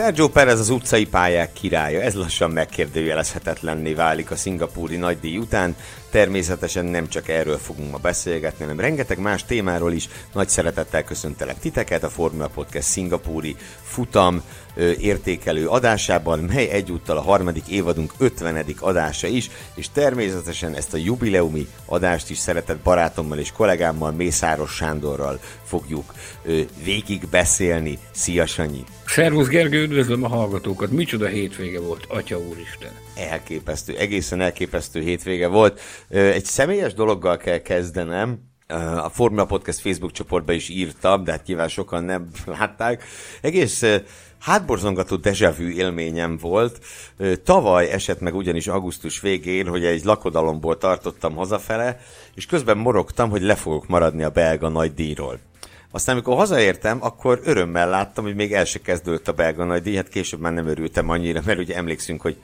Sergio Perez az utcai pályák királya, ez lassan megkérdőjelezhetetlenné válik a szingapúri nagydíj után. Természetesen nem csak erről fogunk ma beszélgetni, hanem rengeteg más témáról is. Nagy szeretettel köszöntelek titeket a Formula Podcast szingapúri futam értékelő adásában, mely egyúttal a harmadik évadunk 50. adása is, és természetesen ezt a jubileumi adást is szeretett barátommal és kollégámmal, Mészáros Sándorral fogjuk végig beszélni. Szia Sanyi! Szervusz Gergő, üdvözlöm a hallgatókat. Micsoda hétvége volt, Atya Úristen. Elképesztő, egészen elképesztő hétvége volt. Egy személyes dologgal kell kezdenem. A Formula Podcast Facebook csoportba is írtam, de hát nyilván sokan nem látták. Egész hátborzongató vu élményem volt. Tavaly esett meg ugyanis augusztus végén, hogy egy lakodalomból tartottam hazafele, és közben morogtam, hogy le fogok maradni a belga nagy díjról. Aztán, amikor hazaértem, akkor örömmel láttam, hogy még el se kezdődött a belga nagydíj, hát később már nem örültem annyira, mert ugye emlékszünk, hogy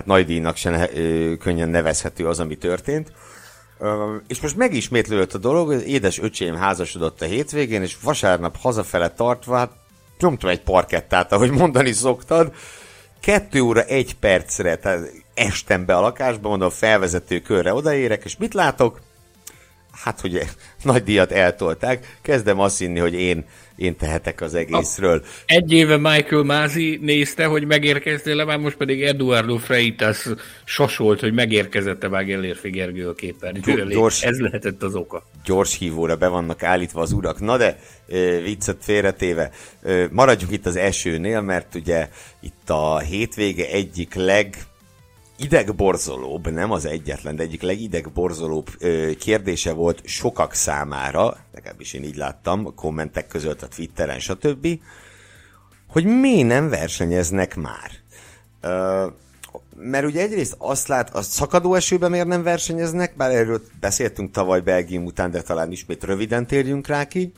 hát nagydíjnak se ne, ö, könnyen nevezhető az, ami történt. És most megismétlődött a dolog, hogy édes öcsém házasodott a hétvégén, és vasárnap hazafele tartva, hát nyomtam egy parkettát, ahogy mondani szoktad, kettő óra egy percre, tehát estem be a lakásba, mondom, felvezető körre odaérek, és mit látok? hát hogy nagy díjat eltolták, kezdem azt hinni, hogy én, én tehetek az egészről. Egy éve Michael Mázi nézte, hogy megérkeztél le, már most pedig Eduardo Freitas sasolt, hogy megérkezette már Gellér Figergő a képernyőre. Gyors, Ez lehetett az oka. Gyors hívóra be vannak állítva az urak. Na de, viccet félretéve, maradjunk itt az esőnél, mert ugye itt a hétvége egyik leg idegborzolóbb, nem az egyetlen, de egyik legidegborzolóbb ö, kérdése volt sokak számára, legalábbis én így láttam, a kommentek között a Twitteren, stb., hogy mi nem versenyeznek már. Ö, mert ugye egyrészt azt lát, a szakadó esőben miért nem versenyeznek, bár erről beszéltünk tavaly Belgium után, de talán ismét röviden térjünk rá ki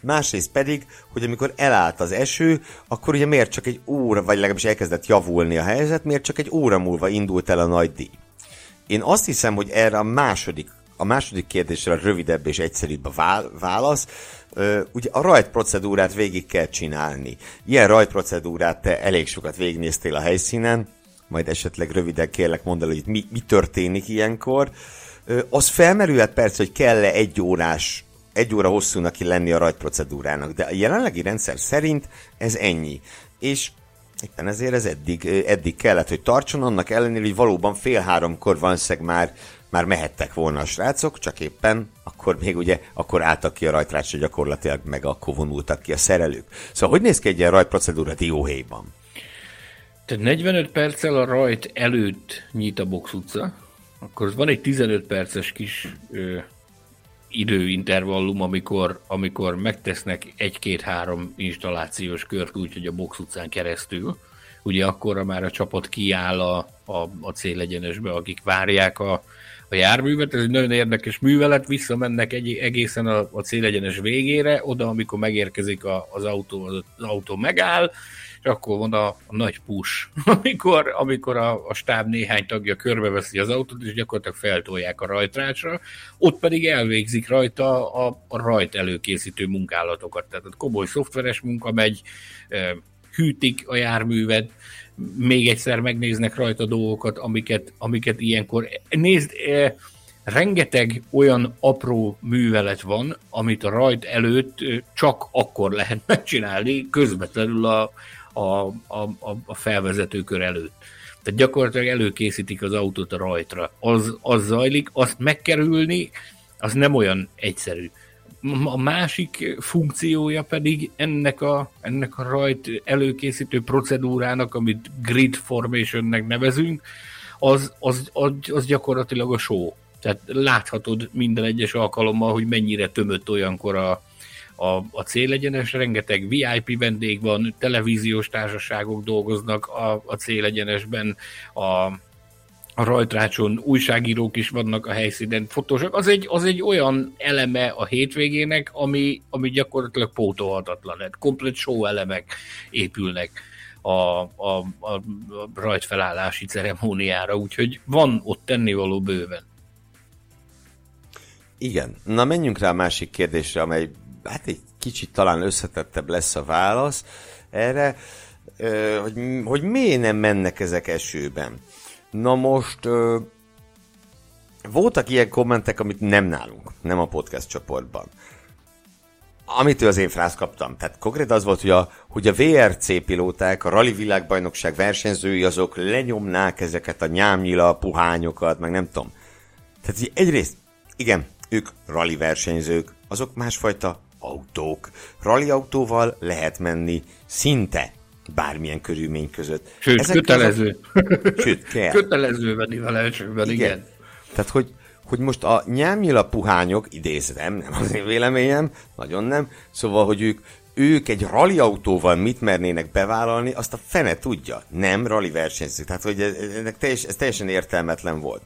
másrészt pedig, hogy amikor elállt az eső, akkor ugye miért csak egy óra, vagy legalábbis elkezdett javulni a helyzet, miért csak egy óra múlva indult el a nagy díj. Én azt hiszem, hogy erre a második, a második kérdésre a rövidebb és egyszerűbb a válasz, ugye a rajtprocedúrát végig kell csinálni. Ilyen rajtprocedúrát te elég sokat végignéztél a helyszínen, majd esetleg röviden kérlek mondani, hogy mi, mi történik ilyenkor. Az felmerülhet persze, hogy kell-e egy órás egy óra hosszúnak ki lenni a rajtprocedúrának, de a jelenlegi rendszer szerint ez ennyi. És éppen ezért ez eddig, eddig kellett, hogy tartson, annak ellenére, hogy valóban fél háromkor van szeg már, már mehettek volna a srácok, csak éppen akkor még ugye, akkor álltak ki a rajtrácsra gyakorlatilag, meg akkor vonultak ki a szerelők. Szóval hogy néz ki egy ilyen rajtprocedúra dióhéjban? Tehát 45 perccel a rajt előtt nyit a box utca, akkor van egy 15 perces kis ö, időintervallum, amikor, amikor megtesznek egy-két-három installációs kört úgy, hogy a box utcán keresztül. Ugye akkor már a csapat kiáll a, a, a célegyenesbe, akik várják a, a járművet. Ez egy nagyon érdekes művelet, visszamennek egy, egészen a, a célegyenes végére, oda, amikor megérkezik a, az autó, az, az autó megáll, és akkor van a, a nagy push, amikor, amikor a, a stáb néhány tagja körbeveszi az autót, és gyakorlatilag feltolják a rajtrácsra, ott pedig elvégzik rajta a, a rajt előkészítő munkálatokat. Tehát komoly szoftveres munka megy, hűtik a járművet, még egyszer megnéznek rajta dolgokat, amiket, amiket ilyenkor... Nézd, rengeteg olyan apró művelet van, amit a rajt előtt csak akkor lehet megcsinálni, közvetlenül a, a, a, a felvezetőkör előtt. Tehát gyakorlatilag előkészítik az autót a rajtra. Az, az zajlik, azt megkerülni, az nem olyan egyszerű. A másik funkciója pedig ennek a, ennek a rajt előkészítő procedúrának, amit grid formationnek nevezünk, az, az, az, az gyakorlatilag a show. Tehát láthatod minden egyes alkalommal, hogy mennyire tömött olyankor a, a, a célegyenes, rengeteg VIP vendég van, televíziós társaságok dolgoznak a, a célegyenesben, a, a rajtrácson újságírók is vannak a helyszínen, fotósok. Az egy, az egy olyan eleme a hétvégének, ami, ami gyakorlatilag pótolhatatlan. Hát komplet show elemek épülnek a, a, a rajtfelállási ceremóniára, úgyhogy van ott tennivaló bőven. Igen. Na menjünk rá a másik kérdésre, amely hát egy kicsit talán összetettebb lesz a válasz erre, hogy, hogy miért nem mennek ezek esőben. Na most voltak ilyen kommentek, amit nem nálunk, nem a podcast csoportban. Amitől az én frász kaptam. Tehát konkrét az volt, hogy a, hogy a VRC pilóták, a rally világbajnokság versenyzői, azok lenyomnák ezeket a nyámnyila puhányokat, meg nem tudom. Tehát egyrészt, igen, ők rally versenyzők, azok másfajta autók. Rally autóval lehet menni szinte bármilyen körülmény között. Sőt, Ezek kötelező. Azok... Sőt, kell. Kötelező venni vele elsőben, igen. igen. Tehát, hogy, hogy most a nyámnyila puhányok, idézem, nem az én véleményem, nagyon nem, szóval, hogy ők, ők egy rally autóval mit mernének bevállalni, azt a fene tudja. Nem rally versenyzők. Tehát, hogy ez, teljes, ez teljesen értelmetlen volt.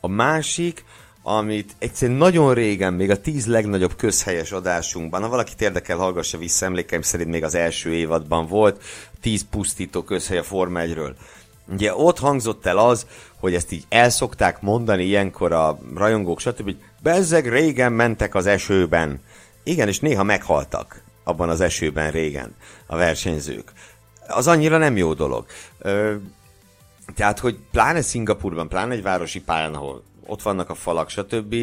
A másik, amit egyszerűen nagyon régen, még a tíz legnagyobb közhelyes adásunkban, ha valakit érdekel, hallgassa vissza, emlékeim szerint még az első évadban volt, tíz pusztító közhely a Forma 1-ről. Ugye ott hangzott el az, hogy ezt így elszokták mondani ilyenkor a rajongók, stb., hogy bezzeg régen mentek az esőben. Igen, és néha meghaltak abban az esőben régen a versenyzők. Az annyira nem jó dolog. Ö, tehát, hogy pláne Szingapurban, pláne egy városi pályán, ahol ott vannak a falak, stb.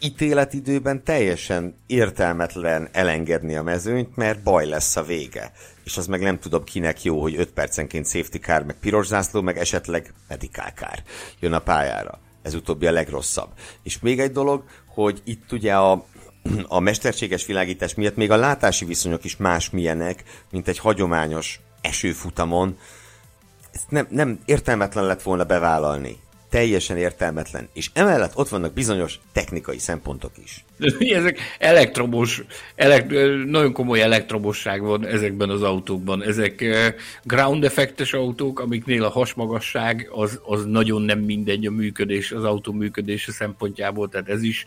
Ítéletidőben teljesen értelmetlen elengedni a mezőnyt, mert baj lesz a vége. És az meg nem tudom kinek jó, hogy 5 percenként safety car, meg piros zászló, meg esetleg medical car jön a pályára. Ez utóbbi a legrosszabb. És még egy dolog, hogy itt ugye a, a mesterséges világítás miatt még a látási viszonyok is más milyenek, mint egy hagyományos esőfutamon. Ezt nem, nem értelmetlen lett volna bevállalni teljesen értelmetlen. És emellett ott vannak bizonyos technikai szempontok is. Ezek elektromos, elekt, nagyon komoly elektromosság van ezekben az autókban. Ezek ground effektes autók, amiknél a hasmagasság az, az nagyon nem mindegy a működés, az autó működése szempontjából, tehát ez is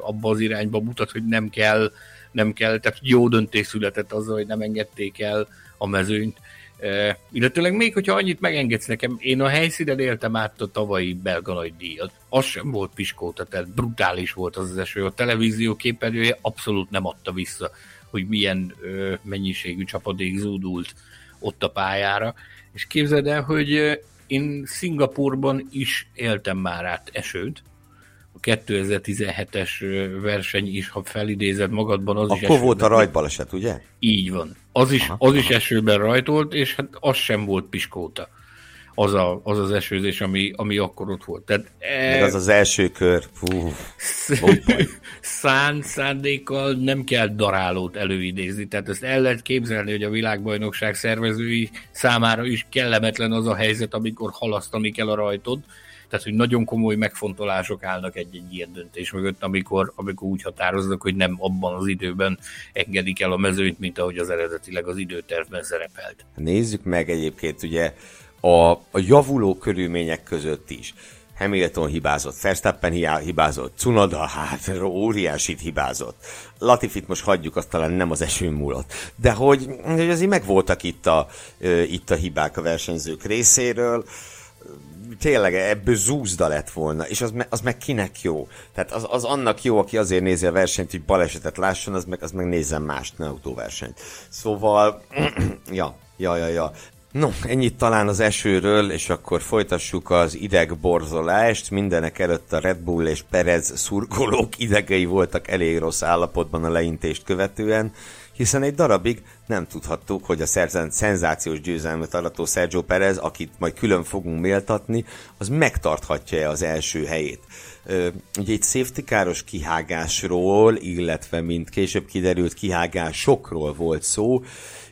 abba az irányba mutat, hogy nem kell, nem kell, tehát jó döntés született azzal, hogy nem engedték el a mezőnyt Uh, illetőleg még, hogyha annyit megengedsz nekem, én a helyszínen éltem át a tavalyi belga nagy díjat. Az sem volt piskóta, tehát brutális volt az az eső. A televízió képernyője abszolút nem adta vissza, hogy milyen uh, mennyiségű csapadék zúdult ott a pályára. És képzeld el, hogy én Szingapurban is éltem már át esőt, a 2017-es verseny is, ha felidézed magadban, az Akkor is Akkor volt a rajtbaleset, ugye? Így van. Az is, az is esőben rajtolt, és hát az sem volt piskóta. Az, a, az az esőzés, ami, ami akkor ott volt. Tehát, e... Meg az az első kör. Fú, Szán, szándékkal nem kell darálót előidézni. Tehát ezt el lehet képzelni, hogy a világbajnokság szervezői számára is kellemetlen az a helyzet, amikor halasztani kell a rajtot, tehát, hogy nagyon komoly megfontolások állnak egy-egy ilyen döntés mögött, amikor, amikor úgy határoznak, hogy nem abban az időben engedik el a mezőnyt, mint ahogy az eredetileg az időtervben szerepelt. Nézzük meg egyébként ugye a, a javuló körülmények között is. Hamilton hibázott, Verstappen hibázott, Cunoda, hát óriásit hibázott. Latifit most hagyjuk, azt talán nem az eső múlott. De hogy, hogy azért megvoltak itt a, itt a hibák a versenyzők részéről tényleg ebből zúzda lett volna, és az, me, az meg kinek jó? Tehát az, az annak jó, aki azért nézi a versenyt, hogy balesetet lásson, az meg, az meg nézzen mást, ne autóversenyt. Szóval, ja, ja, ja, ja. No, ennyit talán az esőről, és akkor folytassuk az idegborzolást. Mindenek előtt a Red Bull és Perez szurkolók idegei voltak elég rossz állapotban a leintést követően hiszen egy darabig nem tudhattuk, hogy a szerzent szenzációs győzelmet arató Sergio Perez, akit majd külön fogunk méltatni, az megtarthatja-e az első helyét. Ugye egy safety káros kihágásról, illetve mint később kiderült kihágásokról volt szó,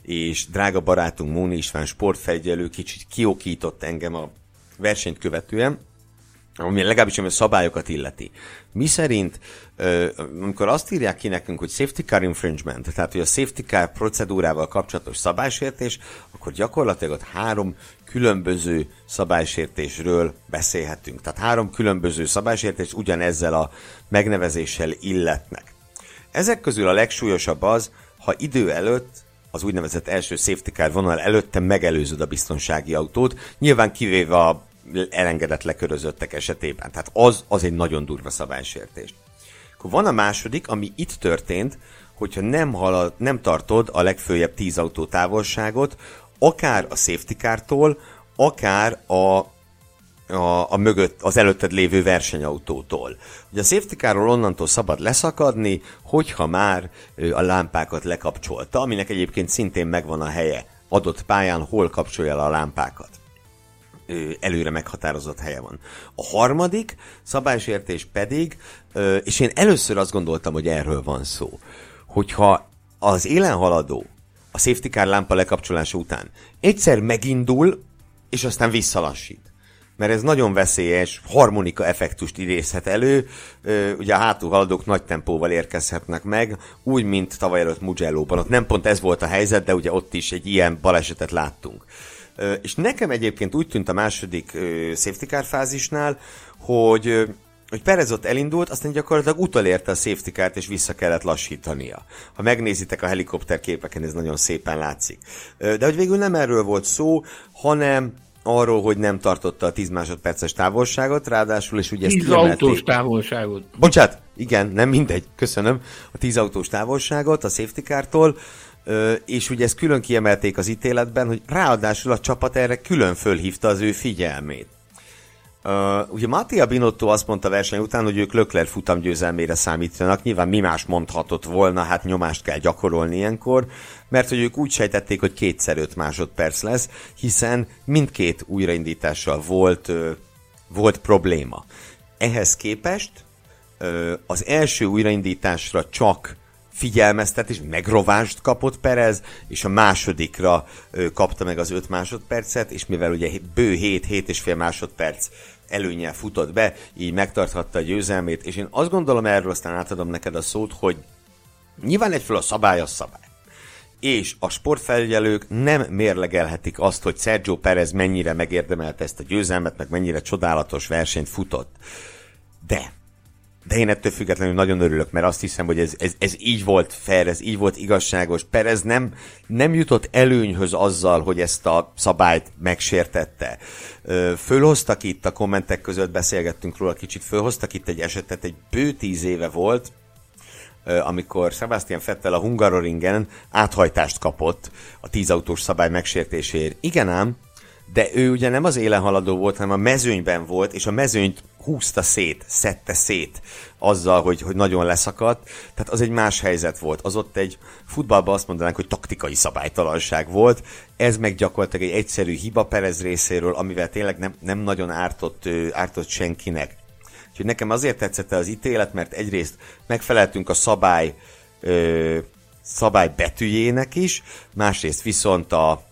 és drága barátunk Móni István sportfegyelő kicsit kiokított engem a versenyt követően, ami legalábbis ami a szabályokat illeti. Mi szerint, amikor azt írják ki nekünk, hogy safety car infringement, tehát hogy a safety car procedúrával kapcsolatos szabálysértés, akkor gyakorlatilag ott három különböző szabálysértésről beszélhetünk. Tehát három különböző szabálysértés ugyanezzel a megnevezéssel illetnek. Ezek közül a legsúlyosabb az, ha idő előtt az úgynevezett első safety car vonal előtte megelőzöd a biztonsági autót, nyilván kivéve a elengedett lekörözöttek esetében. Tehát az, az egy nagyon durva szabálysértés. Akkor van a második, ami itt történt, hogyha nem, halad, nem tartod a legfőjebb 10 autó távolságot, akár a safety car-tól, akár a a, a mögött, az előtted lévő versenyautótól. Ugye a safety carról onnantól szabad leszakadni, hogyha már a lámpákat lekapcsolta, aminek egyébként szintén megvan a helye adott pályán, hol kapcsolja le a lámpákat. Előre meghatározott helye van. A harmadik szabálysértés pedig, és én először azt gondoltam, hogy erről van szó, hogyha az élen haladó a safety car lámpa lekapcsolása után egyszer megindul, és aztán visszalassít mert ez nagyon veszélyes, harmonika effektust idézhet elő, ugye a hátulhaladók nagy tempóval érkezhetnek meg, úgy, mint tavaly előtt Mugello-ban. Ott nem pont ez volt a helyzet, de ugye ott is egy ilyen balesetet láttunk. És nekem egyébként úgy tűnt a második safety car fázisnál, hogy hogy Perez ott elindult, aztán gyakorlatilag utalérte a safety car és vissza kellett lassítania. Ha megnézitek a helikopter képeken, ez nagyon szépen látszik. De hogy végül nem erről volt szó, hanem arról, hogy nem tartotta a 10 másodperces távolságot, ráadásul, és ugye ezt 10 autós távolságot. Bocsát, igen, nem mindegy, köszönöm. A 10 autós távolságot a safety car-tól, és ugye ezt külön kiemelték az ítéletben, hogy ráadásul a csapat erre külön fölhívta az ő figyelmét. Uh, ugye Mattia Binotto azt mondta verseny után, hogy ők Lökler futamgyőzelmére számítanak, nyilván mi más mondhatott volna, hát nyomást kell gyakorolni ilyenkor, mert hogy ők úgy sejtették, hogy kétszer öt másodperc lesz, hiszen mindkét újraindítással volt, uh, volt probléma. Ehhez képest uh, az első újraindításra csak figyelmeztetés, megrovást kapott Perez, és a másodikra kapta meg az 5 másodpercet, és mivel ugye bő 7-7 és fél másodperc előnyel futott be, így megtarthatta a győzelmét, és én azt gondolom erről, aztán átadom neked a szót, hogy nyilván egyfél a szabály a szabály. És a sportfelügyelők nem mérlegelhetik azt, hogy Sergio Perez mennyire megérdemelte ezt a győzelmet, meg mennyire csodálatos versenyt futott. De de én ettől függetlenül nagyon örülök, mert azt hiszem, hogy ez, ez, ez így volt fair, ez így volt igazságos. Perez nem, nem jutott előnyhöz azzal, hogy ezt a szabályt megsértette. Fölhoztak itt, a kommentek között beszélgettünk róla kicsit, fölhoztak itt egy esetet, egy bő tíz éve volt, amikor Sebastian Fettel a Hungaroringen áthajtást kapott a tízautós szabály megsértéséért. Igen ám, de ő ugye nem az élen haladó volt, hanem a mezőnyben volt, és a mezőnyt húzta szét, szedte szét azzal, hogy, hogy nagyon leszakadt. Tehát az egy más helyzet volt. Az ott egy futballban azt mondanánk, hogy taktikai szabálytalanság volt. Ez meg gyakorlatilag egy egyszerű hiba Perez részéről, amivel tényleg nem, nem nagyon ártott, ártott senkinek. Úgyhogy nekem azért tetszett az ítélet, mert egyrészt megfeleltünk a szabály ö, szabály betűjének is, másrészt viszont a,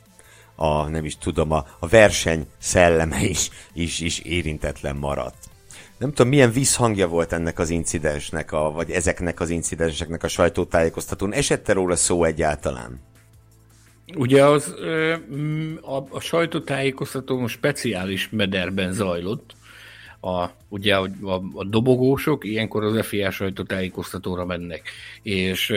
a nem is tudom, a, a verseny szelleme is, is, is érintetlen maradt. Nem tudom, milyen visszhangja volt ennek az incidensnek, a, vagy ezeknek az incidenseknek a sajtótájékoztatón. Esette róla szó egyáltalán? Ugye az, a, a sajtótájékoztató speciális mederben zajlott. A, ugye a, a, a dobogósok ilyenkor az FIA sajtótájékoztatóra mennek, és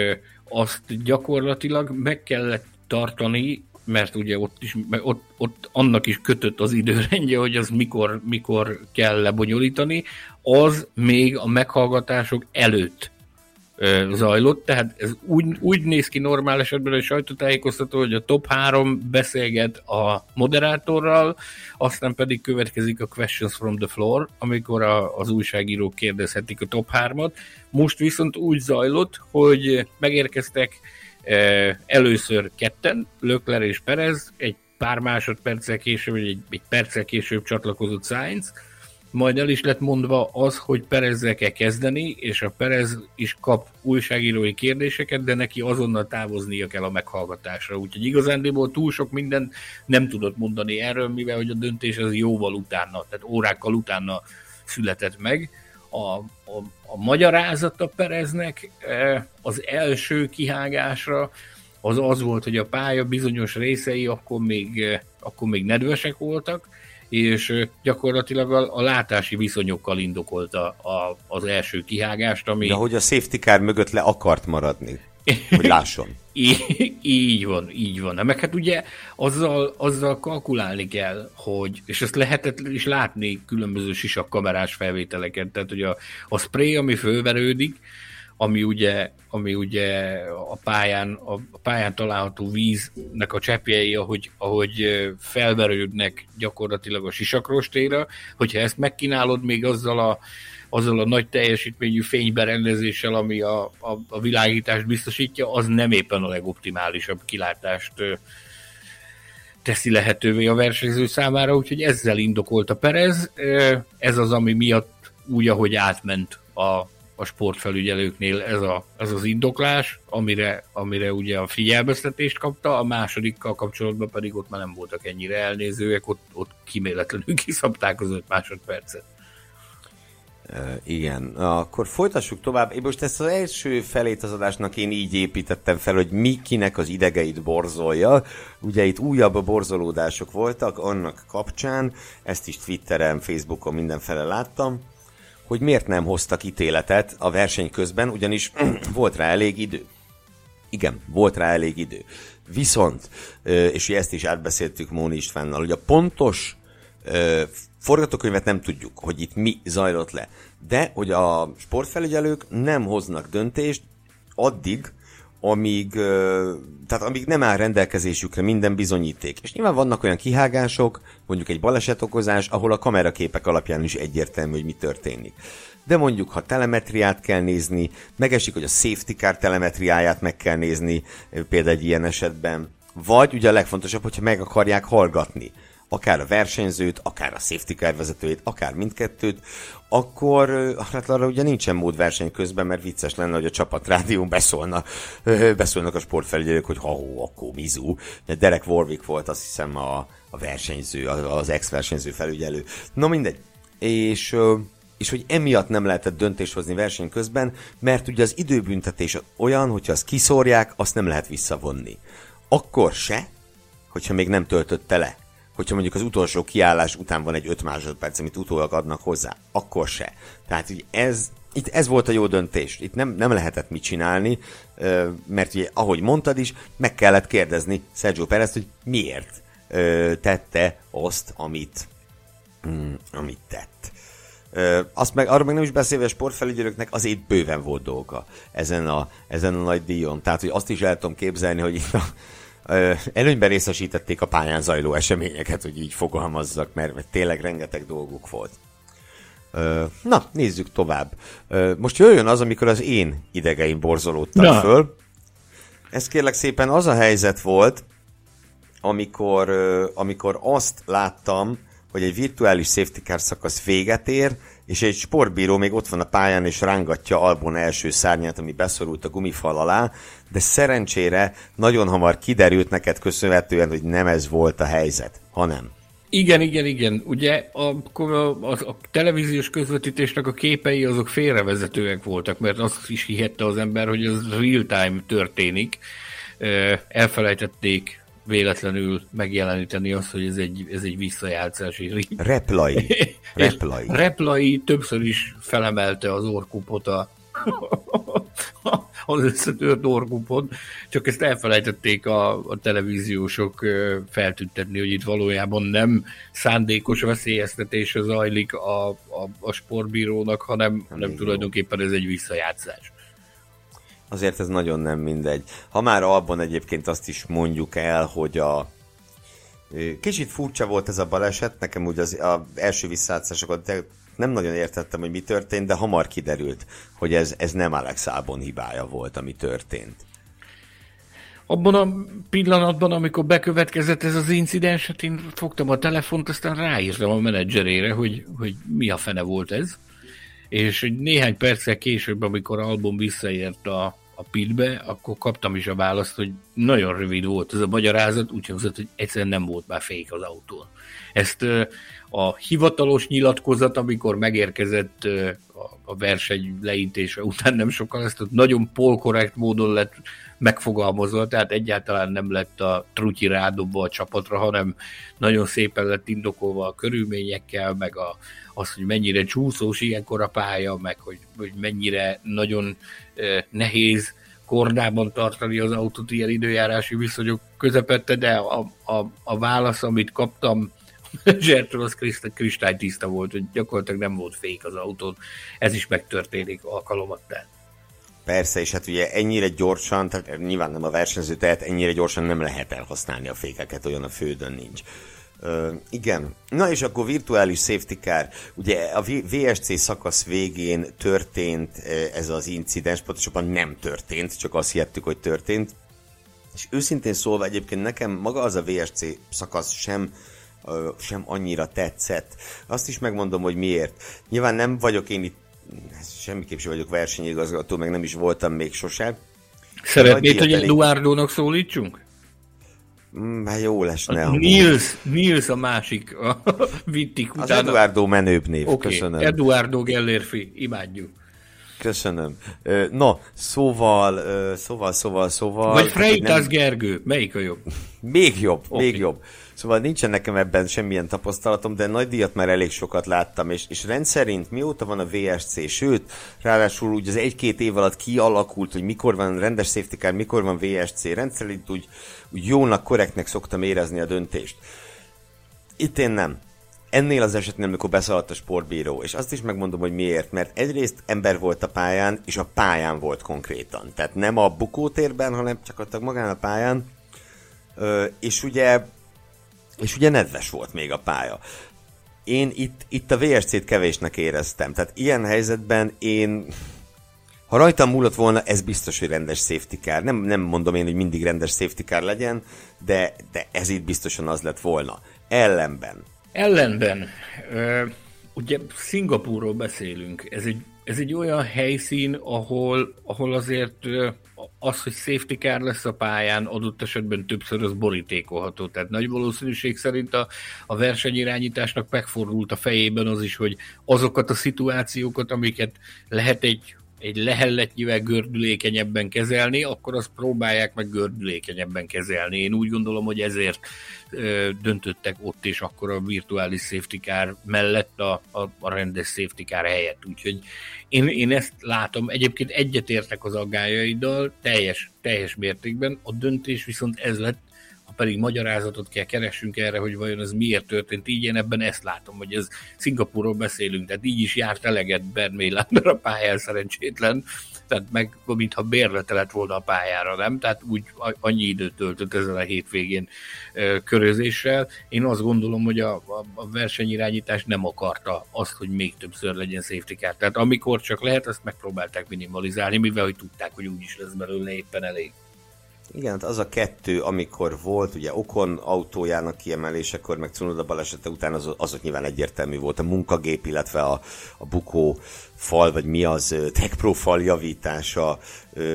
azt gyakorlatilag meg kellett tartani mert ugye ott is, ott, ott annak is kötött az időrendje, hogy az mikor, mikor kell lebonyolítani, az még a meghallgatások előtt zajlott, tehát ez úgy, úgy néz ki normál esetben a sajtótájékoztató, hogy a top 3 beszélget a moderátorral, aztán pedig következik a questions from the floor, amikor a, az újságírók kérdezhetik a top 3-at. Most viszont úgy zajlott, hogy megérkeztek Először ketten, Lökler és Perez, egy pár másodperccel később, vagy egy, egy perccel később csatlakozott Sainz, majd el is lett mondva az, hogy Perezzel kell kezdeni, és a Perez is kap újságírói kérdéseket, de neki azonnal távoznia kell a meghallgatásra. Úgyhogy igazándiból túl sok minden nem tudott mondani erről, mivel hogy a döntés az jóval utána, tehát órákkal utána született meg. A, a, a magyarázata Pereznek az első kihágásra az az volt, hogy a pálya bizonyos részei akkor még, akkor még nedvesek voltak, és gyakorlatilag a, a látási viszonyokkal indokolta a, az első kihágást, ami... De hogy a safety car mögött le akart maradni, hogy lásson. így van, így van. Meg hát ugye azzal, azzal kalkulálni kell, hogy, és ezt lehetett is látni különböző sisak kamerás felvételeket, tehát hogy a, a spray, ami fölverődik, ami ugye, ami ugye a pályán, a pályán található víznek a cseppjei, ahogy, ahogy felverődnek gyakorlatilag a sisakrostéra, hogyha ezt megkínálod még azzal a, azzal a nagy teljesítményű fényberendezéssel, ami a, a, a világítást biztosítja, az nem éppen a legoptimálisabb kilátást teszi lehetővé a versenyző számára, úgyhogy ezzel indokolta Perez. Ez az, ami miatt úgy, ahogy átment a, a sportfelügyelőknél ez, a, ez az indoklás, amire, amire ugye a figyelmeztetést kapta, a másodikkal kapcsolatban pedig ott már nem voltak ennyire elnézőek, ott, ott kiméletlenül kiszabták az öt másodpercet. Igen, akkor folytassuk tovább. Én most ezt az első felét az adásnak én így építettem fel, hogy mi kinek az idegeit borzolja. Ugye itt újabb borzolódások voltak annak kapcsán, ezt is Twitteren, Facebookon mindenfele láttam hogy miért nem hoztak ítéletet a verseny közben, ugyanis volt rá elég idő. Igen, volt rá elég idő. Viszont, és ezt is átbeszéltük Móni Istvánnal, hogy a pontos forgatókönyvet nem tudjuk, hogy itt mi zajlott le. De, hogy a sportfelügyelők nem hoznak döntést addig, amíg, tehát amíg nem áll rendelkezésükre minden bizonyíték. És nyilván vannak olyan kihágások, mondjuk egy balesetokozás, ahol a kameraképek alapján is egyértelmű, hogy mi történik. De mondjuk, ha telemetriát kell nézni, megesik, hogy a safety car telemetriáját meg kell nézni, például egy ilyen esetben, vagy ugye a legfontosabb, hogyha meg akarják hallgatni akár a versenyzőt, akár a safety car vezetőjét, akár mindkettőt, akkor hát arra ugye nincsen mód verseny közben, mert vicces lenne, hogy a csapatrádión beszólna, beszólnak a sportfelügyelők, hogy ha-hó, akkor mizu. De Derek Warwick volt azt hiszem a, a versenyző, az ex-versenyző felügyelő. Na mindegy. És és hogy emiatt nem lehetett döntést hozni verseny közben, mert ugye az időbüntetés olyan, hogyha azt kiszórják, azt nem lehet visszavonni. Akkor se, hogyha még nem töltötte le hogyha mondjuk az utolsó kiállás után van egy 5 másodperc, amit utólag adnak hozzá, akkor se. Tehát hogy ez, itt ez volt a jó döntés. Itt nem, nem lehetett mit csinálni, mert ugye, ahogy mondtad is, meg kellett kérdezni Sergio Perez, hogy miért tette azt, amit, mm, amit tett. Azt meg, arra meg nem is beszélve a sportfelügyelőknek azért bőven volt dolga ezen a, ezen a nagy díjon. Tehát, hogy azt is el tudom képzelni, hogy itt a, előnyben részesítették a pályán zajló eseményeket, hogy így fogalmazzak, mert tényleg rengeteg dolguk volt. Na, nézzük tovább. Most jöjjön az, amikor az én idegeim borzolódtak Na. föl. Ez kérlek szépen az a helyzet volt, amikor, amikor azt láttam, hogy egy virtuális safety car szakasz véget ér, és egy sportbíró még ott van a pályán, és rángatja Albon első szárnyát, ami beszorult a gumifal alá, de szerencsére nagyon hamar kiderült neked köszönhetően, hogy nem ez volt a helyzet, hanem. Igen, igen, igen. Ugye a, a, a, a televíziós közvetítésnek a képei azok félrevezetőek voltak, mert azt is hihette az ember, hogy az real-time történik. Elfelejtették véletlenül megjeleníteni azt, hogy ez egy, ez egy visszajátszási Replai. Replai. Replai többször is felemelte az orkupot a, az összetört orkupot, csak ezt elfelejtették a, a televíziósok feltüntetni, hogy itt valójában nem szándékos veszélyeztetés zajlik a, a, a sportbírónak, hanem, hanem tulajdonképpen ez egy visszajátszás azért ez nagyon nem mindegy. Ha már abban egyébként azt is mondjuk el, hogy a kicsit furcsa volt ez a baleset, nekem úgy az, az első visszátszásokat nem nagyon értettem, hogy mi történt, de hamar kiderült, hogy ez, ez nem Alex Albon hibája volt, ami történt. Abban a pillanatban, amikor bekövetkezett ez az incidens, hát én fogtam a telefont, aztán ráírtam a menedzserére, hogy, hogy mi a fene volt ez és néhány perccel később, amikor Albon visszaért a, a pitbe, akkor kaptam is a választ, hogy nagyon rövid volt ez a magyarázat, úgy hangzott, hogy egyszerűen nem volt már fék az autón. Ezt a hivatalos nyilatkozat, amikor megérkezett a verseny leintése után nem sokkal, ezt nagyon polkorrekt módon lett megfogalmazva, tehát egyáltalán nem lett a trutyi rádobva a csapatra, hanem nagyon szépen lett indokolva a körülményekkel, meg a, az, hogy mennyire csúszós ilyenkor a pálya, meg hogy, hogy mennyire nagyon eh, nehéz kordában tartani az autót ilyen időjárási viszonyok közepette, de a, a, a válasz, amit kaptam Zsertől, az kristálytiszta volt, hogy gyakorlatilag nem volt fék az autón. Ez is megtörténik alkalomattán. Persze, és hát ugye ennyire gyorsan, tehát nyilván nem a versenyző, tehát ennyire gyorsan nem lehet elhasználni a fékeket, olyan a fődön nincs. Uh, igen. Na és akkor virtuális safety car. Ugye a VSC szakasz végén történt ez az incidens, pontosabban nem történt, csak azt hittük, hogy történt. És őszintén szólva egyébként nekem maga az a VSC szakasz sem sem annyira tetszett. Azt is megmondom, hogy miért. Nyilván nem vagyok én itt semmiképp sem vagyok versenyigazgató, meg nem is voltam még sosem. Szeretnéd, hogy Eduardónak szólítsunk? Mm, hát jó lesne. A Nils, Nils a másik, a vittik utána. Az Eduardo menőbb név, okay. köszönöm. Eduardo Gellérfi, imádjuk. Köszönöm. No, szóval, szóval, szóval, szóval... Vagy Freitas nem... Gergő, melyik a jobb? még jobb, okay. még jobb. Szóval nincsen nekem ebben semmilyen tapasztalatom, de nagy díjat már elég sokat láttam, és, és rendszerint mióta van a VSC, sőt, ráadásul úgy az egy-két év alatt kialakult, hogy mikor van rendes safety car, mikor van VSC, rendszerint úgy, úgy jónak, korrektnek szoktam érezni a döntést. Itt én nem. Ennél az esetnél, amikor beszaladt a sportbíró, és azt is megmondom, hogy miért, mert egyrészt ember volt a pályán, és a pályán volt konkrétan. Tehát nem a bukótérben, hanem csak magán a pályán. Ö, és ugye és ugye nedves volt még a pálya. Én itt, itt a VSC-t kevésnek éreztem. Tehát ilyen helyzetben én ha rajtam múlott volna, ez biztos, hogy rendes safety car. Nem, nem mondom én, hogy mindig rendes safety car legyen, de, de ez itt biztosan az lett volna. Ellenben. Ellenben. Ö, ugye Szingapúrról beszélünk. Ez egy, ez egy olyan helyszín, ahol, ahol azért az, hogy safety car lesz a pályán, adott esetben többször az borítékolható. Tehát nagy valószínűség szerint a, a versenyirányításnak megfordult a fejében az is, hogy azokat a szituációkat, amiket lehet egy egy lehelletnyivel gördülékenyebben kezelni, akkor azt próbálják meg gördülékenyebben kezelni. Én úgy gondolom, hogy ezért ö, döntöttek ott és akkor a virtuális safety car mellett a, a, a rendes safety car helyett. Úgyhogy én, én ezt látom. Egyébként egyetértek az aggájaiddal teljes, teljes mértékben. A döntés viszont ez lett, pedig magyarázatot kell keresünk erre, hogy vajon ez miért történt így, én ebben ezt látom, hogy ez Szingapurról beszélünk, tehát így is járt eleget Bermé a pályán szerencsétlen, tehát meg, mintha bérlete lett volna a pályára, nem? Tehát úgy annyi időt töltött ezen a hétvégén körözéssel. Én azt gondolom, hogy a, a, a versenyirányítás nem akarta azt, hogy még többször legyen safety car. Tehát amikor csak lehet, azt megpróbálták minimalizálni, mivel hogy tudták, hogy úgyis lesz belőle éppen elég. Igen, hát az a kettő, amikor volt, ugye Okon autójának kiemelésekor, meg Cunoda balesete után az, azok nyilván egyértelmű volt. A munkagép, illetve a, a bukó fal, vagy mi az, Tech Pro fal javítása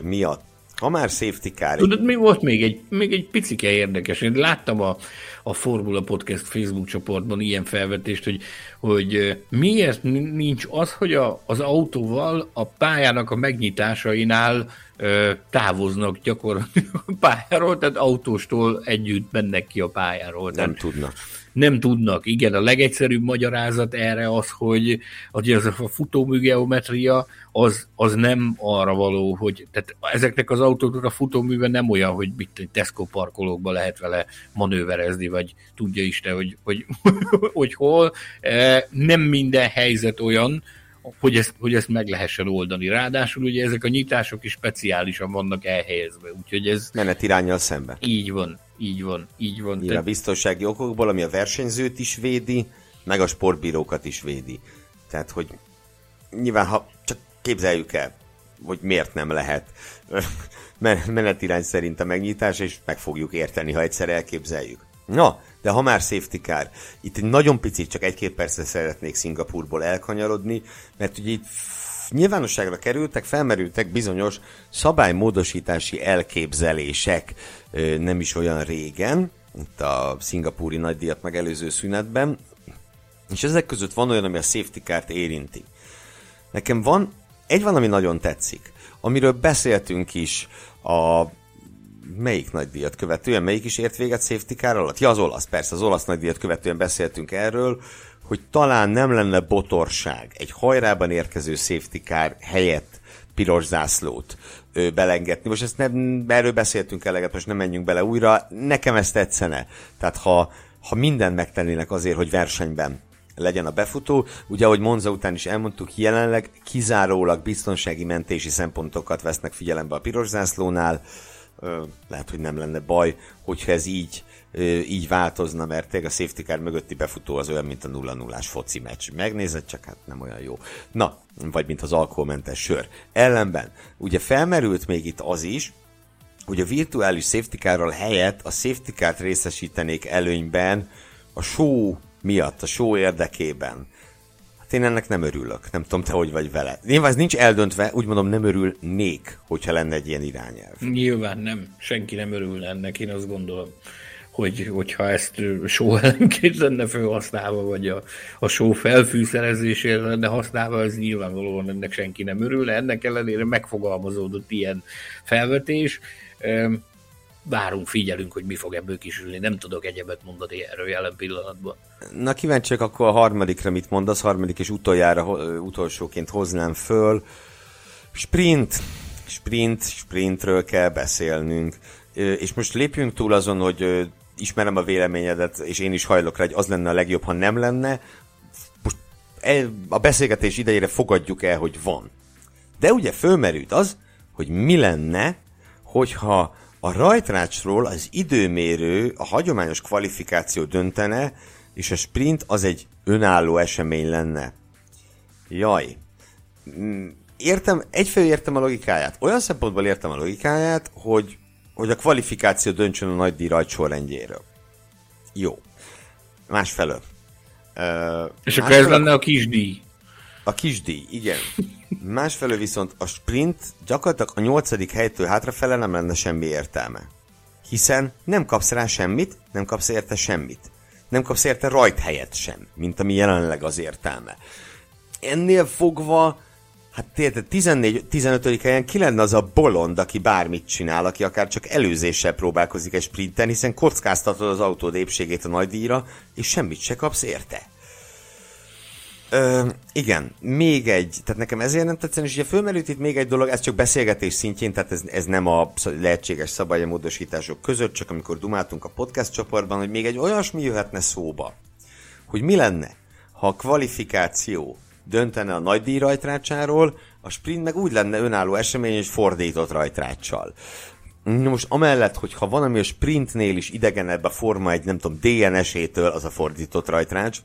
miatt. Ha már safety car... Tudod, mi volt még egy, még egy picike érdekes. Én láttam a, a Formula Podcast Facebook csoportban ilyen felvetést, hogy, hogy miért nincs az, hogy a, az autóval a pályának a megnyitásainál távoznak gyakorlatilag a pályáról, tehát autóstól együtt mennek ki a pályáról. Nem tehát tudnak. Nem tudnak. Igen, a legegyszerűbb magyarázat erre az, hogy, hogy az a futómű geometria az, az nem arra való, hogy tehát ezeknek az autóknak a futóműve nem olyan, hogy mit Tesco parkolókba lehet vele manőverezni, vagy tudja Isten, hogy, hogy, hogy hol. Nem minden helyzet olyan, hogy ezt, hogy ezt meg lehessen oldani. Ráadásul ugye ezek a nyitások is speciálisan vannak elhelyezve, úgyhogy ez... Menet irányjal szemben. Így van, így van, így van. Így a biztonsági okokból, ami a versenyzőt is védi, meg a sportbírókat is védi. Tehát, hogy nyilván, ha csak képzeljük el, hogy miért nem lehet menetirány szerint a megnyitás, és meg fogjuk érteni, ha egyszer elképzeljük. Na, de ha már safety car, itt egy nagyon picit, csak egy-két percre szeretnék Szingapurból elkanyarodni, mert ugye itt nyilvánosságra kerültek, felmerültek bizonyos szabálymódosítási elképzelések nem is olyan régen, itt a szingapúri nagydíjat megelőző szünetben, és ezek között van olyan, ami a safety kárt érinti. Nekem van, egy van, ami nagyon tetszik, amiről beszéltünk is a melyik nagydíjat követően, melyik is ért véget safety car alatt? Ja, az olasz, persze, az olasz nagydíjat követően beszéltünk erről, hogy talán nem lenne botorság egy hajrában érkező safety car helyett piros zászlót ö, belengetni. Most ezt nem, erről beszéltünk eleget, most nem menjünk bele újra. Nekem ezt tetszene. Tehát ha, ha mindent megtennének azért, hogy versenyben legyen a befutó. Ugye, ahogy Monza után is elmondtuk, jelenleg kizárólag biztonsági mentési szempontokat vesznek figyelembe a piros zászlónál. Lehet, hogy nem lenne baj, hogyha ez így így változna, mert tényleg a safety car mögötti befutó az olyan, mint a 0 0 foci meccs. Megnézed, csak hát nem olyan jó. Na, vagy mint az alkoholmentes sör. Ellenben, ugye felmerült még itt az is, hogy a virtuális safety carral helyett a safety car részesítenék előnyben a show miatt, a show érdekében. Hát én ennek nem örülök. Nem tudom, te hogy vagy vele. Nyilván ez nincs eldöntve, úgy mondom, nem örülnék, hogyha lenne egy ilyen irányelv. Nyilván nem. Senki nem örül ennek, én azt gondolom hogy, hogyha ezt só ellenként lenne felhasználva, vagy a, a só felfűszerezésére lenne használva, ez nyilvánvalóan ennek senki nem örül, ennek ellenére megfogalmazódott ilyen felvetés. Várunk, figyelünk, hogy mi fog ebből kisülni. Nem tudok egyebet mondani erről jelen pillanatban. Na kíváncsiak akkor a harmadikra mit mondasz, harmadik és utoljára, utolsóként hoznám föl. Sprint, sprint, sprintről kell beszélnünk. És most lépjünk túl azon, hogy ismerem a véleményedet, és én is hajlok rá, hogy az lenne a legjobb, ha nem lenne. Most a beszélgetés idejére fogadjuk el, hogy van. De ugye fölmerült az, hogy mi lenne, hogyha a rajtrácsról az időmérő, a hagyományos kvalifikáció döntene, és a sprint az egy önálló esemény lenne. Jaj. Mm, értem, egyfelől értem a logikáját. Olyan szempontból értem a logikáját, hogy hogy a kvalifikáció döntsön a nagy díj rajtsorrendjéről. Jó. Másfelől. Uh, És akkor ez lenne a kisdíj. A kisdíj, igen. Másfelől viszont a sprint gyakorlatilag a nyolcadik helytől hátrafele nem lenne semmi értelme. Hiszen nem kapsz rá semmit, nem kapsz érte semmit. Nem kapsz érte rajt helyet sem, mint ami jelenleg az értelme. Ennél fogva Hát tényleg 14-15. helyen ki lenne az a bolond, aki bármit csinál, aki akár csak előzéssel próbálkozik egy sprinten, hiszen kockáztatod az autód épségét a nagy díjra, és semmit se kapsz érte. Ö, igen, még egy, tehát nekem ezért nem tetszeni, és ugye fölmerült itt még egy dolog, ez csak beszélgetés szintjén, tehát ez, ez nem a lehetséges szabályamódosítások között, csak amikor dumáltunk a podcast csoportban, hogy még egy olyasmi jöhetne szóba, hogy mi lenne, ha a kvalifikáció döntene a nagy díj rajtrácsáról, a sprint meg úgy lenne önálló esemény, és fordított rajtráccsal. Most amellett, hogy ha van, ami a sprintnél is idegenebb a forma egy, nem tudom, DNS-étől, az a fordított rajtrács,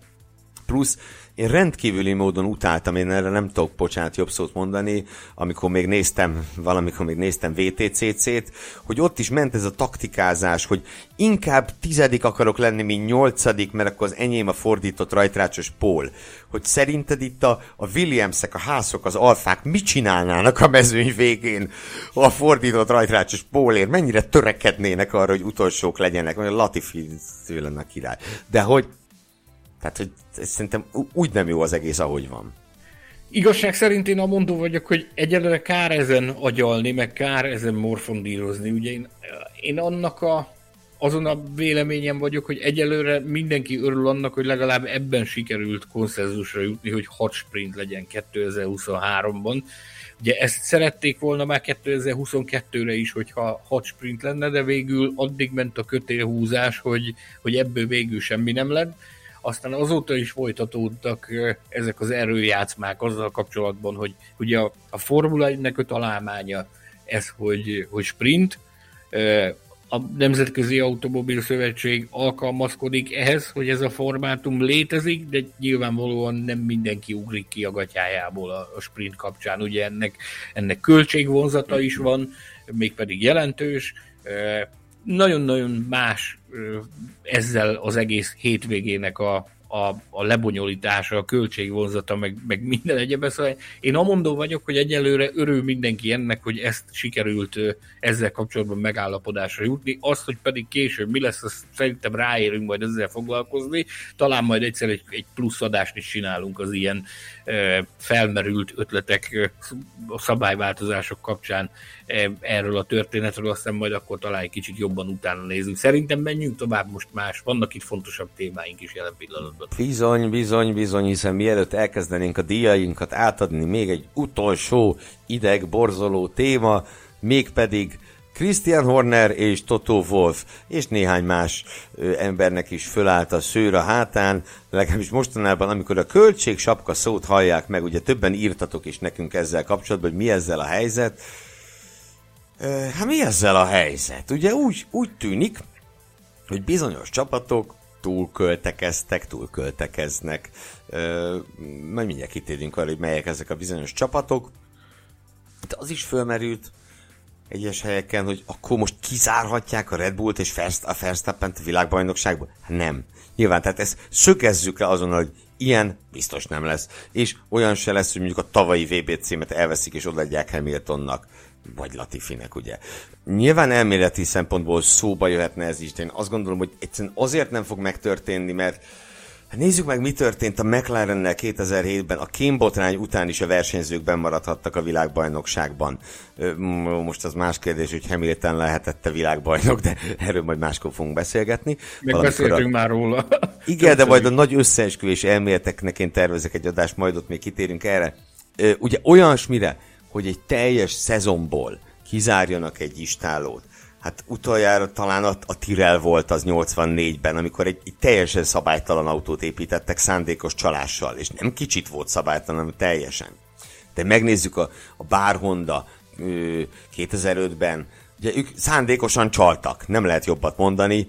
plusz én rendkívüli módon utáltam, én erre nem tudok, bocsánat, jobb szót mondani, amikor még néztem, valamikor még néztem VTCC-t, hogy ott is ment ez a taktikázás, hogy inkább tizedik akarok lenni, mint nyolcadik, mert akkor az enyém a fordított rajtrácsos pól. Hogy szerinted itt a, a Williamsek, a házok, az alfák mit csinálnának a mezőny végén a fordított rajtrácsos pólért? Mennyire törekednének arra, hogy utolsók legyenek? Vagy a Latifi lenne a király. De hogy tehát, hogy szerintem úgy nem jó az egész, ahogy van. Igazság szerint én a mondó vagyok, hogy egyelőre kár ezen agyalni, meg kár ezen morfondírozni. Ugye én, én annak a, azon a véleményem vagyok, hogy egyelőre mindenki örül annak, hogy legalább ebben sikerült konszenzusra jutni, hogy 6 sprint legyen 2023-ban. Ugye ezt szerették volna már 2022-re is, hogyha 6 sprint lenne, de végül addig ment a kötélhúzás, hogy, hogy ebből végül semmi nem lett aztán azóta is folytatódtak ezek az erőjátszmák azzal kapcsolatban, hogy ugye a, a Formula 1-nek a találmánya ez, hogy, hogy sprint, a Nemzetközi Automobil Szövetség alkalmazkodik ehhez, hogy ez a formátum létezik, de nyilvánvalóan nem mindenki ugrik ki a gatyájából a, a sprint kapcsán. Ugye ennek, ennek költségvonzata is van, mégpedig jelentős. Nagyon-nagyon más ezzel az egész hétvégének a, a, a lebonyolítása, a költségvonzata, meg, meg minden egyebben. Szóval én amondó vagyok, hogy egyelőre örül mindenki ennek, hogy ezt sikerült ezzel kapcsolatban megállapodásra jutni. Azt, hogy pedig később mi lesz, azt szerintem ráérünk majd ezzel foglalkozni. Talán majd egyszer egy, egy plusz adást is csinálunk az ilyen felmerült ötletek, a szabályváltozások kapcsán erről a történetről, aztán majd akkor talán egy kicsit jobban utána nézünk. Szerintem menjünk tovább most más, vannak itt fontosabb témáink is jelen pillanatban. Bizony, bizony, bizony, hiszen mielőtt elkezdenénk a díjainkat átadni, még egy utolsó ideg borzoló téma, mégpedig Christian Horner és Toto Wolf, és néhány más ö, embernek is fölállt a szőr a hátán, legalábbis mostanában, amikor a költség sapka szót hallják meg, ugye többen írtatok is nekünk ezzel kapcsolatban, hogy mi ezzel a helyzet. Ö, hát mi ezzel a helyzet? Ugye úgy, úgy tűnik, hogy bizonyos csapatok túlköltekeztek, túlköltekeznek. Ö, majd mindjárt kitérünk arra, hogy melyek ezek a bizonyos csapatok. De az is fölmerült, egyes helyeken, hogy akkor most kizárhatják a Red Bullt és a verstappen a világbajnokságból? Nem. Nyilván, tehát ezt szögezzük le azonnal, hogy ilyen biztos nem lesz. És olyan se lesz, hogy mondjuk a tavalyi VB címet elveszik és odaadják Hamiltonnak vagy Latifinek, ugye. Nyilván elméleti szempontból szóba jöhetne ez is, de én azt gondolom, hogy egyszerűen azért nem fog megtörténni, mert Hát nézzük meg, mi történt a McLarennel 2007-ben. A kémbotrány után is a versenyzők maradhattak a világbajnokságban. Most az más kérdés, hogy Hamilton lehetette világbajnok, de erről majd máskor fogunk beszélgetni. Megbeszéltünk a... már róla. Igen, de majd a nagy összeesküvés elméleteknek én tervezek egy adást, majd ott még kitérünk erre. Ugye olyasmire, hogy egy teljes szezonból kizárjanak egy istálót, hát utoljára talán a, a Tirel volt az 84-ben, amikor egy, egy teljesen szabálytalan autót építettek szándékos csalással, és nem kicsit volt szabálytalan, hanem teljesen. De megnézzük a, a Bár Honda 2005-ben, ugye ők szándékosan csaltak, nem lehet jobbat mondani,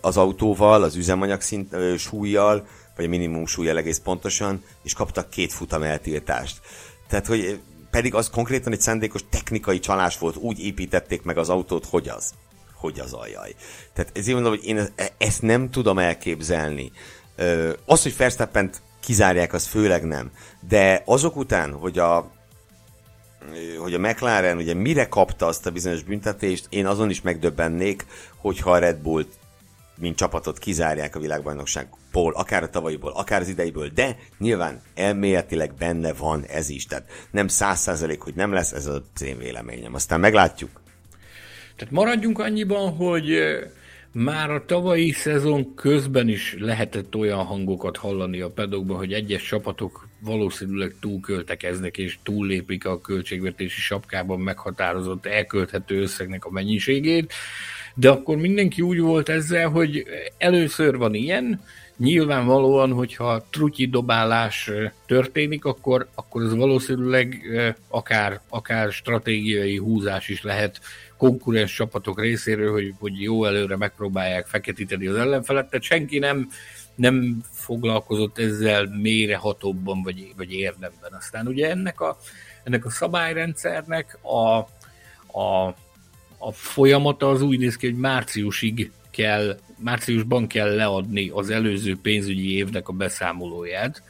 az autóval, az üzemanyag szint, súlyjal, vagy a minimum súlyjal egész pontosan, és kaptak két futam eltiltást. Tehát, hogy pedig az konkrétan egy szándékos technikai csalás volt, úgy építették meg az autót, hogy az. Hogy az aljaj. Tehát ezért mondom, hogy én e- ezt nem tudom elképzelni. Az, hogy verstappen kizárják, az főleg nem. De azok után, hogy a hogy a McLaren ugye mire kapta azt a bizonyos büntetést, én azon is megdöbbennék, hogyha a Red Bull mint csapatot kizárják a világbajnokságból, akár a tavalyiból, akár az ideiből, de nyilván elméletileg benne van ez is. Tehát nem száz százalék, hogy nem lesz, ez az én véleményem. Aztán meglátjuk. Tehát maradjunk annyiban, hogy már a tavalyi szezon közben is lehetett olyan hangokat hallani a pedokban, hogy egyes csapatok valószínűleg túlköltekeznek és túllépik a költségvetési sapkában meghatározott elkölthető összegnek a mennyiségét de akkor mindenki úgy volt ezzel, hogy először van ilyen, nyilvánvalóan, hogyha trutyi dobálás történik, akkor, akkor ez valószínűleg akár, akár stratégiai húzás is lehet konkurens csapatok részéről, hogy, hogy jó előre megpróbálják feketíteni az ellenfelet, tehát senki nem, nem foglalkozott ezzel mélyrehatóbban vagy, vagy érdemben. Aztán ugye ennek a, ennek a szabályrendszernek a, a a folyamata az úgy néz ki, hogy márciusig kell, márciusban kell leadni az előző pénzügyi évnek a beszámolóját.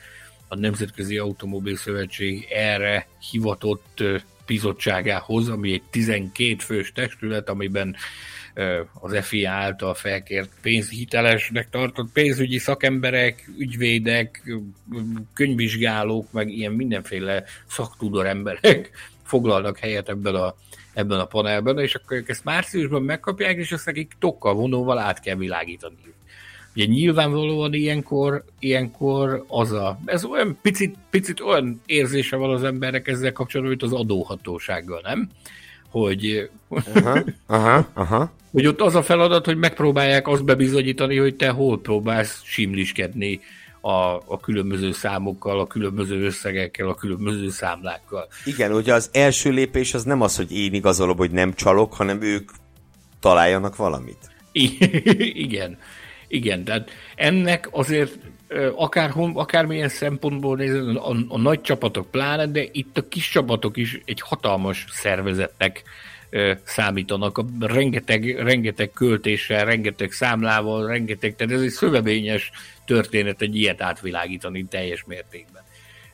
A Nemzetközi Automobil Szövetség erre hivatott bizottságához, ami egy 12 fős testület, amiben az FIA által felkért pénzhitelesnek tartott pénzügyi szakemberek, ügyvédek, könyvvizsgálók, meg ilyen mindenféle szaktudor emberek foglalnak helyet ebben a ebben a panelben, és akkor ők ezt márciusban megkapják, és azt nekik tokkal vonóval át kell világítani. Ugye nyilvánvalóan ilyenkor, ilyenkor az a, ez olyan picit, picit olyan érzése van az emberek ezzel kapcsolatban, mint az adóhatósággal, nem? Hogy, aha, aha, aha. hogy ott az a feladat, hogy megpróbálják azt bebizonyítani, hogy te hol próbálsz simliskedni a, a különböző számokkal, a különböző összegekkel, a különböző számlákkal. Igen, ugye az első lépés az nem az, hogy én igazolom, hogy nem csalok, hanem ők találjanak valamit. Igen, igen, tehát ennek azért akár, akármilyen szempontból nézed, a, a nagy csapatok pláne, de itt a kis csapatok is egy hatalmas szervezetnek számítanak, a rengeteg, rengeteg költéssel, rengeteg számlával, rengeteg, tehát ez egy szövevényes történet egy ilyet átvilágítani teljes mértékben.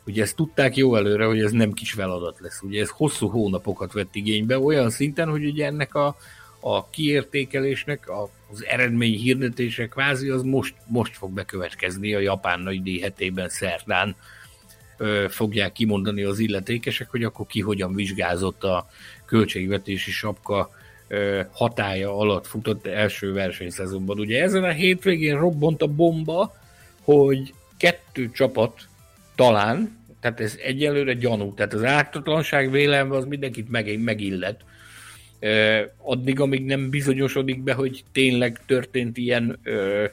Ugye ezt tudták jó előre, hogy ez nem kis feladat lesz. Ugye ez hosszú hónapokat vett igénybe, olyan szinten, hogy ugye ennek a, a kiértékelésnek, a, az eredmény hirdetése kvázi az most, most fog bekövetkezni a japán nagy díjhetében szerdán ö, fogják kimondani az illetékesek, hogy akkor ki hogyan vizsgázott a költségvetési sapka ö, hatája alatt futott első versenyszezonban. Ugye ezen a hétvégén robbant a bomba, hogy kettő csapat talán, tehát ez egyelőre gyanú, tehát az ártatlanság vélelme az mindenkit meg, megillet, addig, amíg nem bizonyosodik be, hogy tényleg történt ilyen, ö,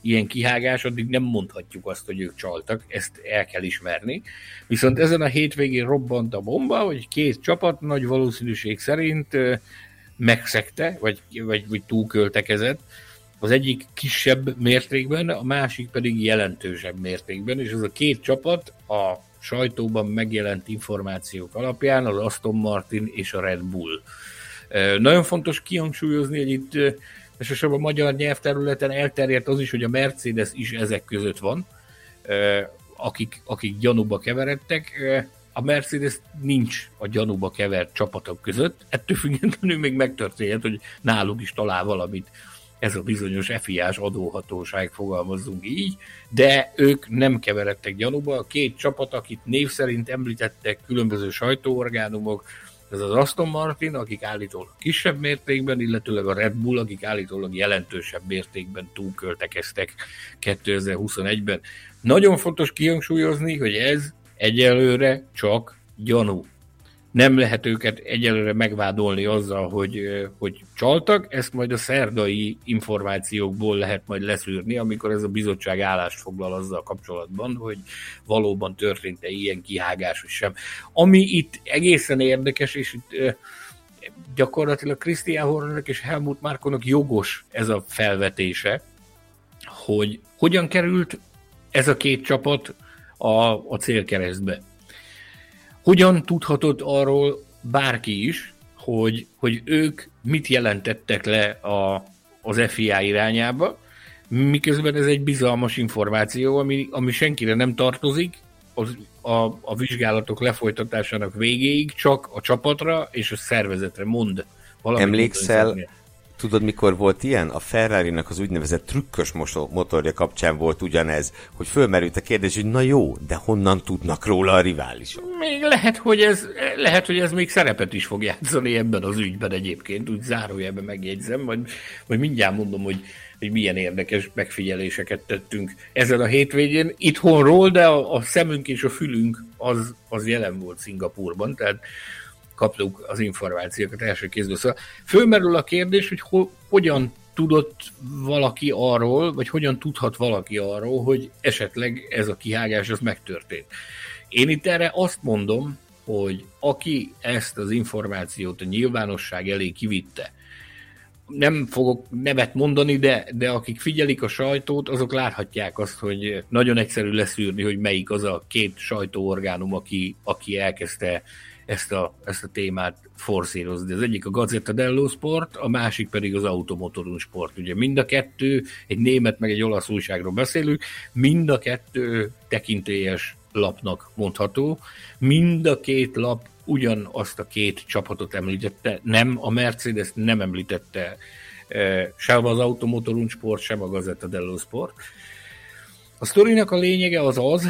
ilyen kihágás, addig nem mondhatjuk azt, hogy ők csaltak, ezt el kell ismerni. Viszont ezen a hétvégén robbant a bomba, hogy két csapat nagy valószínűség szerint ö, megszegte, vagy, vagy, vagy túlköltekezett, az egyik kisebb mértékben, a másik pedig jelentősebb mértékben, és ez a két csapat a sajtóban megjelent információk alapján az Aston Martin és a Red Bull. Nagyon fontos kihangsúlyozni, hogy itt elsősorban a magyar nyelvterületen elterjedt az is, hogy a Mercedes is ezek között van, akik, akik gyanúba keveredtek. A Mercedes nincs a gyanúba kevert csapatok között, ettől függetlenül még megtörténhet, hogy náluk is talál valamit ez a bizonyos FIA-s adóhatóság, fogalmazzunk így, de ők nem keveredtek gyanúba. A két csapat, akit név szerint említettek különböző sajtóorgánumok, ez az Aston Martin, akik állítólag kisebb mértékben, illetőleg a Red Bull, akik állítólag jelentősebb mértékben túlköltekeztek 2021-ben. Nagyon fontos kihangsúlyozni, hogy ez egyelőre csak gyanú nem lehet őket egyelőre megvádolni azzal, hogy, hogy csaltak, ezt majd a szerdai információkból lehet majd leszűrni, amikor ez a bizottság állást foglal azzal kapcsolatban, hogy valóban történt-e ilyen kihágás, vagy sem. Ami itt egészen érdekes, és itt gyakorlatilag Christian Hornernek és Helmut Markonak jogos ez a felvetése, hogy hogyan került ez a két csapat a, a célkeresztbe hogyan tudhatott arról bárki is, hogy, hogy ők mit jelentettek le a, az FIA irányába, miközben ez egy bizalmas információ, ami, ami senkire nem tartozik, az, a, a vizsgálatok lefolytatásának végéig csak a csapatra és a szervezetre mond. Emlékszel, Tudod, mikor volt ilyen? A ferrari az úgynevezett trükkös motorja kapcsán volt ugyanez, hogy fölmerült a kérdés, hogy na jó, de honnan tudnak róla a riválisok? Még lehet, hogy ez, lehet, hogy ez még szerepet is fog játszani ebben az ügyben egyébként, úgy zárójelben megjegyzem, vagy, vagy mindjárt mondom, hogy, hogy milyen érdekes megfigyeléseket tettünk ezen a hétvégén itthonról, de a, a szemünk és a fülünk az, az jelen volt Szingapurban, tehát kaptuk az információkat első kézből. Szóval fölmerül a kérdés, hogy ho- hogyan tudott valaki arról, vagy hogyan tudhat valaki arról, hogy esetleg ez a kihágás az megtörtént. Én itt erre azt mondom, hogy aki ezt az információt a nyilvánosság elé kivitte, nem fogok nevet mondani, de, de akik figyelik a sajtót, azok láthatják azt, hogy nagyon egyszerű leszűrni, hogy melyik az a két sajtóorgánum, aki, aki elkezdte ezt a, ezt a témát forszírozni. Az egyik a Gazzetta dello Sport, a másik pedig az Automotorun Sport. Ugye mind a kettő, egy német meg egy olasz újságról beszélünk, mind a kettő tekintélyes lapnak mondható. Mind a két lap ugyanazt a két csapatot említette, nem a Mercedes nem említette e, sem az Automotorun Sport, sem a Gazzetta dello Sport. A sztorinak a lényege az az,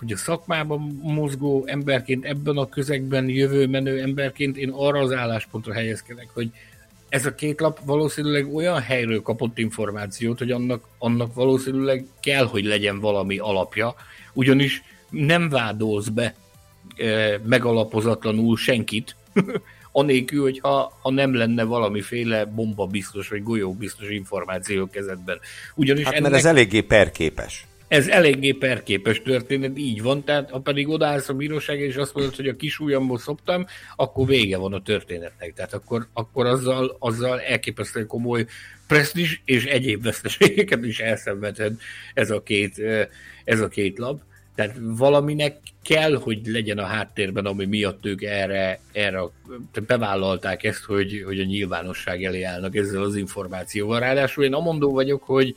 hogy a szakmában mozgó emberként, ebben a közegben jövő menő emberként én arra az álláspontra helyezkedek, hogy ez a két lap valószínűleg olyan helyről kapott információt, hogy annak, annak valószínűleg kell, hogy legyen valami alapja, ugyanis nem vádolsz be e, megalapozatlanul senkit, anélkül, hogy ha, ha nem lenne valamiféle bomba biztos, vagy golyó biztos információ kezedben. Ugyanis hát ennek... mert ez eléggé perképes ez eléggé perképes történet, így van, tehát ha pedig odaállsz a bíróság és azt mondod, hogy a kis ujjamból szoptam, akkor vége van a történetnek. Tehát akkor, akkor azzal, azzal elképesztően komoly presztis és egyéb veszteségeket is elszenvedhet ez a két, ez a két lap. Tehát valaminek kell, hogy legyen a háttérben, ami miatt ők erre, erre bevállalták ezt, hogy, hogy a nyilvánosság elé állnak ezzel az információval. Ráadásul én amondó vagyok, hogy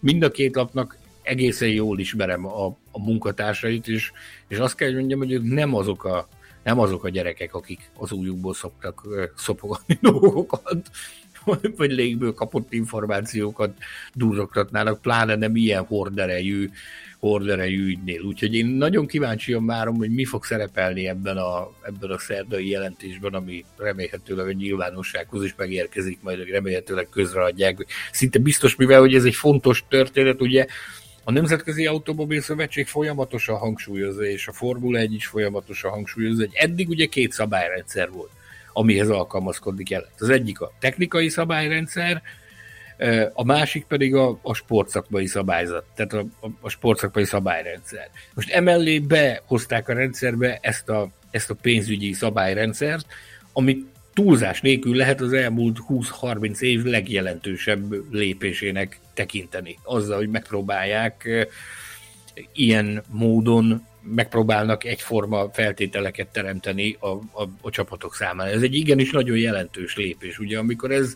mind a két lapnak egészen jól ismerem a, a munkatársait, és, és azt kell, hogy mondjam, hogy ők nem azok a, nem azok a gyerekek, akik az újukból szoktak szopogatni dolgokat, vagy légből kapott információkat durrogtatnának, pláne nem ilyen horderejű, horderejű ügynél. Úgyhogy én nagyon kíváncsian várom, hogy mi fog szerepelni ebben a, ebben a szerdai jelentésben, ami remélhetőleg a nyilvánossághoz is megérkezik, majd remélhetőleg közreadják. Szinte biztos, mivel hogy ez egy fontos történet, ugye a Nemzetközi Automobil Szövetség folyamatosan hangsúlyozza, és a Formula 1 is folyamatosan hangsúlyozza, hogy eddig ugye két szabályrendszer volt, amihez alkalmazkodni kellett. Az egyik a technikai szabályrendszer, a másik pedig a, a sportszakmai szabályzat, tehát a, a, a sportszakmai szabályrendszer. Most emellé behozták a rendszerbe ezt a, ezt a pénzügyi szabályrendszert, amit túlzás nélkül lehet az elmúlt 20-30 év legjelentősebb lépésének tekinteni. Azzal, hogy megpróbálják ilyen módon megpróbálnak egyforma feltételeket teremteni a, a, a csapatok számára. Ez egy igenis nagyon jelentős lépés. Ugye amikor ez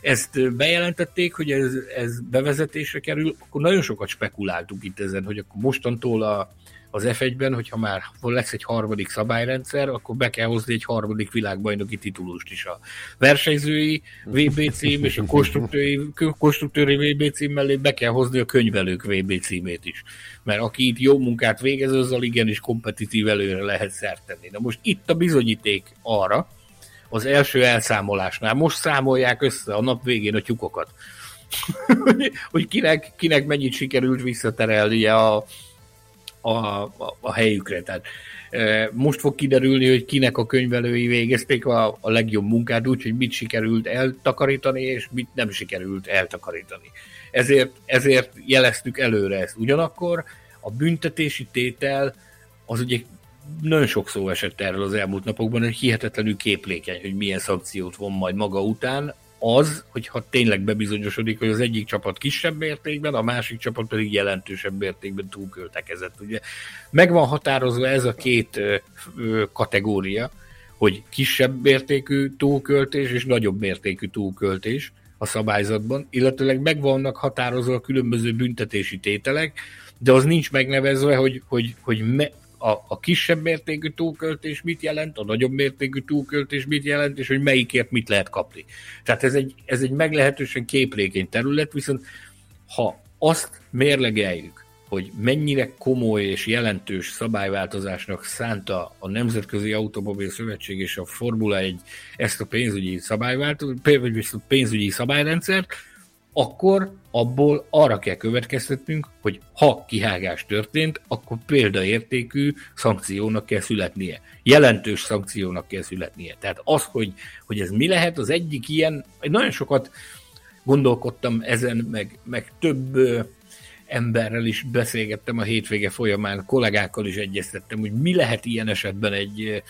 ezt bejelentették, hogy ez, ez bevezetésre kerül, akkor nagyon sokat spekuláltunk itt ezen, hogy akkor mostantól a, az F1-ben, hogyha már lesz egy harmadik szabályrendszer, akkor be kell hozni egy harmadik világbajnoki titulust is a versenyzői VB cím és a konstruktőri, konstruktőri VB cím mellé be kell hozni a könyvelők VB címét is. Mert aki itt jó munkát végez, azzal igenis kompetitív előre lehet szert tenni. Na most itt a bizonyíték arra, az első elszámolásnál. Most számolják össze a nap végén a tyukokat. hogy kinek, kinek mennyit sikerült visszaterelnie a, a, a, a helyükre. Tehát most fog kiderülni, hogy kinek a könyvelői végezték a, a legjobb munkát, úgyhogy mit sikerült eltakarítani, és mit nem sikerült eltakarítani. Ezért, ezért jeleztük előre ezt. Ugyanakkor a büntetési tétel az ugye nagyon sok szó esett erről az elmúlt napokban, hogy hihetetlenül képlékeny, hogy milyen szankciót von majd maga után, az, hogyha tényleg bebizonyosodik, hogy az egyik csapat kisebb mértékben, a másik csapat pedig jelentősebb mértékben túlköltekezett. Ugye meg van határozva ez a két ö, ö, kategória, hogy kisebb mértékű túlköltés és nagyobb mértékű túlköltés a szabályzatban, illetőleg meg vannak határozva a különböző büntetési tételek, de az nincs megnevezve, hogy, hogy, hogy me, a, a kisebb mértékű túlköltés mit jelent, a nagyobb mértékű túlköltés mit jelent, és hogy melyikért mit lehet kapni. Tehát ez egy, ez egy meglehetősen képlékeny terület, viszont ha azt mérlegeljük, hogy mennyire komoly és jelentős szabályváltozásnak szánta a Nemzetközi Automobil Szövetség és a Formula 1 ezt a pénzügyi, szabályváltozást, pénzügyi szabályrendszert, akkor abból arra kell következtetnünk, hogy ha kihágás történt, akkor példaértékű szankciónak kell születnie. Jelentős szankciónak kell születnie. Tehát az, hogy, hogy ez mi lehet, az egyik ilyen, nagyon sokat gondolkodtam ezen, meg, meg több emberrel is beszélgettem a hétvége folyamán, kollégákkal is egyeztettem, hogy mi lehet ilyen esetben egy,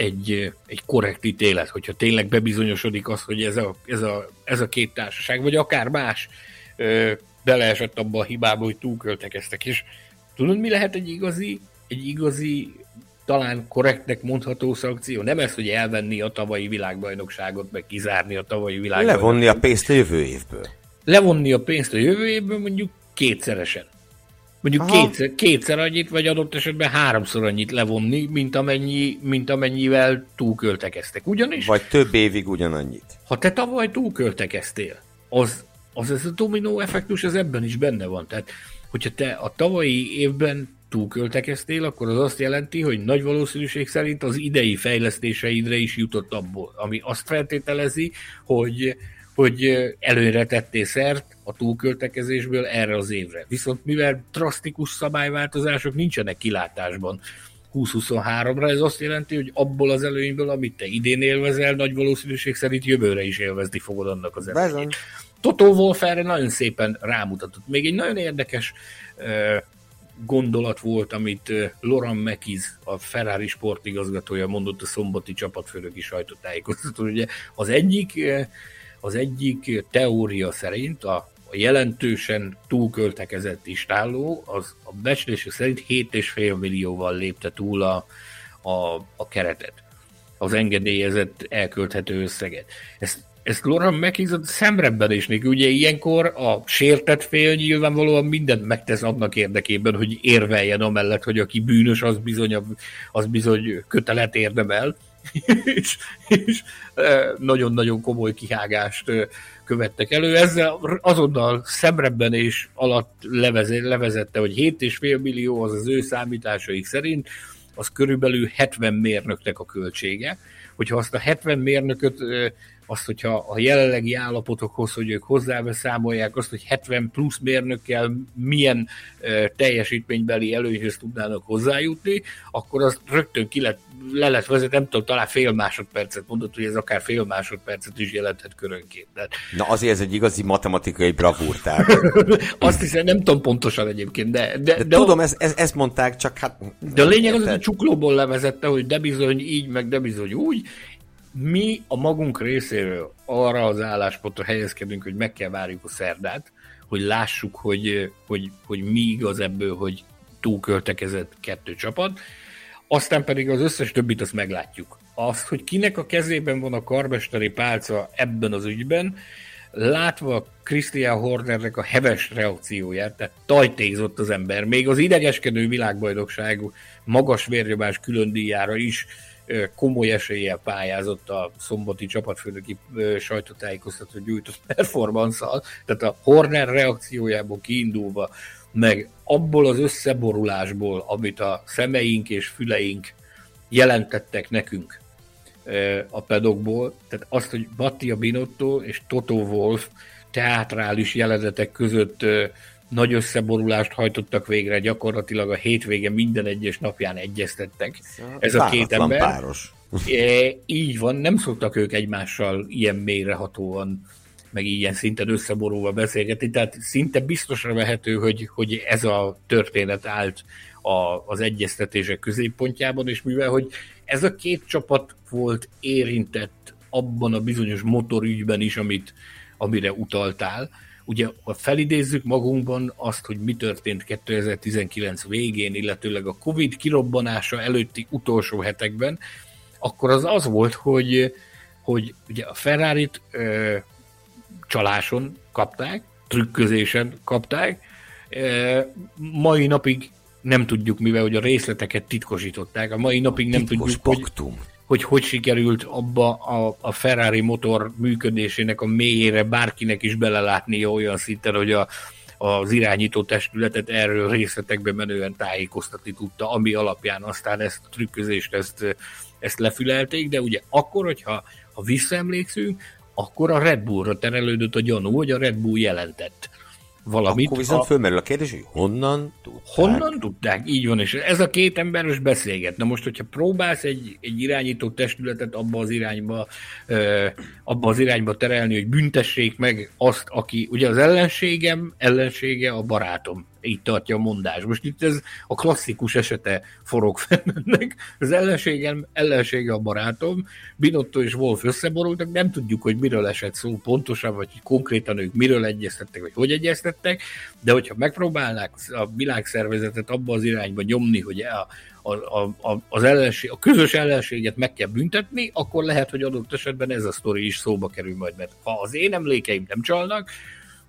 egy, egy korrekt ítélet, hogyha tényleg bebizonyosodik az, hogy ez a, ez a, ez a két társaság, vagy akár más ö, beleesett abba a hibába, hogy túlköltekeztek. És tudod, mi lehet egy igazi, egy igazi talán korrektnek mondható szankció. Nem ez, hogy elvenni a tavalyi világbajnokságot, meg kizárni a tavalyi világbajnokságot. Levonni a pénzt a jövő évből. Levonni a pénzt a jövő évből mondjuk kétszeresen. Mondjuk kétszer, kétszer annyit, vagy adott esetben háromszor annyit levonni, mint, amennyi, mint amennyivel túlköltekeztek. Ugyanis... Vagy több évig ugyanannyit. Ha te tavaly túlköltekeztél, az, az ez a dominó effektus, ez ebben is benne van. Tehát, hogyha te a tavalyi évben túlköltekeztél, akkor az azt jelenti, hogy nagy valószínűség szerint az idei fejlesztéseidre is jutott abból, ami azt feltételezi, hogy hogy előre tettél szert a túlköltekezésből erre az évre. Viszont mivel drasztikus szabályváltozások nincsenek kilátásban 2023-ra, ez azt jelenti, hogy abból az előnyből, amit te idén élvezel, nagy valószínűség szerint jövőre is élvezni fogod annak az előnyét. Toto Wolff erre nagyon szépen rámutatott. Még egy nagyon érdekes gondolat volt, amit Loran Mekiz, a Ferrari sportigazgatója mondott a szombati csapatfőnöki sajtótájékoztatón. Ugye az egyik az egyik teória szerint, a, a jelentősen túlköltekezett istálló, az a becslések szerint 7,5 millióval lépte túl a, a, a keretet, az engedélyezett elkölthető összeget. Ezt, ezt Laura McKinson szemrebben is neki. Ugye ilyenkor a sértett fél nyilvánvalóan mindent megtesz annak érdekében, hogy érveljen amellett, hogy aki bűnös, az bizony, az bizony kötelet érdemel. és, és nagyon-nagyon komoly kihágást követtek elő. Ezzel azonnal szemrebben és alatt levezette, hogy 7,5 millió az az ő számításaik szerint, az körülbelül 70 mérnöknek a költsége. Hogyha azt a 70 mérnököt azt, hogyha a jelenlegi állapotokhoz, hogy ők hozzábeszámolják azt, hogy 70 plusz mérnökkel milyen teljesítménybeli előnyhöz tudnának hozzájutni, akkor az rögtön ki lett, le lett vezet, nem tudom, talán fél másodpercet mondott, hogy ez akár fél másodpercet is jelenthet körönként. De... Na azért ez egy igazi matematikai bravúr, tehát. azt hiszem, nem tudom pontosan egyébként, de... De, de, de tudom, a... ezt, ezt, ezt mondták, csak hát... De a lényeg az, hogy csuklóból levezette, hogy de bizony így, meg de bizony úgy, mi a magunk részéről arra az álláspontra helyezkedünk, hogy meg kell várjuk a szerdát, hogy lássuk, hogy, hogy, hogy mi igaz ebből, hogy túlköltekezett kettő csapat, aztán pedig az összes többit azt meglátjuk. Azt, hogy kinek a kezében van a karbesteri pálca ebben az ügyben, látva Christian Hornernek a heves reakcióját, tehát tajtézott az ember, még az idegeskedő világbajnokság magas vérnyomás külön díjára is komoly eséllyel pályázott a szombati csapatfőnöki sajtótájékoztató gyújtott performance tehát a Horner reakciójából kiindulva, meg abból az összeborulásból, amit a szemeink és füleink jelentettek nekünk a pedokból, tehát azt, hogy Mattia Binotto és Toto Wolf teátrális jelenetek között nagy összeborulást hajtottak végre, gyakorlatilag a hétvége minden egyes napján egyeztettek. Szóval Ez a két ember. Páros. É, így van, nem szoktak ők egymással ilyen mélyrehatóan, meg ilyen szinten összeborulva beszélgetni, tehát szinte biztosra vehető, hogy, hogy ez a történet állt a, az egyeztetések középpontjában, és mivel, hogy ez a két csapat volt érintett abban a bizonyos motorügyben is, amit, amire utaltál, ugye ha felidézzük magunkban azt, hogy mi történt 2019 végén, illetőleg a Covid kirobbanása előtti utolsó hetekben, akkor az az volt, hogy, hogy ugye a Ferrari-t ö, csaláson kapták, trükközésen kapták, ö, mai napig nem tudjuk, mivel hogy a részleteket titkosították, a mai napig nem Titkos tudjuk, paktum. hogy hogy hogy sikerült abba a, a Ferrari motor működésének a mélyére bárkinek is belelátni olyan szinten, hogy a, az irányító testületet erről részletekbe menően tájékoztatni tudta, ami alapján aztán ezt a trükközést, ezt, ezt lefülelték, de ugye akkor, hogyha ha visszaemlékszünk, akkor a Red Bullra terelődött a gyanú, hogy a Red Bull jelentett valamit. Akkor viszont a... fölmerül a kérdés, hogy honnan tudták? Honnan tudták, így van, és ez a két emberös beszélget. Na most, hogyha próbálsz egy, egy irányító testületet abba az irányba, ö, abba az irányba terelni, hogy büntessék meg azt, aki, ugye az ellenségem, ellensége a barátom így tartja a mondás. Most itt ez a klasszikus esete forog fennek. Az ellenségem, ellensége a barátom, Binotto és Wolf összeborultak, nem tudjuk, hogy miről esett szó pontosan, vagy konkrétan ők miről egyeztettek, vagy hogy egyeztettek, de hogyha megpróbálnák a világszervezetet abba az irányba nyomni, hogy a, a, a, az ellenség, a közös ellenséget meg kell büntetni, akkor lehet, hogy adott esetben ez a sztori is szóba kerül majd, mert ha az én emlékeim nem csalnak,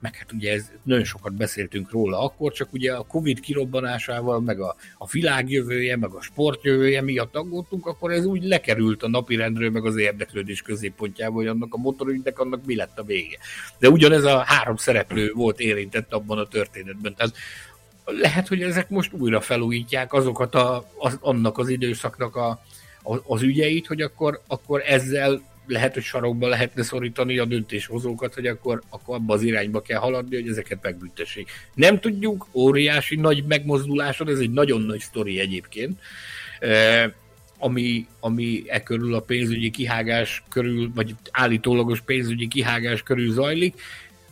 meg hát ugye ez, nagyon sokat beszéltünk róla akkor, csak ugye a Covid kirobbanásával, meg a, a világ jövője, meg a sport jövője miatt aggódtunk, akkor ez úgy lekerült a napirendről, meg az érdeklődés középpontjába, hogy annak a motorügynek annak mi lett a vége. De ugyanez a három szereplő volt érintett abban a történetben. Tehát lehet, hogy ezek most újra felújítják azokat a, az, annak az időszaknak a, az ügyeit, hogy akkor, akkor ezzel lehet, hogy sarokba lehetne szorítani a döntéshozókat, hogy akkor, akkor abba az irányba kell haladni, hogy ezeket megbüntessék. Nem tudjuk, óriási nagy megmozdulásod, ez egy nagyon nagy sztori egyébként, e, ami, ami e körül a pénzügyi kihágás körül, vagy állítólagos pénzügyi kihágás körül zajlik,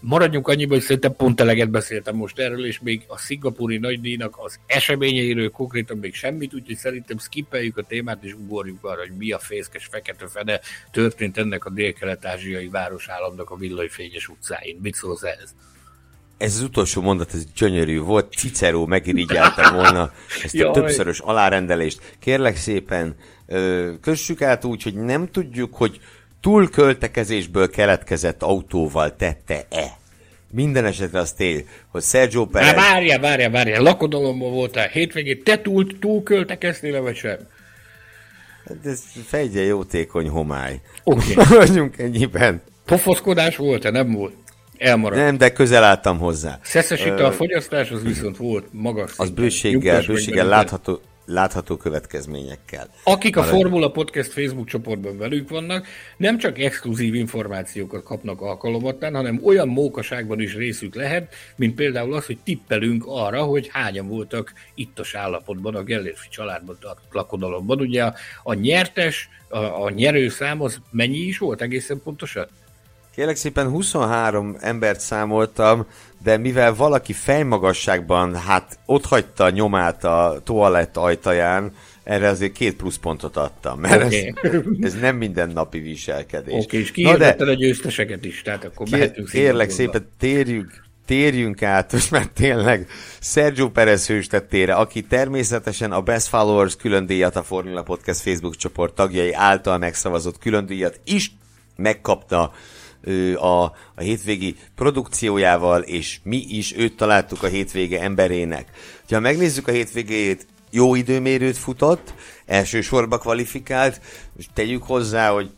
Maradjunk annyiban, hogy szerintem pont eleget beszéltem most erről, és még a szingapúri nagydíjnak az eseményeiről konkrétan még semmit, úgyhogy szerintem skippeljük a témát, és ugorjuk arra, hogy mi a fészkes fekete fene történt ennek a dél-kelet-ázsiai városállamnak a villanyfényes utcáin. Mit szólsz ehhez? ez az utolsó mondat, ez gyönyörű volt, Cicero megirigyelte volna ezt a többszörös alárendelést. Kérlek szépen, kössük át úgy, hogy nem tudjuk, hogy túlköltekezésből keletkezett autóval tette-e. Minden esetre az tény, hogy Sergio Perez... várjál, várjál, várjál, lakodalomban voltál hétvégén, te túl, túl költekeztél vagy sem? Hát Ez fejgye jótékony homály. Oké. Vagyunk ennyiben. Pofoszkodás volt-e? Nem volt. Elmaradt. Nem, de közel álltam hozzá. Szeszesítő a fogyasztás, az viszont volt magas Az bőséggel, bőséggel látható, látható következményekkel. Akik a Formula Podcast Facebook csoportban velük vannak, nem csak exkluzív információkat kapnak alkalomattán, hanem olyan mókaságban is részük lehet, mint például az, hogy tippelünk arra, hogy hányan voltak ittas állapotban a Gellérfi családban tartott lakodalomban. Ugye a, a nyertes, a, a nyerőszám az mennyi is volt egészen pontosan? Kérlek szépen 23 embert számoltam, de mivel valaki fejmagasságban, hát ott hagyta nyomát a toalett ajtaján, erre azért két pluszpontot adtam, mert Oké. ez, ez nem mindennapi viselkedés. Oké, és Na kihirdetted a győzteseket is, tehát akkor Kér, mehetünk kérlek szépen térjünk, térjünk át, most már tényleg Sergio Perez hőstettére, aki természetesen a Best Followers külön díjat a Formula Podcast Facebook csoport tagjai által megszavazott külön díjat is megkapta a, a hétvégi produkciójával, és mi is őt találtuk a hétvége emberének. Ha megnézzük a hétvégét, jó időmérőt futott, elsősorba kvalifikált, és tegyük hozzá, hogy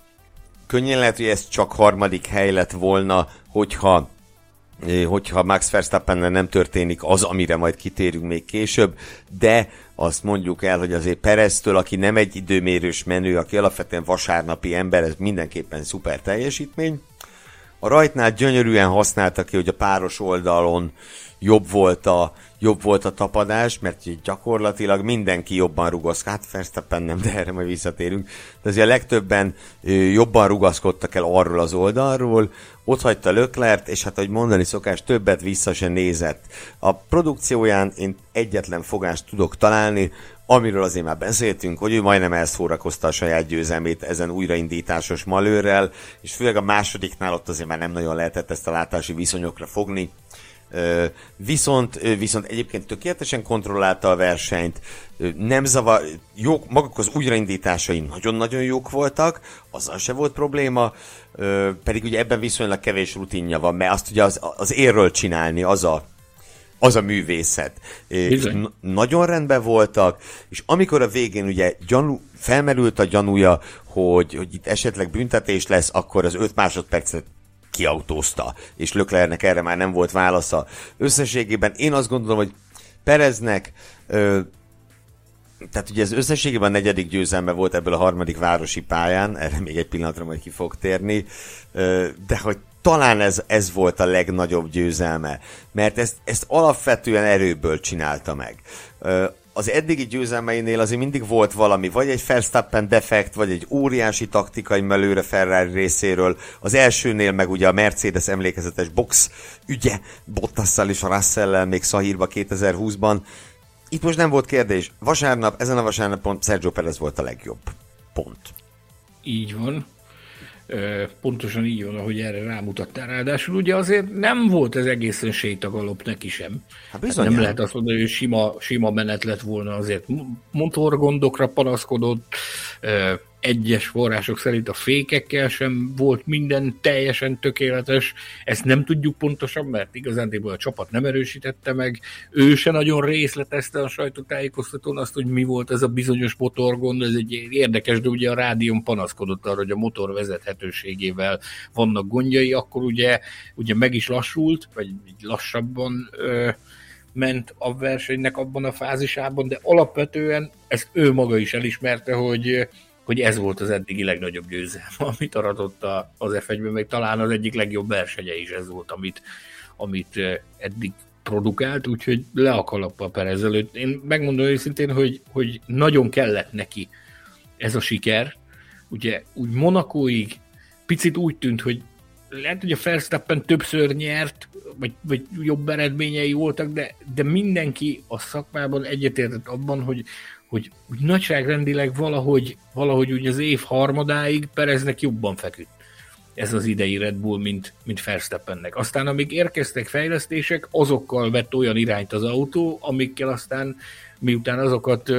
könnyen lehet, hogy ez csak harmadik hely lett volna, hogyha hogyha Max verstappen nem történik az, amire majd kitérünk még később, de azt mondjuk el, hogy azért Pereztől, aki nem egy időmérős menő, aki alapvetően vasárnapi ember, ez mindenképpen szuper teljesítmény. A rajtnál gyönyörűen használta ki, hogy a páros oldalon jobb volt a, jobb volt a tapadás, mert gyakorlatilag mindenki jobban rugaszkodik. Hát Verstappen nem, de erre majd visszatérünk. De azért a legtöbben jobban rugaszkodtak el arról az oldalról, ott hagyta Löklert, és hát, ahogy mondani szokás, többet vissza se nézett. A produkcióján én egyetlen fogást tudok találni, amiről azért már beszéltünk, hogy ő majdnem elszórakozta a saját győzelmét ezen újraindításos malőrrel, és főleg a másodiknál ott azért már nem nagyon lehetett ezt a látási viszonyokra fogni. Viszont, viszont egyébként tökéletesen kontrollálta a versenyt, nem zavar, jók, maguk az újraindításai nagyon-nagyon jók voltak, azzal se volt probléma, pedig ugye ebben viszonylag kevés rutinja van, mert azt ugye az, az érről csinálni, az a, az a művészet. És Bizony. n- nagyon rendben voltak, és amikor a végén ugye gyanú, felmerült a gyanúja, hogy, hogy itt esetleg büntetés lesz, akkor az 5 másodpercet kiautózta, és Löklernek erre már nem volt válasza. Összességében én azt gondolom, hogy Pereznek ö, tehát ugye ez összességében a negyedik győzelme volt ebből a harmadik városi pályán, erre még egy pillanatra majd ki fog térni, de hogy talán ez, ez volt a legnagyobb győzelme, mert ezt, ezt alapvetően erőből csinálta meg. Az eddigi győzelmeinél azért mindig volt valami, vagy egy Verstappen defekt, vagy egy óriási taktikai melőre Ferrari részéről. Az elsőnél meg ugye a Mercedes emlékezetes box ügye Bottasszal és a Russell-lel még Szahírba 2020-ban. Itt most nem volt kérdés. Vasárnap, ezen a vasárnapon Sergio Perez volt a legjobb. Pont. Így van. Pontosan így van, ahogy erre rámutattál. Ráadásul ugye azért nem volt ez egészen sétagalop neki sem. Hát bizony. nem lehet azt mondani, hogy sima, sima menet lett volna azért. Motorgondokra panaszkodott, egyes források szerint a fékekkel sem volt minden teljesen tökéletes. Ezt nem tudjuk pontosan, mert igazándiból a csapat nem erősítette meg. Ő se nagyon részletezte a sajtótájékoztatón azt, hogy mi volt ez a bizonyos motorgond. Ez egy érdekes, de ugye a rádión panaszkodott arra, hogy a motor vezethetőségével vannak gondjai, akkor ugye, ugye meg is lassult, vagy lassabban ö, ment a versenynek abban a fázisában, de alapvetően ezt ő maga is elismerte, hogy hogy ez volt az eddigi legnagyobb győzelme, amit aratott az F1-ben, meg talán az egyik legjobb versenye is ez volt, amit, amit eh, eddig produkált, úgyhogy le a kalappa Perez előtt. Én megmondom őszintén, hogy, hogy nagyon kellett neki ez a siker. Ugye úgy Monakóig picit úgy tűnt, hogy lehet, hogy a Verstappen többször nyert, vagy, vagy jobb eredményei voltak, de, de mindenki a szakmában egyetértett abban, hogy, hogy úgy nagyságrendileg valahogy, valahogy úgy az év harmadáig Pereznek jobban feküdt. ez az idei Red Bull, mint, mint Verstappennek. Aztán amíg érkeztek fejlesztések, azokkal vett olyan irányt az autó, amikkel aztán miután azokat,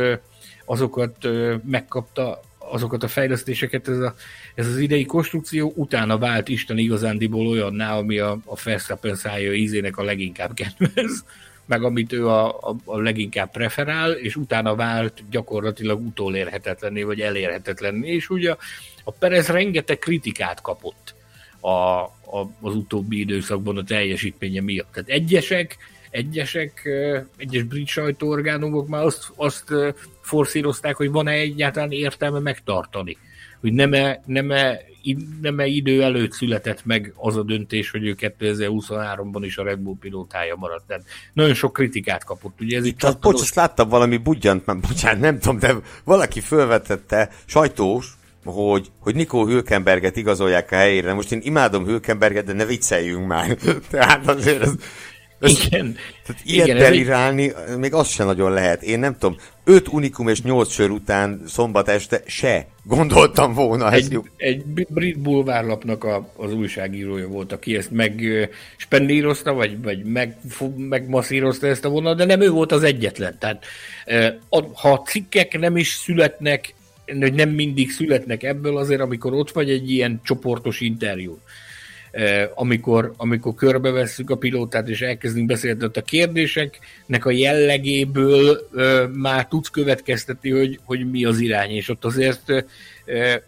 azokat megkapta, azokat a fejlesztéseket ez, a, ez az idei konstrukció utána vált Isten igazándiból olyanná, ami a, a Verstappen szája ízének a leginkább kedvez, meg amit ő a, a, a leginkább preferál, és utána vált gyakorlatilag utolérhetetlenné, vagy elérhetetlenné, és ugye a Perez rengeteg kritikát kapott a, a, az utóbbi időszakban a teljesítménye miatt. Tehát egyesek, egyesek, egyes brit sajtóorgánumok már azt, azt forszírozták, hogy van-e egyáltalán értelme megtartani. Hogy nem-e, nem-e, nem-e idő előtt született meg az a döntés, hogy ő 2023-ban is a Red Bull pilótája maradt. Tehát nagyon sok kritikát kapott. Ugye ez itt bocs, azt láttam valami budjant, már bocsánat, nem tudom, de valaki felvetette, sajtós, hogy, hogy Nikó Hülkenberget igazolják a helyére. Most én imádom Hülkenberget, de ne vicceljünk már. Tehát azért ez, ez, igen. Tehát ilyet igen, delirálni, egy... még az sem nagyon lehet. Én nem tudom, öt unikum és nyolc sör után szombat este se gondoltam volna. Egy, egy brit bulvárlapnak a, az újságírója volt, aki ezt meg spendírozta, vagy, vagy meg, megmasszírozta ezt a vonalat, de nem ő volt az egyetlen. Tehát ha a cikkek nem is születnek hogy nem mindig születnek ebből azért, amikor ott vagy egy ilyen csoportos interjú. Amikor, amikor körbevesszük a pilótát, és elkezdünk beszélni, a kérdéseknek a jellegéből már tudsz következtetni, hogy, hogy mi az irány, és ott azért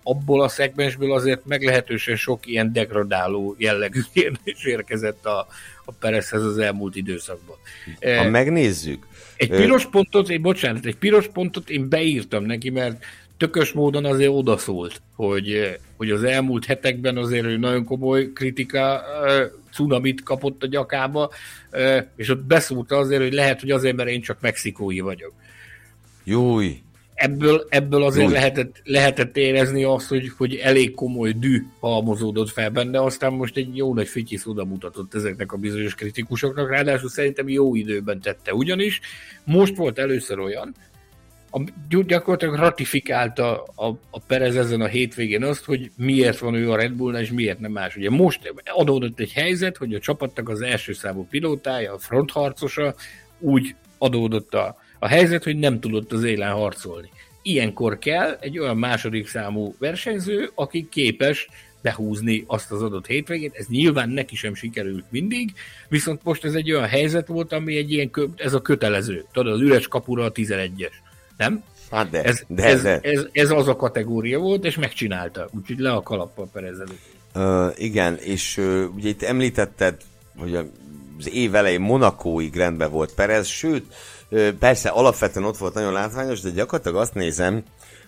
abból a szegmensből azért meglehetősen sok ilyen degradáló jellegű kérdés érkezett a, a Perezhez az elmúlt időszakban. Ha megnézzük. Egy piros pontot, én bocsánat, egy piros pontot én beírtam neki, mert tökös módon azért odaszólt, hogy, hogy az elmúlt hetekben azért ő nagyon komoly kritika uh, cunamit kapott a gyakába, uh, és ott beszúrta azért, hogy lehet, hogy azért, mert én csak mexikói vagyok. Júj! Ebből, ebből azért lehetett, lehetett érezni azt, hogy, hogy elég komoly dű halmozódott fel benne, aztán most egy jó nagy fityisz oda mutatott ezeknek a bizonyos kritikusoknak, ráadásul szerintem jó időben tette. Ugyanis most volt először olyan, a, gyakorlatilag ratifikálta a, a Perez ezen a hétvégén azt, hogy miért van ő a Red Bullnál, és miért nem más. Ugye most adódott egy helyzet, hogy a csapatnak az első számú pilótája, a frontharcosa úgy adódott a, a helyzet, hogy nem tudott az élen harcolni. Ilyenkor kell egy olyan második számú versenyző, aki képes behúzni azt az adott hétvégét. Ez nyilván neki sem sikerült mindig, viszont most ez egy olyan helyzet volt, ami egy ilyen, ez a kötelező. Tudod, az üres kapura a 11-es nem? Hát de, ez, de, ez, de. Ez, ez, az a kategória volt, és megcsinálta. Úgyhogy le a kalappal Perezzel. Uh, igen, és uh, ugye itt említetted, hogy az év elején Monakóig rendben volt Perez, sőt, uh, persze alapvetően ott volt nagyon látványos, de gyakorlatilag azt nézem,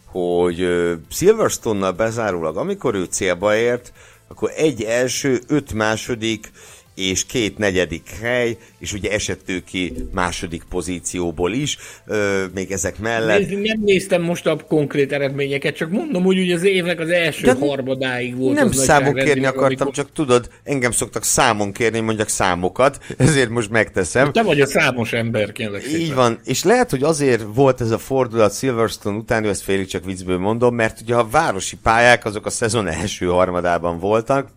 hogy uh, Silverstone-nal bezárólag, amikor ő célba ért, akkor egy első, öt második, és két negyedik hely, és ugye esett ő ki második pozícióból is, ö, még ezek mellett. Nézd, nem néztem most a konkrét eredményeket, csak mondom, hogy ugye az évnek az első De harmadáig volt. Nem számon kérni akartam, amikor... csak tudod, engem szoktak számon kérni, mondjak számokat, ezért most megteszem. Te vagy a számos ember, kérlek szépen. Így van, és lehet, hogy azért volt ez a fordulat Silverstone után, ezt félig csak viccből mondom, mert ugye a városi pályák azok a szezon első harmadában voltak,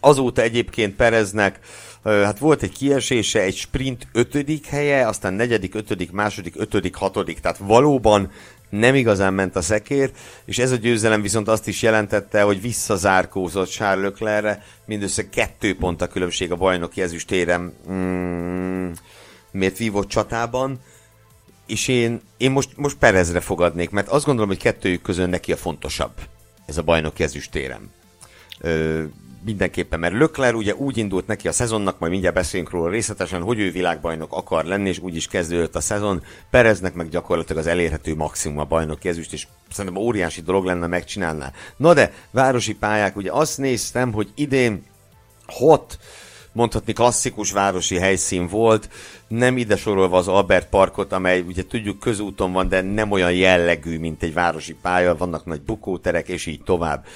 Azóta egyébként Pereznek hát volt egy kiesése, egy sprint ötödik helye, aztán negyedik, ötödik, második, ötödik, hatodik, tehát valóban nem igazán ment a szekér, és ez a győzelem viszont azt is jelentette, hogy visszazárkózott Charles Leclerre, mindössze kettő pont a különbség a bajnoki ezüstérem mm, miért vívott csatában, és én, én most, most Perezre fogadnék, mert azt gondolom, hogy kettőjük közön neki a fontosabb ez a bajnoki ezüstérem. Ö, mindenképpen, mert Lökler ugye úgy indult neki a szezonnak, majd mindjárt beszélünk róla részletesen, hogy ő világbajnok akar lenni, és úgy is kezdődött a szezon. Pereznek meg gyakorlatilag az elérhető maximum a bajnok ezüst, és szerintem óriási dolog lenne megcsinálná. Na de, városi pályák, ugye azt néztem, hogy idén hat mondhatni klasszikus városi helyszín volt, nem ide sorolva az Albert Parkot, amely ugye tudjuk közúton van, de nem olyan jellegű, mint egy városi pálya, vannak nagy bukóterek, és így tovább.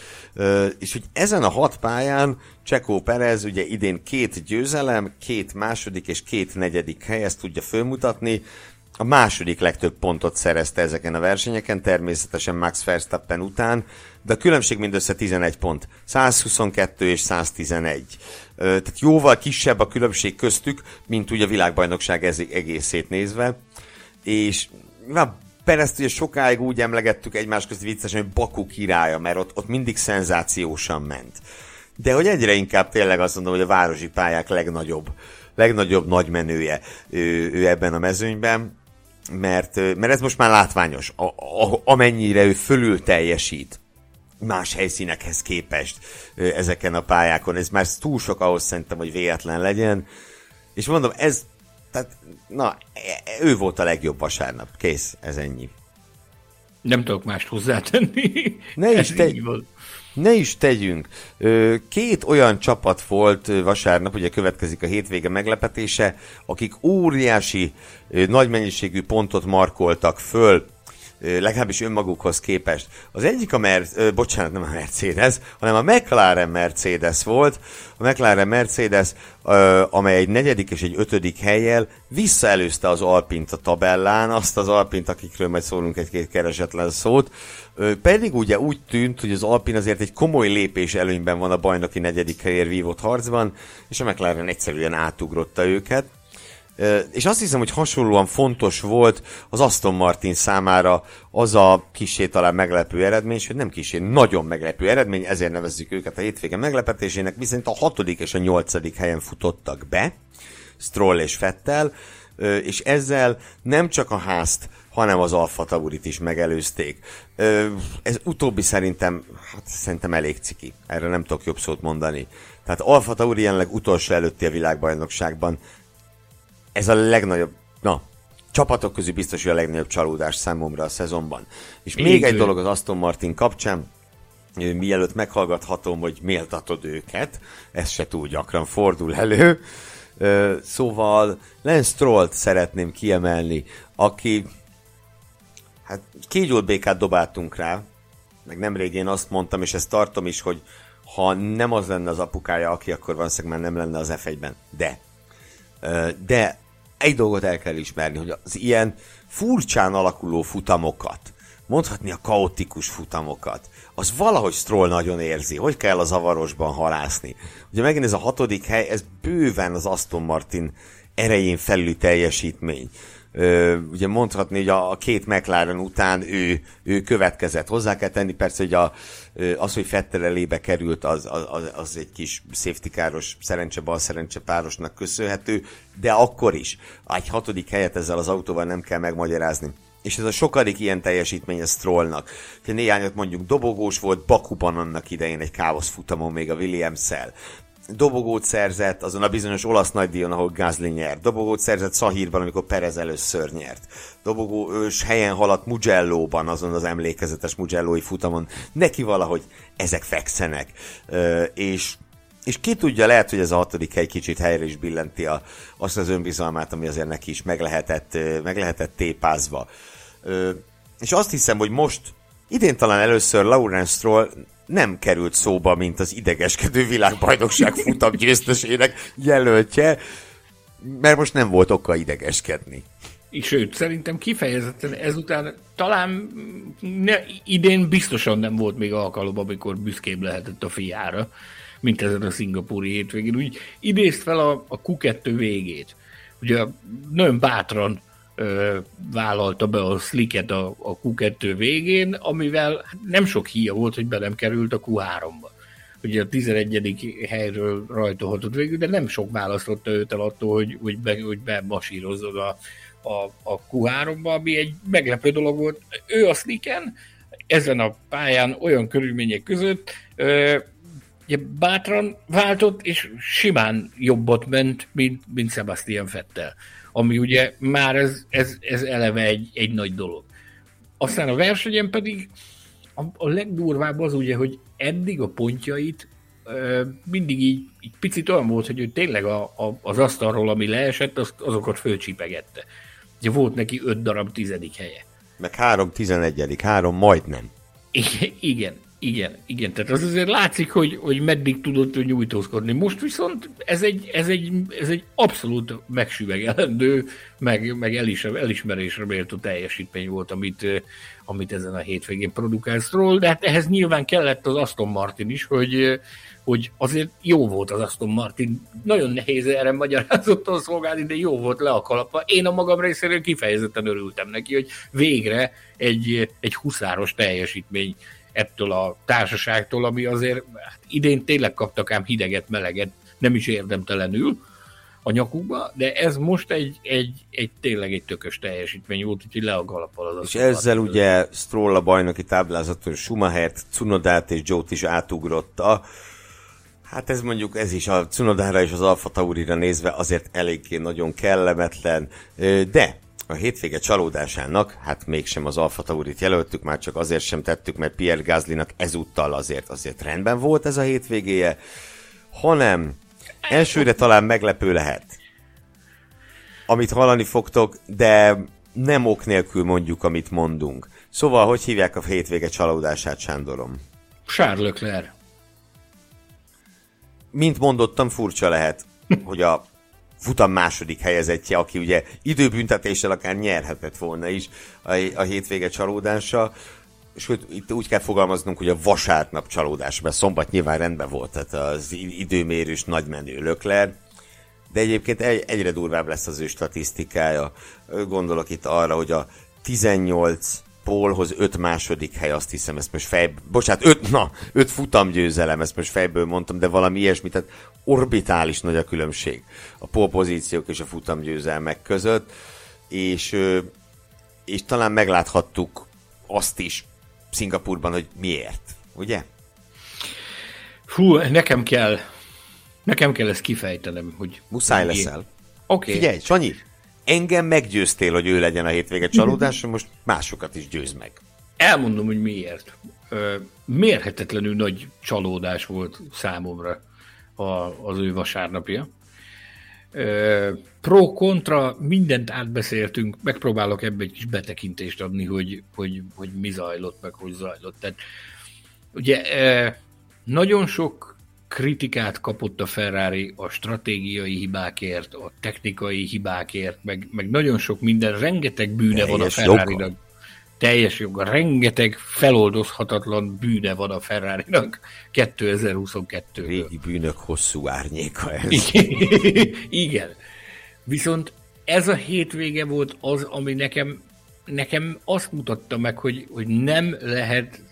És hogy ezen a hat pályán Csekó Perez ugye idén két győzelem, két második és két negyedik hely, ezt tudja fölmutatni, a második legtöbb pontot szerezte ezeken a versenyeken, természetesen Max Verstappen után, de a különbség mindössze 11 pont. 122 és 111. Tehát jóval kisebb a különbség köztük, mint ugye a világbajnokság egészét nézve. És na, Perezt ugye sokáig úgy emlegettük egymás között viccesen, hogy Baku királya, mert ott, ott mindig szenzációsan ment. De hogy egyre inkább tényleg azt mondom, hogy a városi pályák legnagyobb, legnagyobb nagymenője ő, ő ebben a mezőnyben mert, mert ez most már látványos, a, a, amennyire ő fölül teljesít más helyszínekhez képest ezeken a pályákon. Ez már túl sok ahhoz szerintem, hogy véletlen legyen. És mondom, ez, tehát, na, ő volt a legjobb vasárnap. Kész, ez ennyi. Nem tudok mást hozzátenni. Ne is, te, ne is tegyünk. Két olyan csapat volt vasárnap, ugye következik a hétvége meglepetése, akik óriási, nagy mennyiségű pontot markoltak föl legalábbis önmagukhoz képest. Az egyik a Mer- bocsánat, nem a Mercedes, hanem a McLaren Mercedes volt. A McLaren Mercedes, amely egy negyedik és egy ötödik helyjel visszaelőzte az Alpint a tabellán, azt az Alpint, akikről majd szólunk egy-két keresetlen szót, pedig ugye úgy tűnt, hogy az Alpin azért egy komoly lépés előnyben van a bajnoki negyedik helyért vívott harcban, és a McLaren egyszerűen átugrotta őket. És azt hiszem, hogy hasonlóan fontos volt az Aston Martin számára az a kisé talán meglepő eredmény, hogy nem kisé, nagyon meglepő eredmény, ezért nevezzük őket a hétvége meglepetésének, viszont a hatodik és a nyolcadik helyen futottak be, Stroll és Fettel, és ezzel nem csak a házt, hanem az Alfa Taurit is megelőzték. Ez utóbbi szerintem, hát szerintem elég ciki. Erre nem tudok jobb szót mondani. Tehát Alfa Tauri jelenleg utolsó előtti a világbajnokságban ez a legnagyobb, na, csapatok közül biztos, hogy a legnagyobb csalódás számomra a szezonban. És Így még ő. egy dolog az Aston Martin kapcsán, mielőtt meghallgathatom, hogy méltatod őket, ez se túl gyakran fordul elő. Szóval Lance Strollt szeretném kiemelni, aki hát kígyót békát dobáltunk rá, meg nemrég én azt mondtam, és ezt tartom is, hogy ha nem az lenne az apukája, aki akkor van már nem lenne az F1-ben. De. De egy dolgot el kell ismerni, hogy az ilyen furcsán alakuló futamokat, mondhatni a kaotikus futamokat, az valahogy Stroll nagyon érzi, hogy kell a zavarosban halászni. Ugye megint ez a hatodik hely, ez bőven az Aston Martin erején felüli teljesítmény ugye mondhatni, hogy a, a két McLaren után ő, ő következett. Hozzá kell tenni persze, hogy a, az, hogy Fettel elébe került, az, az, az egy kis safety káros, szerencse bal szerencse párosnak köszönhető, de akkor is egy hatodik helyet ezzel az autóval nem kell megmagyarázni. És ez a sokadik ilyen teljesítmény a Strollnak. Néhányat mondjuk dobogós volt, Bakuban annak idején egy káosz futamon még a Williams-szel dobogót szerzett azon a bizonyos olasz nagydíjon, ahol Gázli nyert. Dobogót szerzett Szahírban, amikor Perez először nyert. Dobogó ős helyen haladt Mugello-ban, azon az emlékezetes Mugellói futamon. Neki valahogy ezek fekszenek. Ö, és és ki tudja, lehet, hogy ez a hatodik hely kicsit helyre is billenti a, azt az önbizalmát, ami azért neki is meg lehetett, meg lehetett tépázva. Ö, és azt hiszem, hogy most idén talán először Lawrence Stroll nem került szóba, mint az idegeskedő világbajnokság futam győztesének jelöltje, mert most nem volt oka idegeskedni. Sőt, szerintem kifejezetten ezután talán ne, idén biztosan nem volt még alkalom, amikor büszkébb lehetett a fiára, mint ezen a szingapúri hétvégén. Úgy idézt fel a, a Q2 végét. Ugye nagyon bátran ö, vállalta be a Slicket a, a Q2 végén, amivel nem sok híja volt, hogy be nem került a Q3-ba. Ugye a 11. helyről rajtolhatott végül, de nem sok választotta őt el attól, hogy, hogy, be, hogy bemasírozzon a, a, a Q3-ba, ami egy meglepő dolog volt. Ő a Slicken ezen a pályán olyan körülmények között ö, ugye bátran váltott, és simán jobbat ment, mint, mint Sebastian Fettel ami ugye már ez, ez, ez eleve egy, egy nagy dolog. Aztán a versenyen pedig a, a legdurvább az ugye, hogy eddig a pontjait ö, mindig így, így picit olyan volt, hogy ő tényleg a, a, az asztalról, ami leesett, az, azokat fölcsipegette. Ugye volt neki öt darab tizedik helye. Meg három tizenegyedik, három majdnem. Igen, igen. Igen, igen, tehát az azért látszik, hogy, hogy meddig tudott nyújtózkodni. Most viszont ez egy, ez egy, ez egy abszolút megsüvegelendő, meg, meg elis, elismerésre méltó teljesítmény volt, amit, amit ezen a hétvégén produkálsz ról, de hát ehhez nyilván kellett az Aston Martin is, hogy, hogy azért jó volt az Aston Martin. Nagyon nehéz erre magyarázottan szolgálni, de jó volt le a kalapa. Én a magam részéről kifejezetten örültem neki, hogy végre egy, egy huszáros teljesítmény ettől a társaságtól, ami azért hát idén tényleg kaptak ám hideget, meleget, nem is érdemtelenül a nyakukba, de ez most egy, egy, egy tényleg egy tökös teljesítmény volt, úgyhogy le a galappal az És ezzel az ugye Stroll a bajnoki táblázaton Schumachert, Cunodát és Jót is átugrotta. Hát ez mondjuk, ez is a Cunodára és az Alfa Taurira nézve azért eléggé nagyon kellemetlen, de a hétvége csalódásának, hát mégsem az Alfa Taurit jelöltük, már csak azért sem tettük, mert Pierre Gaslynak ezúttal azért azért rendben volt ez a hétvégéje, hanem elsőre talán meglepő lehet, amit hallani fogtok, de nem ok nélkül mondjuk, amit mondunk. Szóval, hogy hívják a hétvége csalódását, Sándorom? Charles Leclerc. Mint mondottam, furcsa lehet, hogy a futam második helyezettje, aki ugye időbüntetéssel akár nyerhetett volna is a, a hétvége csalódása. Hogy itt úgy kell fogalmaznunk, hogy a vasárnap csalódás, mert szombat nyilván rendben volt, tehát az időmérős nagymenő Lökler, de egyébként egy, egyre durvább lesz az ő statisztikája. Gondolok itt arra, hogy a 18 Paulhoz 5 második hely, azt hiszem, ezt most fej... Bocsánat, 5, na, 5 futamgyőzelem, ezt most fejből mondtam, de valami ilyesmi, tehát orbitális nagy a különbség a polpozíciók és a futamgyőzelmek között, és, és talán megláthattuk azt is Szingapurban, hogy miért, ugye? Fú, nekem kell, nekem kell ezt kifejtenem, hogy... Muszáj leszel. Oké. Okay. Figyelj, Sanyi, engem meggyőztél, hogy ő legyen a hétvége csalódás, most másokat is győz meg. Elmondom, hogy miért. Mérhetetlenül nagy csalódás volt számomra a, az ő vasárnapja. Pro-kontra mindent átbeszéltünk, megpróbálok ebbe egy kis betekintést adni, hogy, hogy, hogy mi zajlott, meg hogy zajlott. Tehát, ugye nagyon sok kritikát kapott a Ferrari a stratégiai hibákért, a technikai hibákért, meg, meg nagyon sok minden, rengeteg bűne van a Ferrari-nak. Teljes joga, rengeteg feloldozhatatlan bűne van a Ferrari-nak 2022 Régi bűnök hosszú árnyéka ez. Igen. Viszont ez a hétvége volt az, ami nekem, nekem azt mutatta meg, hogy, hogy nem lehet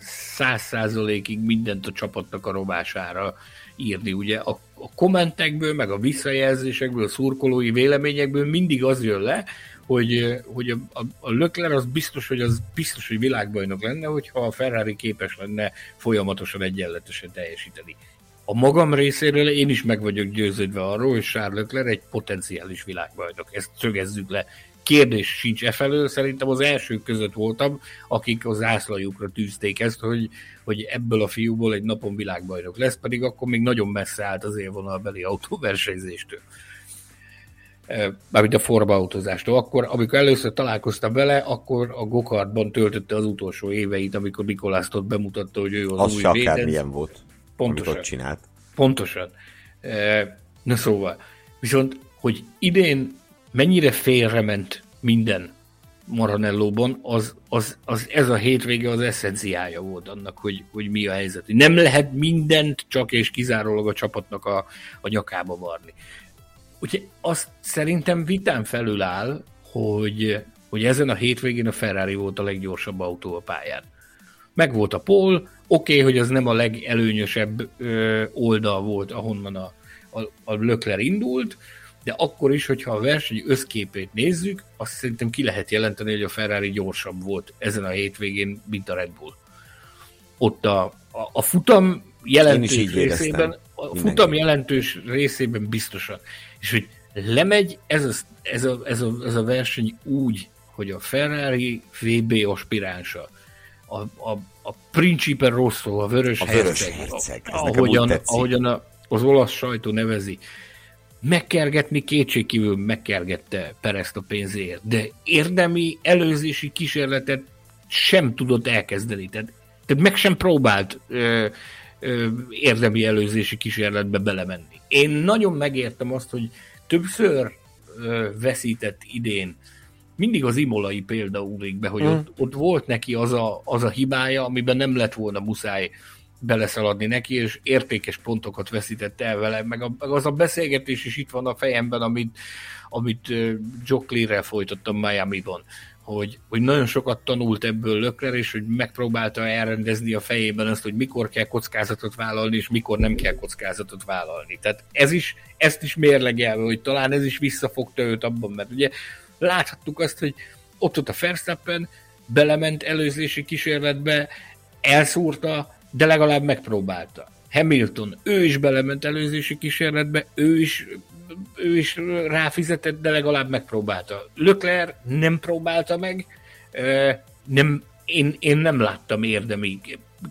száz százalékig mindent a csapatnak a rovására írni. Ugye a, a kommentekből, meg a visszajelzésekből, a szurkolói véleményekből mindig az jön le, hogy, hogy a, a, a Lökler az biztos, hogy az biztos, hogy világbajnok lenne, hogyha a Ferrari képes lenne folyamatosan egyenletesen teljesíteni. A magam részéről én is meg vagyok győződve arról, hogy Charles Leclerc egy potenciális világbajnok. Ezt szögezzük le kérdés sincs e felől, szerintem az elsők között voltam, akik az zászlajukra tűzték ezt, hogy, hogy ebből a fiúból egy napon világbajnok lesz, pedig akkor még nagyon messze állt az élvonalbeli autóversenyzéstől. E, mármint a formautozástól. Akkor, amikor először találkoztam vele, akkor a Gokartban töltötte az utolsó éveit, amikor Nikolász ott bemutatta, hogy ő az, az új védens. milyen volt, Pontosan. csinált. Pontosan. E, na szóval, viszont, hogy idén mennyire félrement minden Maranellóban, az, az, az, ez a hétvége az eszenciája volt annak, hogy, hogy mi a helyzet. Nem lehet mindent csak és kizárólag a csapatnak a, a nyakába varni. Úgyhogy azt szerintem vitán felül áll, hogy, hogy ezen a hétvégén a Ferrari volt a leggyorsabb autó a pályán. Meg volt a pol, oké, okay, hogy az nem a legelőnyösebb ö, oldal volt, ahonnan a, a, a Lökler indult, de akkor is, hogyha a verseny összképét nézzük, azt szerintem ki lehet jelenteni, hogy a Ferrari gyorsabb volt ezen a hétvégén, mint a Red Bull. Ott a, a, a futam jelentős részében, a futam jelentős részében biztosan. És hogy lemegy ez a, ez a, ez a, ez a verseny úgy, hogy a Ferrari VB aspiránsa, a, a, a Principe Rosso, a vörös, a vörös herceg, herceg ahogyan, ahogyan a, az olasz sajtó nevezi, megkergetni kétségkívül megkergette Perezt a pénzért, de érdemi előzési kísérletet sem tudott elkezdeni. Tehát, Tehát meg sem próbált ö, ö, érdemi előzési kísérletbe belemenni. Én nagyon megértem azt, hogy többször ö, veszített idén mindig az imolai példa úrik be, hogy mm. ott, ott volt neki az a, az a hibája, amiben nem lett volna muszáj beleszaladni neki, és értékes pontokat veszített el vele, meg, a, meg az a beszélgetés is itt van a fejemben, amit, amit Joe Clear-rel folytattam Miami-ban, hogy, hogy nagyon sokat tanult ebből Lökler, és hogy megpróbálta elrendezni a fejében azt, hogy mikor kell kockázatot vállalni, és mikor nem kell kockázatot vállalni. Tehát ez is, ezt is mérlegelve, hogy talán ez is visszafogta őt abban, mert ugye láthattuk azt, hogy ott ott a Verstappen belement előzési kísérletbe, elszúrta, de legalább megpróbálta. Hamilton, ő is belement előzési kísérletbe, ő is, ő is ráfizetett, de legalább megpróbálta. Leclerc nem próbálta meg, nem, én, én nem láttam érdemi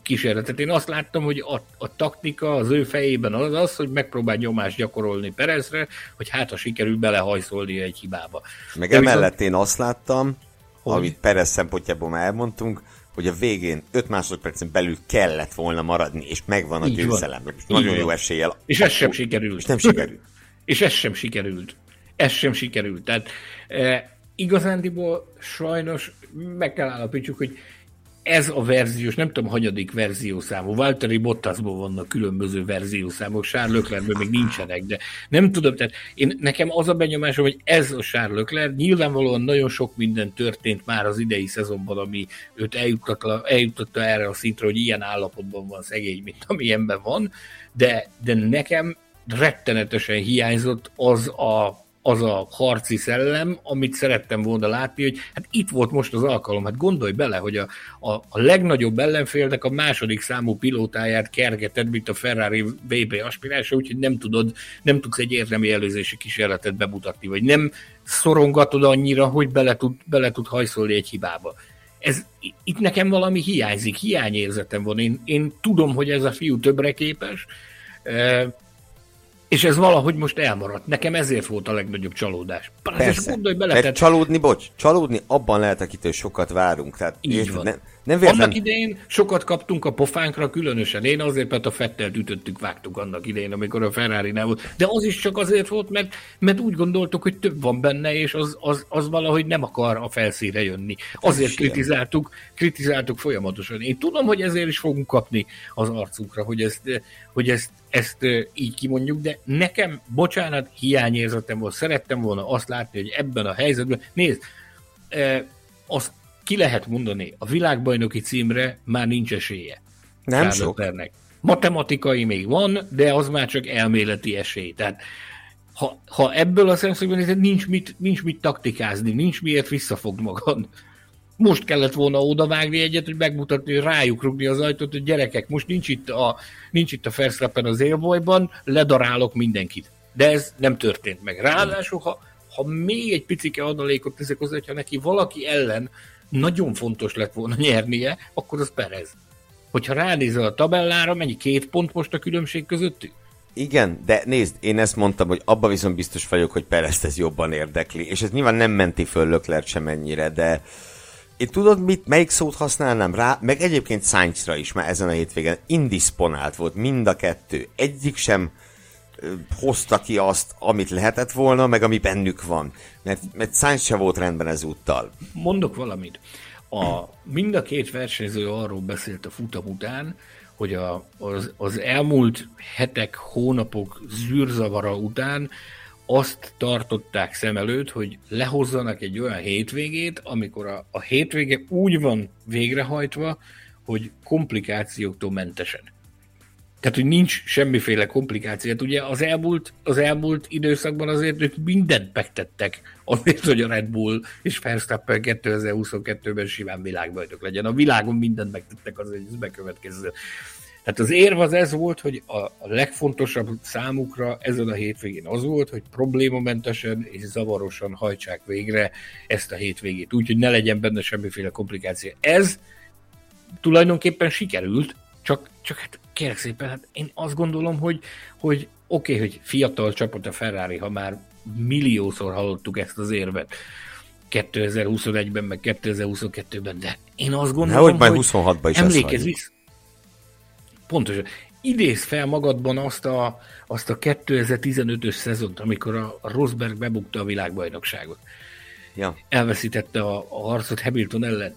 kísérletet. Én azt láttam, hogy a, a taktika az ő fejében az az, hogy megpróbál nyomást gyakorolni Perezre, hogy hát ha sikerül belehajszolni egy hibába. Meg De emellett viszont... én azt láttam, hogy? amit Perez szempontjából már elmondtunk, hogy a végén 5 másodpercen belül kellett volna maradni, és megvan a Így győzelem. Van. Nagyon Így jó van. eséllyel. És ez sem sikerült. És nem sikerült. és ez sem sikerült. Ez sem sikerült. Tehát e, igazándiból sajnos meg kell állapítsuk, hogy ez a verziós, nem tudom, hanyadik verziószámú. Valtteri Bottasból vannak különböző verziószámok, Leclercből még nincsenek, de nem tudom, tehát én, nekem az a benyomásom, hogy ez a Leclerc, nyilvánvalóan nagyon sok minden történt már az idei szezonban, ami őt eljuttatta, eljuttatta erre a szintre, hogy ilyen állapotban van szegény, mint amilyenben van, de, de nekem rettenetesen hiányzott az a az a harci szellem, amit szerettem volna látni, hogy hát itt volt most az alkalom, hát gondolj bele, hogy a, a, a legnagyobb ellenfélnek a második számú pilótáját kergeted, mint a Ferrari VB aspiránsa, úgyhogy nem tudod, nem tudsz egy érdemi előzési kísérletet bemutatni, vagy nem szorongatod annyira, hogy bele tud, bele tud hajszolni egy hibába. Ez, itt nekem valami hiányzik, hiányérzetem van. Én, én tudom, hogy ez a fiú többre képes, és ez valahogy most elmaradt. Nekem ezért volt a legnagyobb csalódás. Persze. Gondolj bele, tehát... Csalódni, bocs, csalódni abban lehet, akitől sokat várunk. Tehát Így van. Ne, nem véletlen... Annak idején sokat kaptunk a pofánkra, különösen én azért, mert a Fettelt ütöttük, vágtuk annak idején, amikor a ferrari nem volt. De az is csak azért volt, mert, mert úgy gondoltuk, hogy több van benne, és az, az, az valahogy nem akar a felszíre jönni. Azért kritizáltuk, kritizáltuk folyamatosan. Én tudom, hogy ezért is fogunk kapni az arcunkra, hogy ezt, hogy ezt, ezt így kimondjuk, de nekem, bocsánat, hiányérzetem volt. Szerettem volna azt látni, hogy ebben a helyzetben, nézd, azt ki lehet mondani, a világbajnoki címre már nincs esélye. Nem sok. Matematikai még van, de az már csak elméleti esély. Tehát ha, ha ebből a szemszögből nézed, nincs mit, nincs mit taktikázni, nincs miért visszafogd magad. Most kellett volna odavágni egyet, hogy megmutatni, hogy rájuk rugni az ajtót, hogy gyerekek, most nincs itt a, nincs itt a Verstappen az élbolyban, ledarálok mindenkit. De ez nem történt meg. Ráadásul, ha, ha még egy picike adalékot teszek hozzá, hogyha neki valaki ellen nagyon fontos lett volna nyernie, akkor az Perez. Hogyha ránézel a tabellára, mennyi két pont most a különbség közöttük? Igen, de nézd, én ezt mondtam, hogy abba viszont biztos vagyok, hogy Perez ez jobban érdekli, és ez nyilván nem menti föl Lökler sem ennyire, de én tudod, mit, melyik szót használnám rá, meg egyébként Sainzra is már ezen a hétvégen indisponált volt mind a kettő. Egyik sem hozta ki azt, amit lehetett volna, meg ami bennük van. Mert, mert Sainz se volt rendben ezúttal. Mondok valamit. A, mind a két versenyző arról beszélt a futam után, hogy a, az, az elmúlt hetek, hónapok zűrzavara után azt tartották szem előtt, hogy lehozzanak egy olyan hétvégét, amikor a, a hétvége úgy van végrehajtva, hogy komplikációktól mentesen. Tehát, hogy nincs semmiféle komplikáció. Hát ugye az elmúlt, az elmúlt időszakban azért ők mindent megtettek azért, hogy a Red Bull és Verstappen 2022-ben simán világbajnok legyen. A világon mindent megtettek azért, hogy ez bekövetkezzen. Tehát az érv az ez volt, hogy a, legfontosabb számukra ezen a hétvégén az volt, hogy problémamentesen és zavarosan hajtsák végre ezt a hétvégét, úgyhogy ne legyen benne semmiféle komplikáció. Ez tulajdonképpen sikerült, csak, csak hát kérek szépen, hát én azt gondolom, hogy, hogy oké, okay, hogy fiatal csapat a Ferrari, ha már milliószor hallottuk ezt az érvet, 2021-ben, meg 2022-ben, de én azt gondolom, Nehogy majd 26-ban is emlékezz vissza. Pontosan. Idéz fel magadban azt a, azt a 2015-ös szezont, amikor a Rosberg bebukta a világbajnokságot. Ja. Elveszítette a, a harcot Hamilton ellen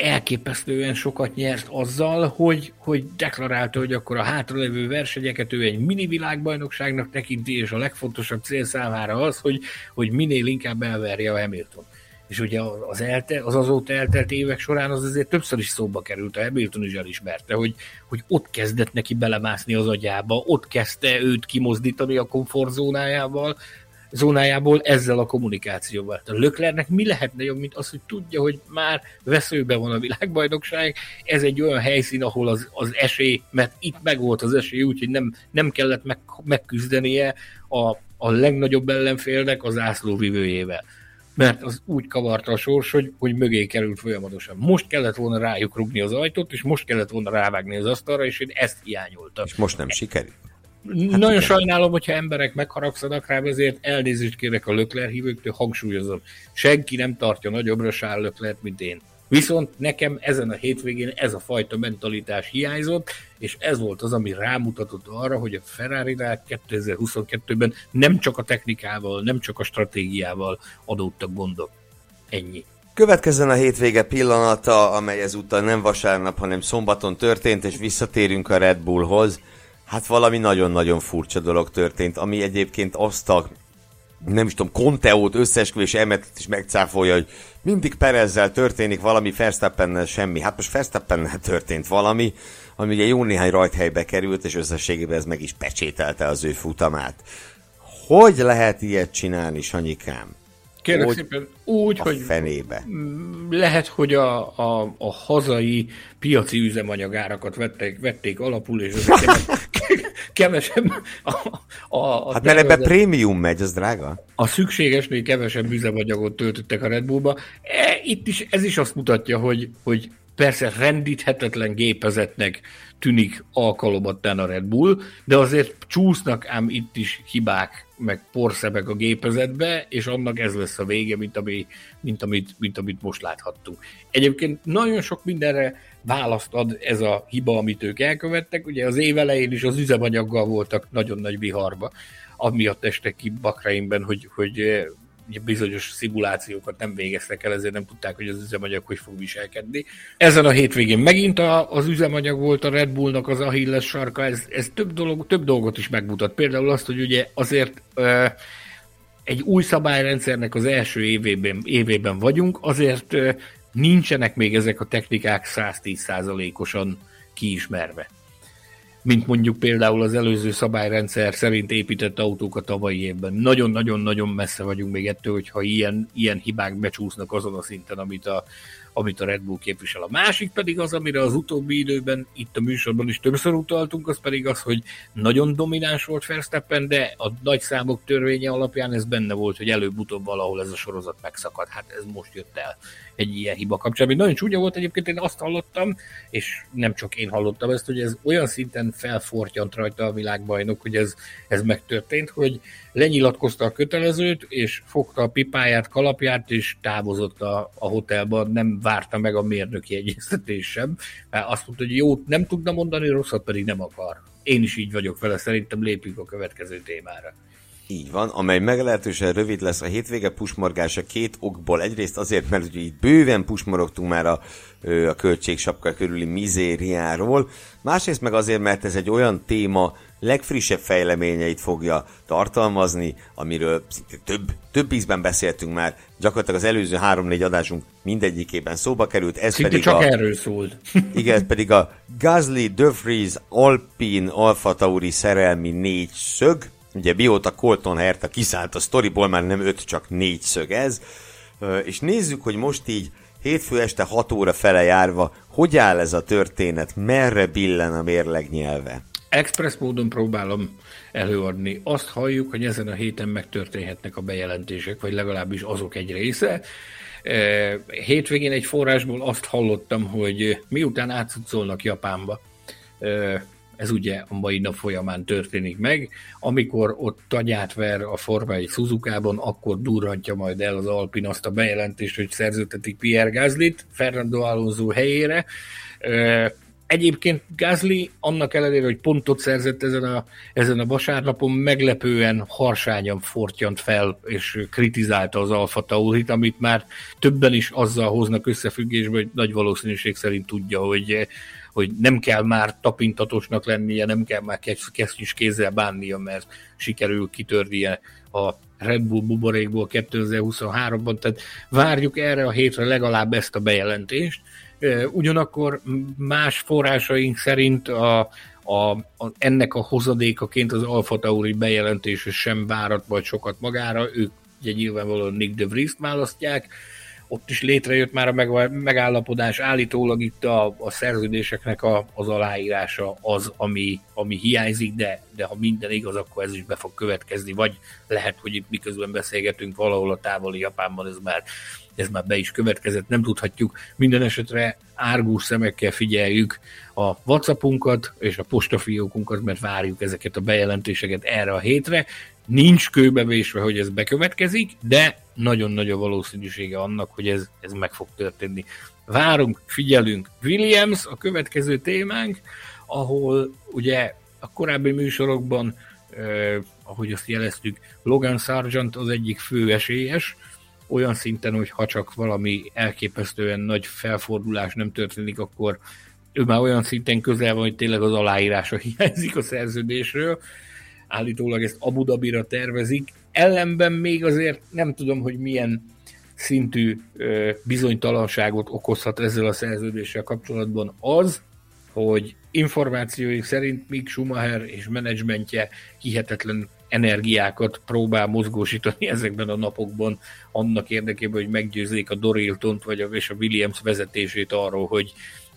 elképesztően sokat nyert azzal, hogy, hogy deklarálta, hogy akkor a hátralévő versenyeket ő egy mini világbajnokságnak tekinti, és a legfontosabb cél számára az, hogy, hogy minél inkább elverje a Hamilton. És ugye az, elte, az azóta eltelt évek során az azért többször is szóba került, a Hamilton is elismerte, hogy, hogy ott kezdett neki belemászni az agyába, ott kezdte őt kimozdítani a komfortzónájával, zónájából ezzel a kommunikációval. A Löklernek mi lehetne jobb, mint az, hogy tudja, hogy már veszőben van a világbajnokság, ez egy olyan helyszín, ahol az, az esély, mert itt meg volt az esély, úgyhogy nem, nem kellett meg, megküzdenie a, a legnagyobb ellenfélnek az ászlóvivőjével mert az úgy kavarta a sors, hogy, hogy mögé került folyamatosan. Most kellett volna rájuk rugni az ajtót, és most kellett volna rávágni az asztalra, és én ezt hiányoltam. És most nem sikerült. Hát Nagyon igen. sajnálom, hogyha emberek megharagszanak rá, ezért elnézést kérek a Lökler hívőktől, hangsúlyozom. Senki nem tartja nagyobbra Sál Löklert, mint én. Viszont nekem ezen a hétvégén ez a fajta mentalitás hiányzott, és ez volt az, ami rámutatott arra, hogy a ferrari 2022-ben nem csak a technikával, nem csak a stratégiával adódtak gondok. Ennyi. Következzen a hétvége pillanata, amely ezúttal nem vasárnap, hanem szombaton történt, és visszatérünk a Red Bullhoz hát valami nagyon-nagyon furcsa dolog történt, ami egyébként azt a nem is tudom, Conteót, összeesküvés elmetet is megcáfolja, hogy mindig Perezzel történik valami, Verstappennel semmi. Hát most Verstappennel történt valami, ami ugye jó néhány rajthelybe került, és összességében ez meg is pecsételte az ő futamát. Hogy lehet ilyet csinálni, Sanyikám? Kérlek hogy szépen úgy, a hogy fenébe. lehet, hogy a, a, a hazai piaci üzemanyagárakat vették, vették alapul, és kevesebb a, a, a Hát mert ebbe prémium megy, az drága. A szükségesnél kevesebb üzemanyagot töltöttek a Red Bullba. E, itt is, ez is azt mutatja, hogy, hogy persze rendíthetetlen gépezetnek tűnik alkalomattán a Red Bull, de azért csúsznak ám itt is hibák, meg porszebek a gépezetbe, és annak ez lesz a vége, mint, ami, mint, amit, mint amit most láthattunk. Egyébként nagyon sok mindenre választ ad ez a hiba, amit ők elkövettek. Ugye az év elején is az üzemanyaggal voltak nagyon nagy viharba, amiatt estek ki Bakreinben, hogy, hogy ugye bizonyos szimulációkat nem végeztek el, ezért nem tudták, hogy az üzemanyag hogy fog viselkedni. Ezen a hétvégén megint a, az üzemanyag volt a Red Bullnak az Achilles sarka, ez, ez több, dolog, több dolgot is megmutat. Például azt, hogy ugye azért ö, egy új szabályrendszernek az első évében, évében vagyunk, azért ö, nincsenek még ezek a technikák 110%-osan kiismerve mint mondjuk például az előző szabályrendszer szerint épített autók a tavalyi évben. Nagyon-nagyon-nagyon messze vagyunk még ettől, hogyha ilyen, ilyen hibák becsúsznak azon a szinten, amit a, amit a Red Bull képvisel. A másik pedig az, amire az utóbbi időben itt a műsorban is többször utaltunk, az pedig az, hogy nagyon domináns volt Verstappen, de a nagy számok törvénye alapján ez benne volt, hogy előbb-utóbb valahol ez a sorozat megszakad. Hát ez most jött el egy ilyen hiba kapcsolatban. Nagyon csúnya volt egyébként, én azt hallottam, és nem csak én hallottam ezt, hogy ez olyan szinten felfortyant rajta a világbajnok, hogy ez, ez megtörtént, hogy lenyilatkozta a kötelezőt, és fogta a pipáját, kalapját, és távozott a, a hotelba, nem várta meg a mérnöki egyeztetés sem. Azt mondta, hogy jót nem tudna mondani, rosszat pedig nem akar. Én is így vagyok vele, szerintem lépjünk a következő témára. Így van, amely meglehetősen rövid lesz a hétvége pusmorgása két okból. Egyrészt azért, mert ugye itt bőven pusmorogtunk már a, a költségsapka körüli mizériáról. Másrészt meg azért, mert ez egy olyan téma, legfrissebb fejleményeit fogja tartalmazni, amiről több, több ízben beszéltünk már, gyakorlatilag az előző három-négy adásunk mindegyikében szóba került. Ez Szinte pedig csak a, erről szólt. igen, ez pedig a Gasly, De Vries, Alpine, Alfa Tauri szerelmi négy szög, Ugye mióta Colton Herta kiszállt a sztoriból, már nem öt, csak négy szög ez. És nézzük, hogy most így hétfő este 6 óra fele járva, hogy áll ez a történet, merre billen a mérleg nyelve? Express módon próbálom előadni. Azt halljuk, hogy ezen a héten megtörténhetnek a bejelentések, vagy legalábbis azok egy része. Hétvégén egy forrásból azt hallottam, hogy miután átszolnak Japánba, ez ugye a mai nap folyamán történik meg. Amikor ott tanyát ver a Forma 1 Suzuka-ban, akkor durrantja majd el az Alpin azt a bejelentést, hogy szerződtetik Pierre Gaslyt Fernando Alonso helyére. Egyébként Gázli annak ellenére, hogy pontot szerzett ezen a, ezen a vasárnapon, meglepően harsányan fortyant fel, és kritizálta az Alfa Taurit, amit már többen is azzal hoznak összefüggésbe, hogy nagy valószínűség szerint tudja, hogy, hogy nem kell már tapintatosnak lennie, nem kell már kesztyűs kézzel bánnia, mert sikerül kitörnie a Red Bull buborékból 2023-ban, tehát várjuk erre a hétre legalább ezt a bejelentést, Ugyanakkor más forrásaink szerint a, a, a, ennek a hozadékaként az Alfa Tauri bejelentése sem várat vagy sokat magára, ők ugye nyilvánvalóan Nick de Vries-t választják, ott is létrejött már a megállapodás, állítólag itt a, a szerződéseknek a, az aláírása az, ami, ami hiányzik, de, de ha minden igaz, akkor ez is be fog következni, vagy lehet, hogy itt miközben beszélgetünk valahol a távoli Japánban, ez már ez már be is következett, nem tudhatjuk. Minden esetre árgús szemekkel figyeljük a WhatsAppunkat és a postafiókunkat, mert várjuk ezeket a bejelentéseket erre a hétre. Nincs kőbevésve, hogy ez bekövetkezik, de nagyon nagy a valószínűsége annak, hogy ez, ez meg fog történni. Várunk, figyelünk. Williams a következő témánk, ahol ugye a korábbi műsorokban, eh, ahogy azt jeleztük, Logan Sargent az egyik fő esélyes, olyan szinten, hogy ha csak valami elképesztően nagy felfordulás nem történik, akkor ő már olyan szinten közel van, hogy tényleg az aláírása hiányzik a szerződésről. Állítólag ezt Abu Dhabira tervezik. Ellenben még azért nem tudom, hogy milyen szintű bizonytalanságot okozhat ezzel a szerződéssel kapcsolatban az, hogy információik szerint Mick Schumacher és menedzsmentje hihetetlen energiákat próbál mozgósítani ezekben a napokban annak érdekében, hogy meggyőzzék a Doriltont vagy a, és a Williams vezetését arról, hogy,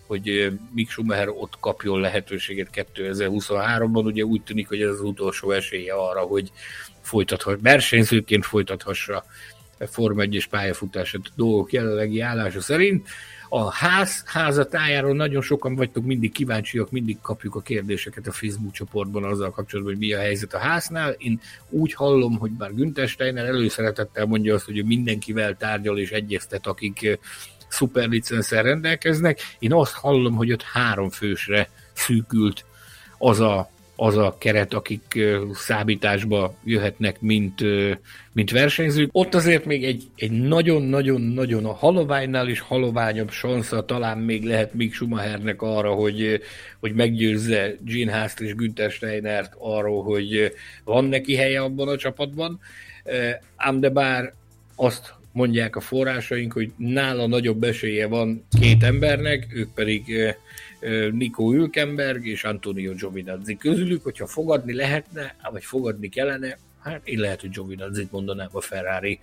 hogy Mick Schumacher ott kapjon lehetőséget 2023-ban. Ugye úgy tűnik, hogy ez az utolsó esélye arra, hogy folytathass, versenyzőként folytathassa Forma 1-es pályafutását dolgok jelenlegi állása szerint a ház, házatájáról nagyon sokan vagytok, mindig kíváncsiak, mindig kapjuk a kérdéseket a Facebook csoportban azzal kapcsolatban, hogy mi a helyzet a háznál. Én úgy hallom, hogy bár Günther Steiner előszeretettel mondja azt, hogy mindenkivel tárgyal és egyeztet, akik szuperlicenszel rendelkeznek. Én azt hallom, hogy ott három fősre szűkült az a az a keret, akik számításba jöhetnek, mint, mint versenyzők. Ott azért még egy, egy nagyon-nagyon-nagyon a haloványnál is haloványabb sansza talán még lehet Mick Schumachernek arra, hogy, hogy meggyőzze Gene Haast és Günther Steinert arról, hogy van neki helye abban a csapatban. Ám de bár azt mondják a forrásaink, hogy nála nagyobb esélye van két embernek, ők pedig Nico Hülkenberg és Antonio Giovinazzi közülük, hogyha fogadni lehetne, vagy fogadni kellene, hát én lehet, hogy Giovinazzi mondanám a Ferrari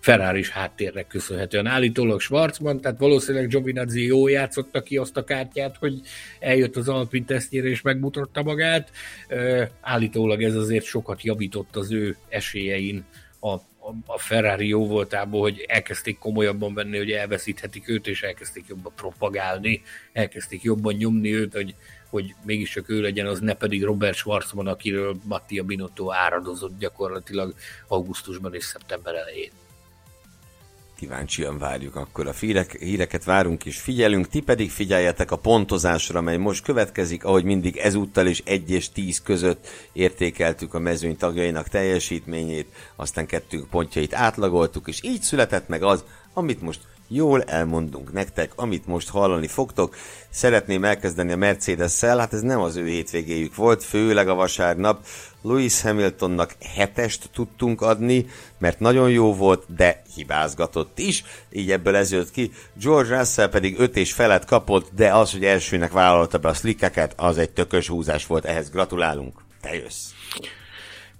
ferrari is háttérnek köszönhetően. Állítólag Schwarzman, tehát valószínűleg Giovinazzi jó játszotta ki azt a kártyát, hogy eljött az Alpin tesztjére és megmutatta magát. Állítólag ez azért sokat javított az ő esélyein a a Ferrari jó voltából, hogy elkezdték komolyabban venni, hogy elveszíthetik őt, és elkezdték jobban propagálni, elkezdték jobban nyomni őt, hogy, hogy mégiscsak ő legyen, az ne pedig Robert Schwarzman, akiről Mattia Binotto áradozott gyakorlatilag augusztusban és szeptember elején kíváncsian várjuk akkor a hírek, híreket várunk és figyelünk, ti pedig figyeljetek a pontozásra, mely most következik, ahogy mindig ezúttal is 1 és 10 között értékeltük a mezőny tagjainak teljesítményét, aztán kettőnk pontjait átlagoltuk, és így született meg az, amit most jól elmondunk nektek, amit most hallani fogtok. Szeretném elkezdeni a Mercedes-szel, hát ez nem az ő hétvégéjük volt, főleg a vasárnap. Lewis Hamiltonnak hetest tudtunk adni, mert nagyon jó volt, de hibázgatott is, így ebből ez jött ki. George Russell pedig öt és felet kapott, de az, hogy elsőnek vállalta be a slickeket, az egy tökös húzás volt, ehhez gratulálunk. Te jössz!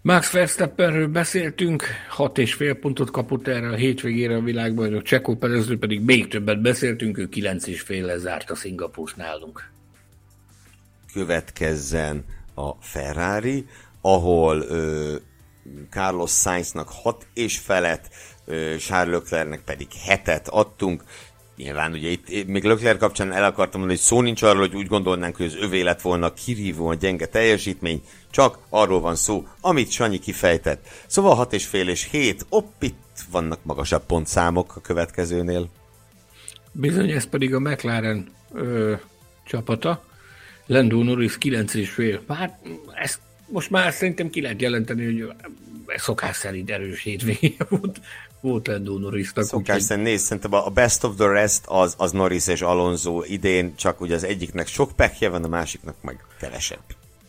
Max Verstappenről beszéltünk, hat és fél pontot kapott erre a hétvégére a világbajnok, Csekó Perezről pedig még többet beszéltünk, ő kilenc és fél zárt a Szingapúrs nálunk. Következzen a Ferrari, ahol ö, Carlos Sainznak hat és felet, ö, Charles Leclercnek pedig hetet adtunk. Nyilván ugye itt még Lökler kapcsán el akartam mondani, hogy szó nincs arról, hogy úgy gondolnánk, hogy az övé lett volna kirívóan gyenge teljesítmény, csak arról van szó, amit Sanyi kifejtett. Szóval 6 és fél és 7, opp, itt vannak magasabb pontszámok a következőnél. Bizony, ez pedig a McLaren ö, csapata. Lando Norris 9 és fél. Hát ezt most már szerintem ki lehet jelenteni, hogy szokás szerint erős hétvége volt, volt Lando Norrisnak. Szokás szerint nézd, szerintem a best of the rest az, az Norris és Alonso idén, csak ugye az egyiknek sok pekje van, a másiknak meg kevesebb.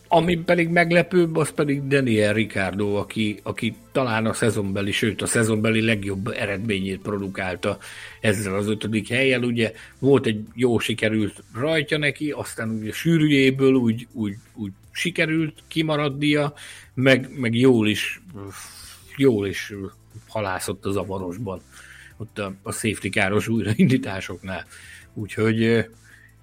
Ami pedig meglepőbb, az pedig Daniel Ricardo, aki, aki talán a szezonbeli, sőt a szezonbeli legjobb eredményét produkálta ezzel az ötödik helyen. Ugye volt egy jó sikerült rajtja neki, aztán ugye sűrűjéből úgy, úgy, úgy sikerült kimaradnia, meg, meg jól is jól is halászott a zavarosban, ott a, a safety káros újraindításoknál. Úgyhogy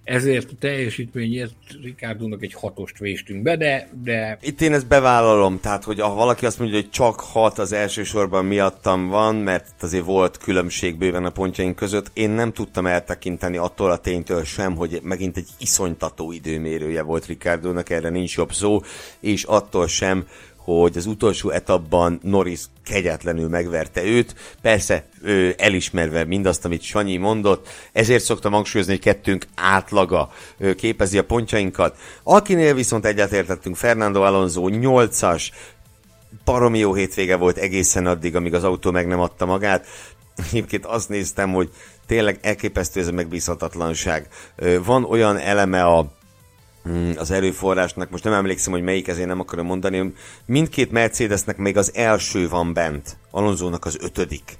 ezért a teljesítményért Rikárdónak egy hatost véstünk be, de, de... Itt én ezt bevállalom, tehát hogy ha valaki azt mondja, hogy csak hat az elsősorban miattam van, mert azért volt különbség bőven a pontjaink között, én nem tudtam eltekinteni attól a ténytől sem, hogy megint egy iszonytató időmérője volt Rikárdónak, erre nincs jobb szó, és attól sem, hogy az utolsó etapban Norris kegyetlenül megverte őt, persze ő elismerve mindazt, amit Sanyi mondott, ezért szoktam hangsúlyozni, hogy kettőnk átlaga képezi a pontjainkat. Akinél viszont egyetértettünk, Fernando Alonso 8-as, baromi jó hétvége volt egészen addig, amíg az autó meg nem adta magát. Egyébként azt néztem, hogy tényleg elképesztő ez a megbízhatatlanság. Van olyan eleme a az erőforrásnak, most nem emlékszem, hogy melyik, ezért nem akarom mondani, mindkét Mercedesnek még az első van bent, Alonzónak az ötödik.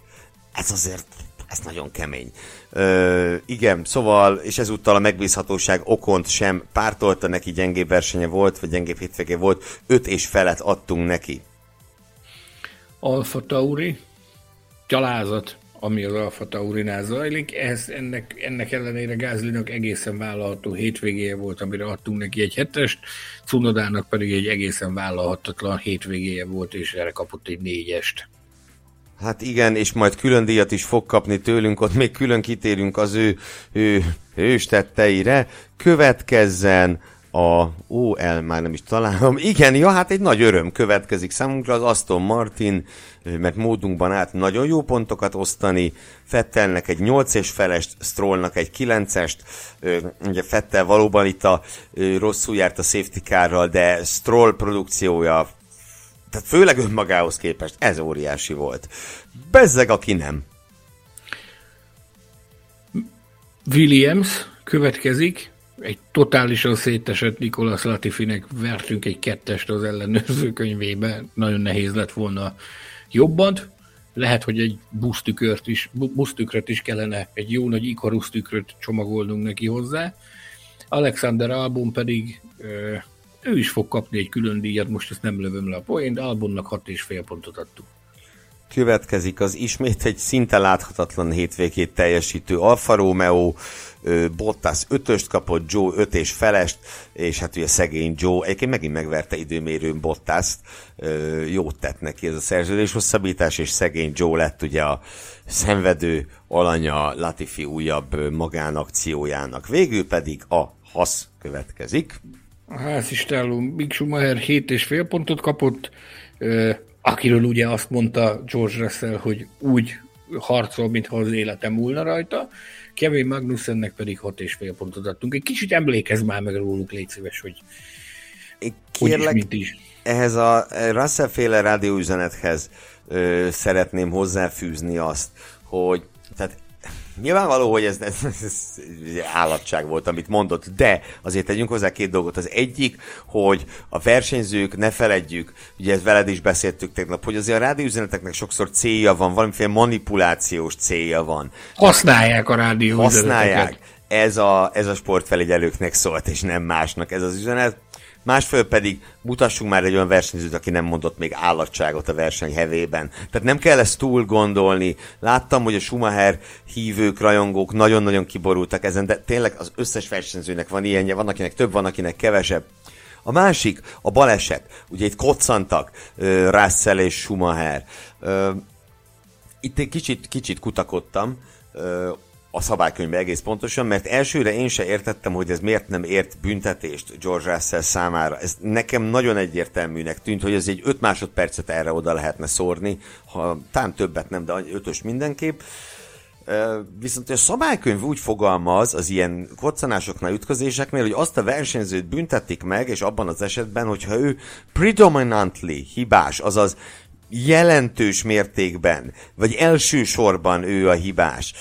Ez azért, ez nagyon kemény. Ö, igen, szóval, és ezúttal a megbízhatóság okont sem pártolta neki, gyengébb versenye volt, vagy gyengébb hétvége volt, öt és felet adtunk neki. Alfa Tauri, gyalázat ami az Alfa Taurinál zajlik. Ez, ennek, ennek ellenére Gázlinak egészen vállalható hétvégéje volt, amire adtunk neki egy hetest, Cunodának pedig egy egészen vállalhatatlan hétvégéje volt, és erre kapott egy négyest. Hát igen, és majd külön díjat is fog kapni tőlünk, ott még külön kitérünk az ő, ő hőstetteire. Következzen a OL, már nem is találom. Igen, ja, hát egy nagy öröm következik számunkra az Aston Martin, mert módunkban át nagyon jó pontokat osztani, Fettelnek egy 8 és felest, Strollnak egy 9-est, ugye Fettel valóban itt a rosszul járt a safety carral, de Stroll produkciója tehát főleg önmagához képest ez óriási volt. Bezzeg, aki nem. Williams következik, egy totálisan szétesett Nikolas Latifinek vertünk egy kettest az ellenőrző könyvébe, nagyon nehéz lett volna jobban. Lehet, hogy egy busztükröt is, busztükröt is kellene, egy jó nagy Icarus tükröt csomagolnunk neki hozzá. Alexander Albon pedig ő is fog kapni egy külön díjat, most ezt nem lövöm le a poént, Albonnak 6,5 pontot adtuk. Következik az ismét egy szinte láthatatlan hétvégét teljesítő Alfa Romeo, Bottas ötöst kapott, Joe öt és felest, és hát ugye szegény Joe, egyébként megint megverte időmérőn Bottaszt, jót tett neki ez a szerződés hosszabbítás, és szegény Joe lett ugye a szenvedő alanya Latifi újabb magánakciójának. Végül pedig a hasz következik. A házistelló Big Schumacher 7,5 pontot kapott, akiről ugye azt mondta George Russell, hogy úgy harcol, mintha az életem múlna rajta. Kevin Magnussennek pedig 6,5 pontot adtunk. Egy kicsit emlékezz már meg róluk, légy szíves, hogy Én kérlek, is, is. ehhez a Russell féle rádióüzenethez ö, szeretném hozzáfűzni azt, hogy tehát Nyilvánvaló, hogy ez, ez, ez, ez állatság volt, amit mondott, de azért tegyünk hozzá két dolgot. Az egyik, hogy a versenyzők, ne feledjük, ugye ezt veled is beszéltük tegnap, hogy azért a rádióüzeneteknek sokszor célja van, valamiféle manipulációs célja van. Használják a rádióüzeneteket. Használják. Ez a, ez a sportfelügyelőknek szólt, és nem másnak ez az üzenet másfél pedig mutassunk már egy olyan versenyzőt, aki nem mondott még állatságot a verseny hevében. Tehát nem kell ezt túl gondolni. Láttam, hogy a Schumacher hívők, rajongók nagyon-nagyon kiborultak ezen, de tényleg az összes versenyzőnek van ilyenje, van akinek több, van akinek kevesebb. A másik, a baleset. Ugye itt koccantak uh, Russell és Schumacher. Itt egy kicsit, kicsit kutakodtam. A szabálykönyvbe egész pontosan, mert elsőre én se értettem, hogy ez miért nem ért büntetést George Russell számára. Ez nekem nagyon egyértelműnek tűnt, hogy ez egy 5 másodpercet erre oda lehetne szórni, ha talán többet nem, de ötös mindenképp. Viszont a szabálykönyv úgy fogalmaz az ilyen koccanásoknál, ütközéseknél, hogy azt a versenyzőt büntetik meg, és abban az esetben, hogyha ő predominantly hibás, azaz jelentős mértékben, vagy elsősorban ő a hibás.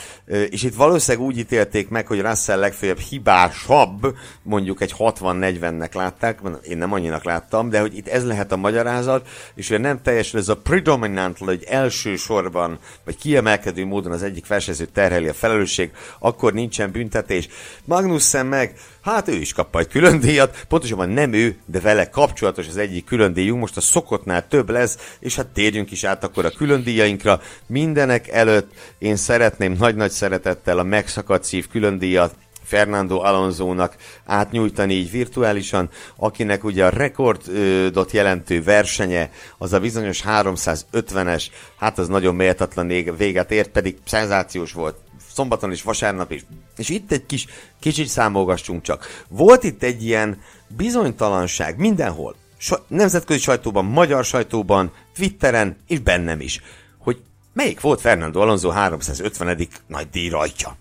És itt valószínűleg úgy ítélték meg, hogy Russell legfeljebb hibásabb, mondjuk egy 60-40-nek látták, én nem annyinak láttam, de hogy itt ez lehet a magyarázat, és hogy nem teljesen ez a predominant, hogy elsősorban, vagy kiemelkedő módon az egyik versenyző terheli a felelősség, akkor nincsen büntetés. Magnussen meg Hát ő is kap egy külön díjat, pontosabban nem ő, de vele kapcsolatos az egyik külön díjunk, most a szokottnál több lesz, és hát térjünk is át akkor a külön díjainkra. Mindenek előtt én szeretném nagy-nagy szeretettel a megszakadt szív külön díjat Fernando Alonso-nak átnyújtani így virtuálisan, akinek ugye a rekordot jelentő versenye, az a bizonyos 350-es, hát az nagyon méltatlan véget ért, pedig szenzációs volt szombaton és vasárnap is. És itt egy kis, kicsit számolgassunk csak. Volt itt egy ilyen bizonytalanság mindenhol. Nemzetközi sajtóban, magyar sajtóban, Twitteren és bennem is, hogy melyik volt Fernando Alonso 350. nagy díj rajtja.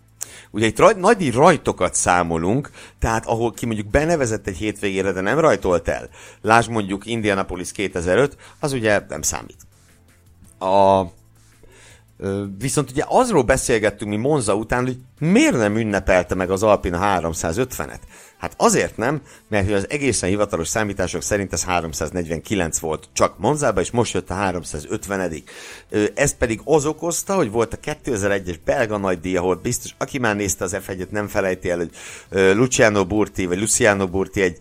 Ugye itt raj, nagy rajtokat számolunk, tehát ahol ki mondjuk benevezett egy hétvégére, de nem rajtolt el. Lásd mondjuk Indianapolis 2005, az ugye nem számít. A Viszont ugye azról beszélgettünk mi Monza után, hogy miért nem ünnepelte meg az Alpina 350-et? Hát azért nem, mert hogy az egészen hivatalos számítások szerint ez 349 volt csak Monzában, és most jött a 350 Ez pedig az okozta, hogy volt a 2001-es belga nagydíj, ahol biztos, aki már nézte az F1-et, nem felejti el, hogy Luciano Burti, vagy Luciano Burti egy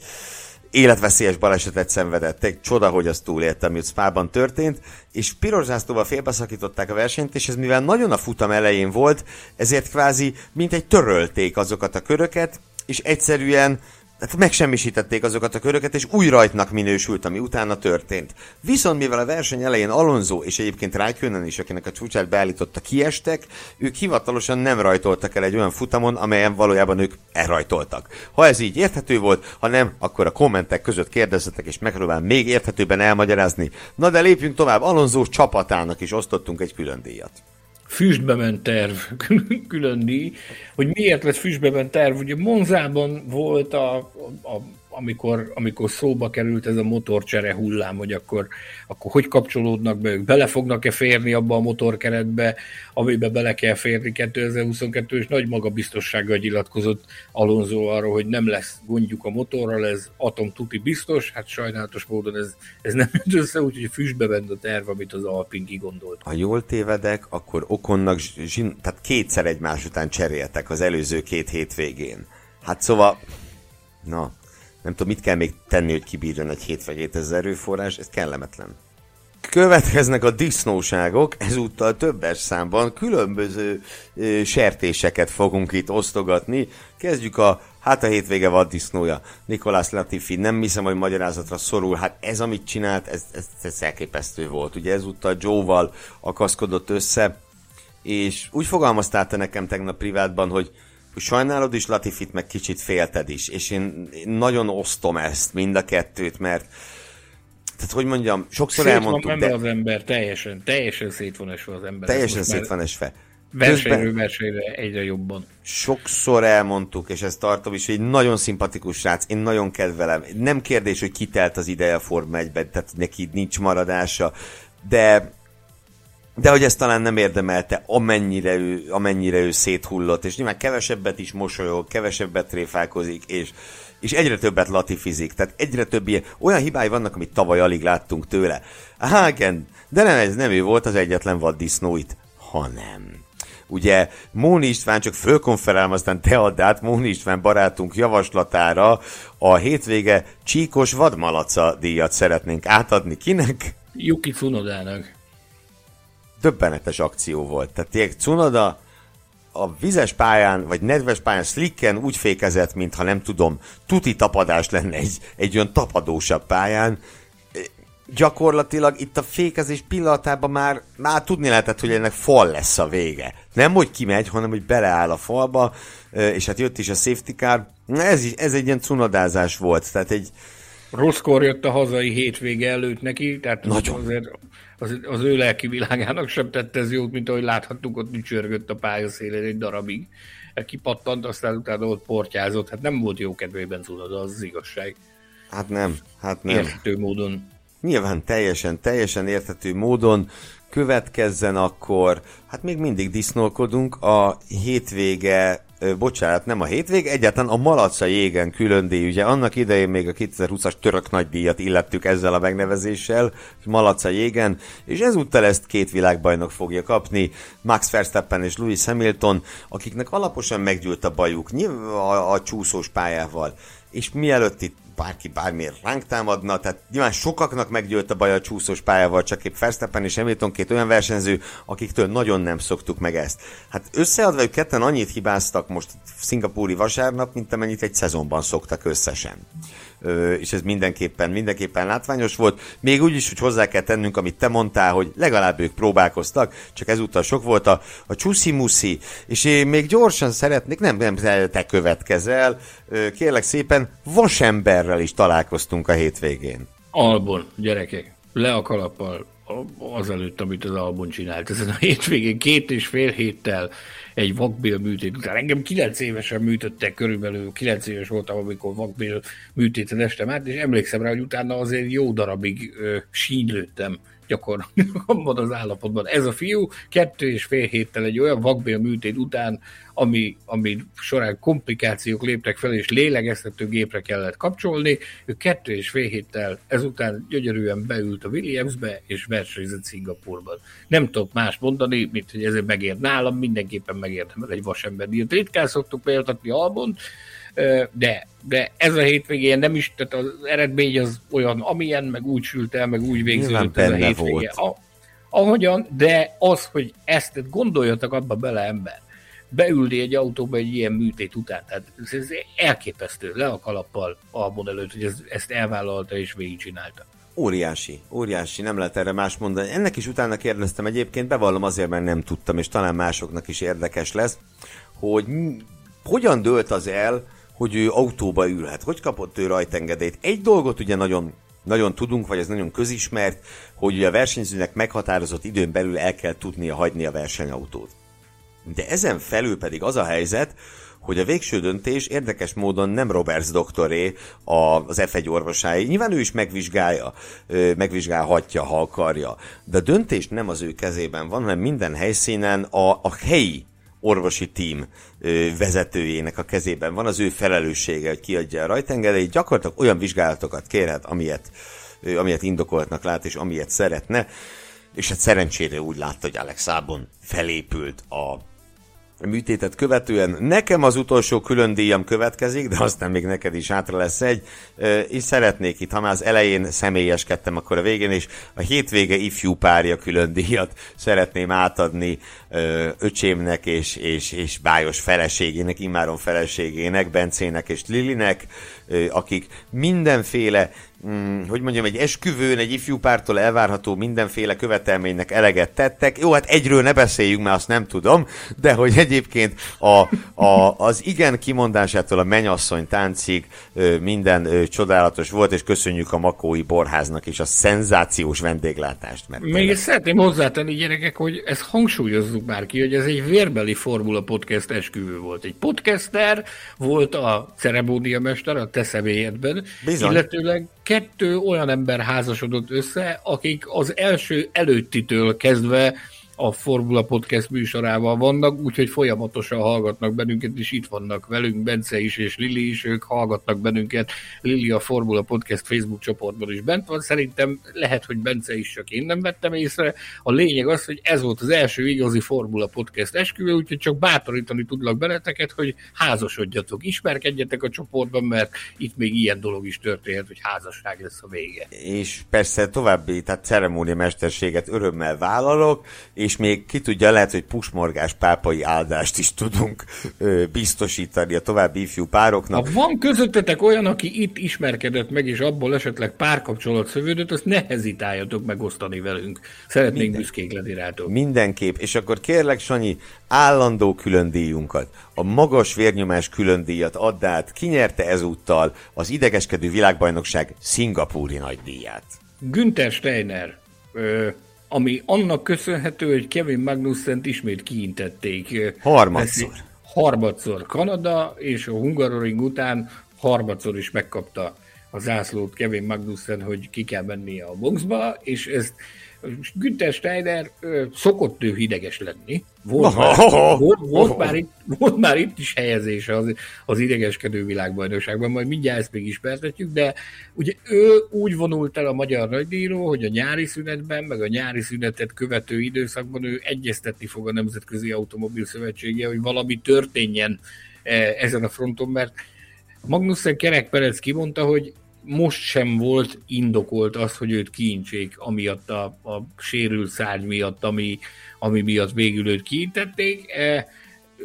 életveszélyes balesetet szenvedett. Egy csoda, hogy az túlélte, ami Spában történt, és piros zászlóval félbeszakították a versenyt, és ez mivel nagyon a futam elején volt, ezért kvázi mint egy törölték azokat a köröket, és egyszerűen tehát megsemmisítették azokat a köröket, és új rajtnak minősült, ami utána történt. Viszont mivel a verseny elején Alonso és egyébként Raikkonen is, akinek a csúcsát beállította, kiestek, ők hivatalosan nem rajtoltak el egy olyan futamon, amelyen valójában ők elrajtoltak. Ha ez így érthető volt, ha nem, akkor a kommentek között kérdezzetek, és megpróbálom még érthetőben elmagyarázni. Na de lépjünk tovább, Alonso csapatának is osztottunk egy külön díjat füstbe ment terv, külön díj, hogy miért lett füstbe ment terv. Ugye Monzában volt a, a amikor, amikor szóba került ez a motorcsere hullám, hogy akkor, akkor hogy kapcsolódnak be ők, bele fognak-e férni abba a motorkeretbe, amiben bele kell férni 2022, és nagy magabiztossággal nyilatkozott Alonso arra, hogy nem lesz gondjuk a motorral, ez atom tuti biztos, hát sajnálatos módon ez, ez nem jött össze, úgyhogy füstbe ment a terv, amit az Alpin kigondolt. Ha jól tévedek, akkor Okonnak, zsin, tehát kétszer egymás után cseréltek az előző két hétvégén. Hát szóval, na, nem tudom, mit kell még tenni, hogy kibírjon egy 7 vagy 7000 erőforrás, ez kellemetlen. Következnek a disznóságok, ezúttal többes számban különböző ö, sertéseket fogunk itt osztogatni. Kezdjük a, hát a hétvége vad disznója. Nikolás Latifi, nem hiszem, hogy magyarázatra szorul. Hát ez, amit csinált, ez, ez, ez elképesztő volt. Ugye ezúttal Joe-val akaszkodott össze, és úgy fogalmaztál te nekem tegnap privátban, hogy sajnálod is Latifit, meg kicsit félted is, és én, én nagyon osztom ezt, mind a kettőt, mert tehát hogy mondjam, sokszor szét elmondtuk, van de... az ember, teljesen, teljesen szét van esve az ember. Teljesen szét van esve. Versenyről versenyre egyre jobban. Sokszor elmondtuk, és ezt tartom is, hogy egy nagyon szimpatikus srác, én nagyon kedvelem. Nem kérdés, hogy kitelt az ideje a Forma 1 tehát neki nincs maradása, de de hogy ezt talán nem érdemelte, amennyire ő, amennyire ő széthullott, és nyilván kevesebbet is mosolyog, kevesebbet tréfálkozik, és, és egyre többet latifizik, tehát egyre több ilyen, olyan hibái vannak, amit tavaly alig láttunk tőle. Á, igen, de nem, ez nem ő volt az egyetlen vaddisznó itt, hanem. Ugye Móni István csak fölkonferálom, aztán te add át Móni István barátunk javaslatára a hétvége csíkos vadmalaca díjat szeretnénk átadni kinek? Yuki Funodának döbbenetes akció volt. Tehát tényleg Cunoda a vizes pályán, vagy nedves pályán slicken úgy fékezett, mintha nem tudom, tuti tapadás lenne egy, egy olyan tapadósabb pályán. gyakorlatilag itt a fékezés pillanatában már, már tudni lehetett, hogy ennek fal lesz a vége. Nem, hogy kimegy, hanem hogy beleáll a falba, és hát jött is a safety car. Ez, is, ez egy ilyen cunadázás volt, tehát egy... Rosszkor jött a hazai hétvége előtt neki, tehát Nagyon. azért az, az ő lelki világának sem tette ez jót, mint ahogy láthattuk, ott csörgött a pályaszélén egy darabig. Kipattant, aztán utána ott portyázott. Hát nem volt jó kedvében tudod, az az igazság. Hát nem, hát nem. Érthető módon. Nyilván teljesen, teljesen érthető módon következzen akkor, hát még mindig disznolkodunk, a hétvége, ö, bocsánat, nem a hétvége, egyáltalán a Malaca jégen külön díj, ugye? Annak idején még a 2020-as török nagydíjat illettük ezzel a megnevezéssel, Malaca jégen, és ezúttal ezt két világbajnok fogja kapni, Max Verstappen és Lewis Hamilton, akiknek alaposan meggyűlt a bajuk nyilván a, a csúszós pályával, és mielőtt itt bárki bármiért ránk támadna, tehát nyilván sokaknak meggyőlt a baj a csúszós pályával, csak épp Verstappen és Hamilton két olyan versenyző, akiktől nagyon nem szoktuk meg ezt. Hát összeadva ők ketten annyit hibáztak most szingapúri vasárnap, mint amennyit egy szezonban szoktak összesen és ez mindenképpen, mindenképpen látványos volt. Még úgy is, hogy hozzá kell tennünk, amit te mondtál, hogy legalább ők próbálkoztak, csak ezúttal sok volt a, a csúszi-muszi, és én még gyorsan szeretnék, nem, nem te következel, kérlek szépen, vasemberrel is találkoztunk a hétvégén. Albon, gyerekek, le a kalappal, azelőtt, amit az Albon csinált. Ezen a hétvégén két és fél héttel egy vakbél műtét után. Engem kilenc évesen műtöttek körülbelül, kilenc éves voltam, amikor vakbél műtéten estem át, és emlékszem rá, hogy utána azért jó darabig ö, sínylődtem gyakorlatilag abban az állapotban. Ez a fiú kettő és fél héttel egy olyan vakbél műtét után, ami, ami során komplikációk léptek fel, és lélegeztető gépre kellett kapcsolni, ő kettő és fél héttel ezután gyönyörűen beült a Williamsbe, és versenyzett Szingapurban. Nem tudok más mondani, mint hogy ezért megért nálam, mindenképpen megérdemel egy vasember. Ritkán szoktuk példatni Albont, de, de ez a hétvégén nem is, tehát az eredmény az olyan, amilyen, meg úgy sült el, meg úgy végződött ez a hétvége. A, ahogyan, de az, hogy ezt gondoljatok abba bele ember, beülni egy autóba egy ilyen műtét után, tehát ez, ez elképesztő, le a kalappal Albon előtt, hogy ez, ezt elvállalta és végigcsinálta. Óriási, óriási, nem lehet erre más mondani. Ennek is utána kérdeztem egyébként, bevallom azért, mert nem tudtam, és talán másoknak is érdekes lesz, hogy hogyan dőlt az el, hogy ő autóba ülhet. Hogy kapott ő rajtengedélyt? Egy dolgot ugye nagyon nagyon tudunk, vagy ez nagyon közismert, hogy a versenyzőnek meghatározott időn belül el kell tudnia hagyni a versenyautót. De ezen felül pedig az a helyzet, hogy a végső döntés érdekes módon nem Roberts doktoré az F1 orvosái. Nyilván ő is megvizsgálja, megvizsgálhatja, ha akarja. De a döntés nem az ő kezében van, hanem minden helyszínen a, a helyi orvosi tím vezetőjének a kezében van, az ő felelőssége, hogy kiadja a rajtengedélyt, gyakorlatilag olyan vizsgálatokat kérhet, amilyet, amilyet indokoltnak lát, és amilyet szeretne, és hát szerencsére úgy látta, hogy Alex Albon felépült a műtétet követően. Nekem az utolsó külön díjam következik, de aztán még neked is hátra lesz egy, és szeretnék itt, ha már az elején személyeskedtem, akkor a végén is a hétvége ifjú párja külön díjat szeretném átadni öcsémnek és, és, és bájos feleségének, immáron feleségének, Bencének és Lilinek, akik mindenféle mm, hogy mondjam, egy esküvőn, egy ifjú pártól elvárható mindenféle követelménynek eleget tettek. Jó, hát egyről ne beszéljünk, mert azt nem tudom, de hogy egyébként a, a, az igen kimondásától a menyasszony táncig minden csodálatos volt, és köszönjük a Makói Borháznak is a szenzációs vendéglátást. Mert Még ezt szeretném hozzátenni, gyerekek, hogy ezt hangsúlyozzuk már ki, hogy ez egy vérbeli Formula Podcast esküvő volt. Egy podcaster volt a ceremóniamester a te személyedben, Bizony. illetőleg kettő olyan ember házasodott össze, akik az első előttitől kezdve a Formula Podcast műsorával vannak, úgyhogy folyamatosan hallgatnak bennünket, és itt vannak velünk, Bence is és Lili is, ők hallgatnak bennünket. Lili a Formula Podcast Facebook csoportban is bent van, szerintem lehet, hogy Bence is, csak én nem vettem észre. A lényeg az, hogy ez volt az első igazi Formula Podcast esküvő, úgyhogy csak bátorítani tudlak benneteket, hogy házasodjatok, ismerkedjetek a csoportban, mert itt még ilyen dolog is történhet, hogy házasság lesz a vége. És persze további, tehát ceremónia mesterséget örömmel vállalok, és és még ki tudja, lehet, hogy pusmorgás pápai áldást is tudunk ö, biztosítani a további ifjú pároknak. Ha van közöttetek olyan, aki itt ismerkedett meg, és abból esetleg párkapcsolat szövődött, azt ne hezitáljatok megosztani velünk. Szeretnénk Minden, büszkék lenni rátok. Mindenképp, és akkor kérlek, Sanyi, állandó külön díjunkat, a magas vérnyomás külön díjat add át, kinyerte ezúttal az idegeskedő világbajnokság szingapúri nagydíját. Günther Steiner, ö, ami annak köszönhető, hogy Kevin Magnussen ismét kiintették. Harmadszor. Harmadszor Kanada, és a Hungaroring után harmadszor is megkapta a zászlót Kevin Magnussen, hogy ki kell mennie a boxba, és ezt Günther Steiner ö, szokott ő hideges lenni. Volt, oh, már, oh, volt, volt, oh, már itt, volt már itt is helyezése az, az idegeskedő világbajnokságban, majd mindjárt ezt még ismertetjük, de ugye ő úgy vonult el a magyar nagydíró, hogy a nyári szünetben, meg a nyári szünetet követő időszakban ő egyeztetni fog a Nemzetközi Automobil Szövetsége, hogy valami történjen e, ezen a fronton, mert Magnussen Kerek Perez kimondta, hogy most sem volt indokolt az, hogy őt kiintsék, amiatt a, a sérült szárny miatt, ami, ami miatt végül őt kiintették. E,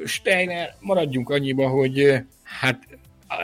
Steiner, maradjunk annyiba, hogy e, hát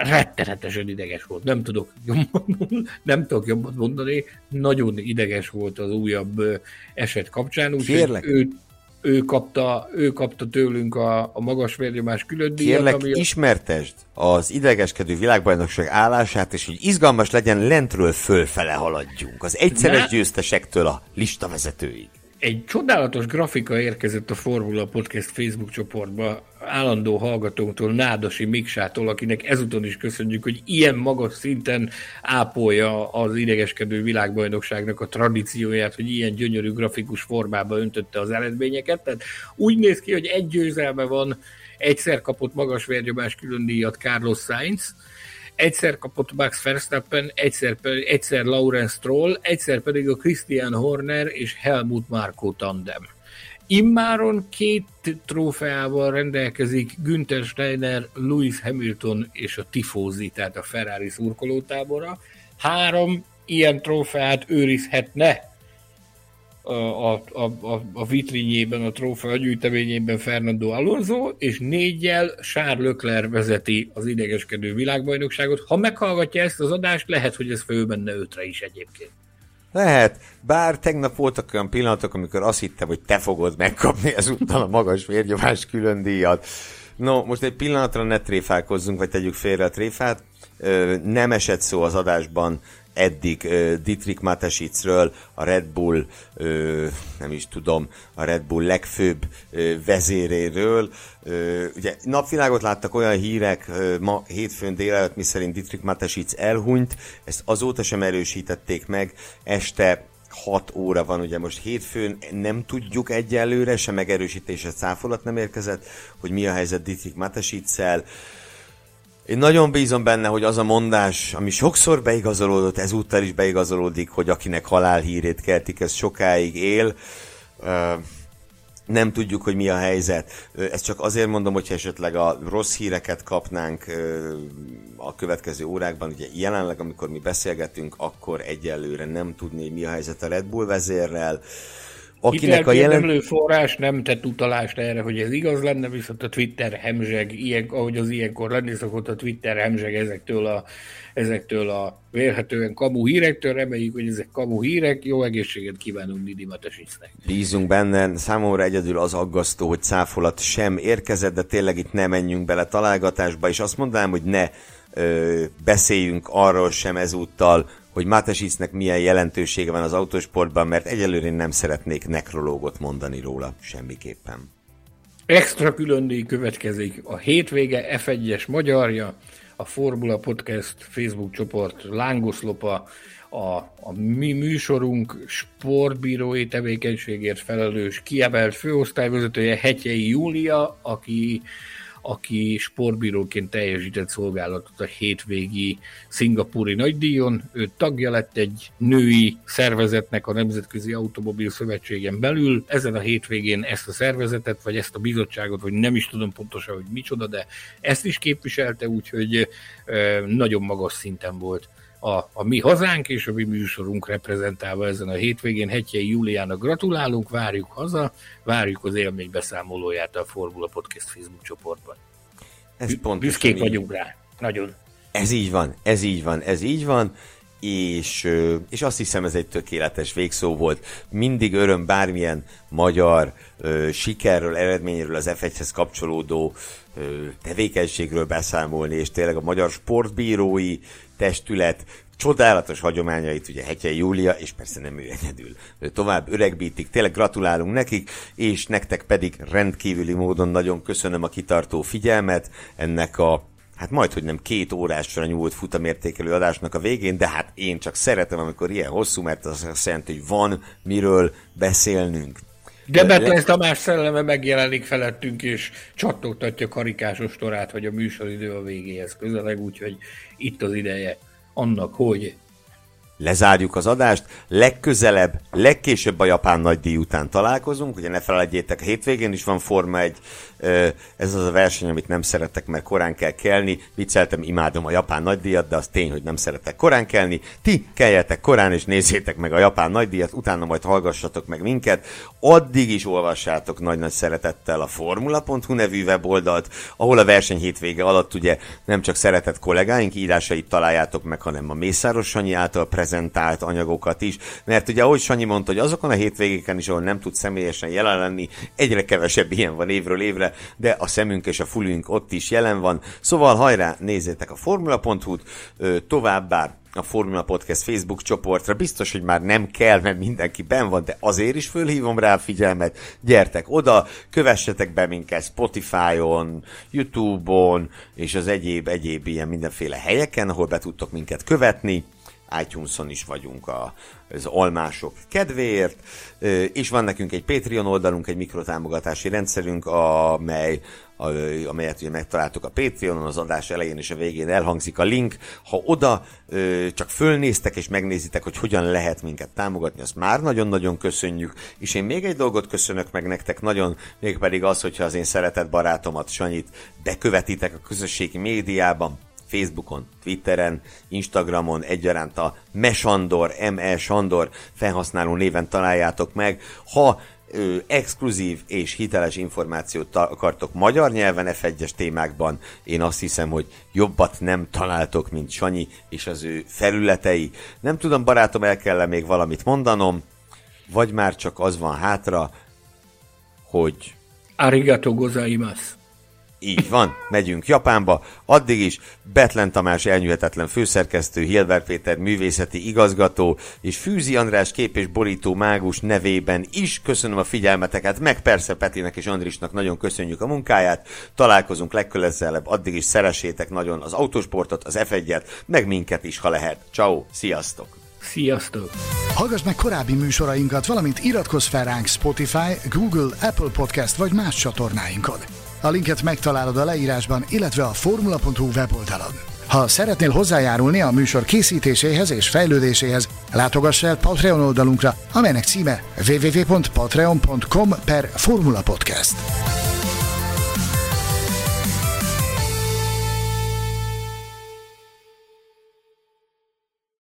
rettenetesen ideges volt. Nem tudok jobban, nem tudok jobban mondani. Nagyon ideges volt az újabb e, eset kapcsán. Úgyhogy őt, ő kapta, ő kapta tőlünk a, a magas vérnyomás külön díjat. Kérlek, ami ismertesd az idegeskedő világbajnokság állását, és hogy izgalmas legyen, lentről fölfele haladjunk. Az egyszeres ne? győztesektől a listavezetőig. Egy csodálatos grafika érkezett a Formula Podcast Facebook csoportba állandó hallgatónktól, Nádosi Miksától, akinek ezúton is köszönjük, hogy ilyen magas szinten ápolja az idegeskedő világbajnokságnak a tradícióját, hogy ilyen gyönyörű grafikus formába öntötte az eredményeket. Tehát úgy néz ki, hogy egy győzelme van, egyszer kapott magas vérnyomás külön díjat Carlos Sainz, egyszer kapott Max Verstappen, egyszer, egyszer Lawrence Stroll, egyszer pedig a Christian Horner és Helmut Marko tandem. Immáron két trófeával rendelkezik Günther Steiner, Lewis Hamilton és a Tifosi, tehát a Ferrari szurkolótábora. Három ilyen trófeát őrizhetne a, a, a, a vitrínjében, a trófea gyűjteményében Fernando Alonso, és négyel Charles Leclerc vezeti az idegeskedő világbajnokságot. Ha meghallgatja ezt az adást, lehet, hogy ez föl benne ötre is egyébként. Lehet, bár tegnap voltak olyan pillanatok, amikor azt hittem, hogy te fogod megkapni ezúttal a magas vérnyomás külön díjat. No, most egy pillanatra ne tréfálkozzunk, vagy tegyük félre a tréfát. Nem esett szó az adásban eddig uh, Dietrich Matesitzről, a Red Bull, uh, nem is tudom, a Red Bull legfőbb uh, vezéréről. Uh, ugye napvilágot láttak olyan hírek uh, ma hétfőn délelőtt, miszerint Dietrich Matesitz elhunyt, ezt azóta sem erősítették meg, este 6 óra van, ugye most hétfőn nem tudjuk egyelőre, sem megerősítése száfolat nem érkezett, hogy mi a helyzet Dietrich Matesitzel. Én nagyon bízom benne, hogy az a mondás, ami sokszor beigazolódott, ezúttal is beigazolódik, hogy akinek halálhírét keltik, ez sokáig él. Nem tudjuk, hogy mi a helyzet. Ezt csak azért mondom, hogyha esetleg a rossz híreket kapnánk a következő órákban. Ugye jelenleg, amikor mi beszélgetünk, akkor egyelőre nem tudni, hogy mi a helyzet a Red Bull vezérrel akinek a jelen... forrás nem tett utalást erre, hogy ez igaz lenne, viszont a Twitter hemzseg, ilyen, ahogy az ilyenkor lenni szokott, a Twitter hemzseg ezektől a, ezektől a vélhetően kamu hírektől, reméljük, hogy ezek kamu hírek, jó egészséget kívánunk Didi Matesicnek. Bízunk benne, számomra egyedül az aggasztó, hogy száfolat sem érkezett, de tényleg itt nem menjünk bele találgatásba, és azt mondanám, hogy ne ö, beszéljünk arról sem ezúttal, hogy Matesicnek milyen jelentősége van az autósportban, mert egyelőre nem szeretnék nekrológot mondani róla semmiképpen. Extra különdíj következik a hétvége F1-es magyarja, a Formula Podcast Facebook csoport lángoszlopa, a, a mi műsorunk sportbírói tevékenységért felelős kiemelt főosztályvezetője Hetyei Júlia, aki aki sportbíróként teljesített szolgálatot a hétvégi szingapúri nagydíjon. Ő tagja lett egy női szervezetnek a Nemzetközi Automobil Szövetségen belül. Ezen a hétvégén ezt a szervezetet, vagy ezt a bizottságot, vagy nem is tudom pontosan, hogy micsoda, de ezt is képviselte, úgyhogy nagyon magas szinten volt a, a mi hazánk és a mi műsorunk reprezentálva ezen a hétvégén. Hetjei Júliának gratulálunk, várjuk haza, várjuk az élmény beszámolóját a Formula Podcast Facebook csoportban. Ez Büszkék vagyunk rá. Nagyon. Ez így van, ez így van, ez így van és, és azt hiszem ez egy tökéletes végszó volt. Mindig öröm bármilyen magyar ö, sikerről, eredményről az F1-hez kapcsolódó tevékenységről beszámolni, és tényleg a magyar sportbírói testület csodálatos hagyományait, ugye Hetye Júlia, és persze nem ő egyedül. Tovább öregbítik, tényleg gratulálunk nekik, és nektek pedig rendkívüli módon nagyon köszönöm a kitartó figyelmet ennek a hát majd, hogy nem két órásra nyúlt futamértékelő adásnak a végén, de hát én csak szeretem, amikor ilyen hosszú, mert az azt jelenti, hogy van miről beszélnünk. De Betlen Tamás szelleme megjelenik felettünk, és csattogtatja karikásos torát, hogy a műsoridő a végéhez közeleg, úgyhogy itt az ideje annak, hogy lezárjuk az adást, legközelebb, legkésőbb a japán nagydíj után találkozunk, ugye ne felejtjétek, a hétvégén is van Forma 1, ez az a verseny, amit nem szeretek, mert korán kell kelni, vicceltem, imádom a japán nagydíjat, de az tény, hogy nem szeretek korán kelni, ti keljetek korán, és nézzétek meg a japán nagydíjat, utána majd hallgassatok meg minket, addig is olvassátok nagy-nagy szeretettel a formula.hu nevű weboldalt, ahol a verseny hétvége alatt ugye nem csak szeretett kollégáink írásait találjátok meg, hanem a Mészáros Sanyi által prezentált anyagokat is, mert ugye ahogy Sanyi mondta, hogy azokon a hétvégéken is, ahol nem tud személyesen jelen lenni, egyre kevesebb ilyen van évről évre, de a szemünk és a fülünk ott is jelen van. Szóval hajrá, nézzétek a formula.hu-t, továbbá a Formula Podcast Facebook csoportra. Biztos, hogy már nem kell, mert mindenki ben van, de azért is fölhívom rá a figyelmet. Gyertek oda, kövessetek be minket Spotify-on, YouTube-on, és az egyéb, egyéb ilyen mindenféle helyeken, ahol be tudtok minket követni iTunes-on is vagyunk a, az almások kedvéért, és van nekünk egy Patreon oldalunk, egy mikrotámogatási rendszerünk, amely amelyet ugye megtaláltuk a Patreonon, az adás elején és a végén elhangzik a link. Ha oda csak fölnéztek és megnézitek, hogy hogyan lehet minket támogatni, azt már nagyon-nagyon köszönjük. És én még egy dolgot köszönök meg nektek nagyon, mégpedig az, hogyha az én szeretett barátomat, Sanyit bekövetitek a közösségi médiában, Facebookon, Twitteren, Instagramon egyaránt a Mesandor, M.E. Sandor felhasználó néven találjátok meg. Ha ö, exkluzív és hiteles információt akartok magyar nyelven F1-es témákban, én azt hiszem, hogy jobbat nem találtok, mint Sanyi és az ő felületei. Nem tudom, barátom, el kell még valamit mondanom, vagy már csak az van hátra, hogy... Arigato gozaimasu. Így van, megyünk Japánba. Addig is Betlen Tamás elnyűhetetlen főszerkesztő, Hilbert Péter művészeti igazgató, és Fűzi András kép és borító mágus nevében is köszönöm a figyelmeteket, meg persze Petinek és Andrisnak nagyon köszönjük a munkáját. Találkozunk legközelebb, addig is szeressétek nagyon az autosportot, az F1-et, meg minket is, ha lehet. Ciao, sziasztok! Sziasztok! Hallgass meg korábbi műsorainkat, valamint iratkozz fel ránk Spotify, Google, Apple Podcast vagy más csatornáinkon. A linket megtalálod a leírásban, illetve a formula.hu weboldalon. Ha szeretnél hozzájárulni a műsor készítéséhez és fejlődéséhez, látogass el Patreon oldalunkra, amelynek címe www.patreon.com per Formula Podcast.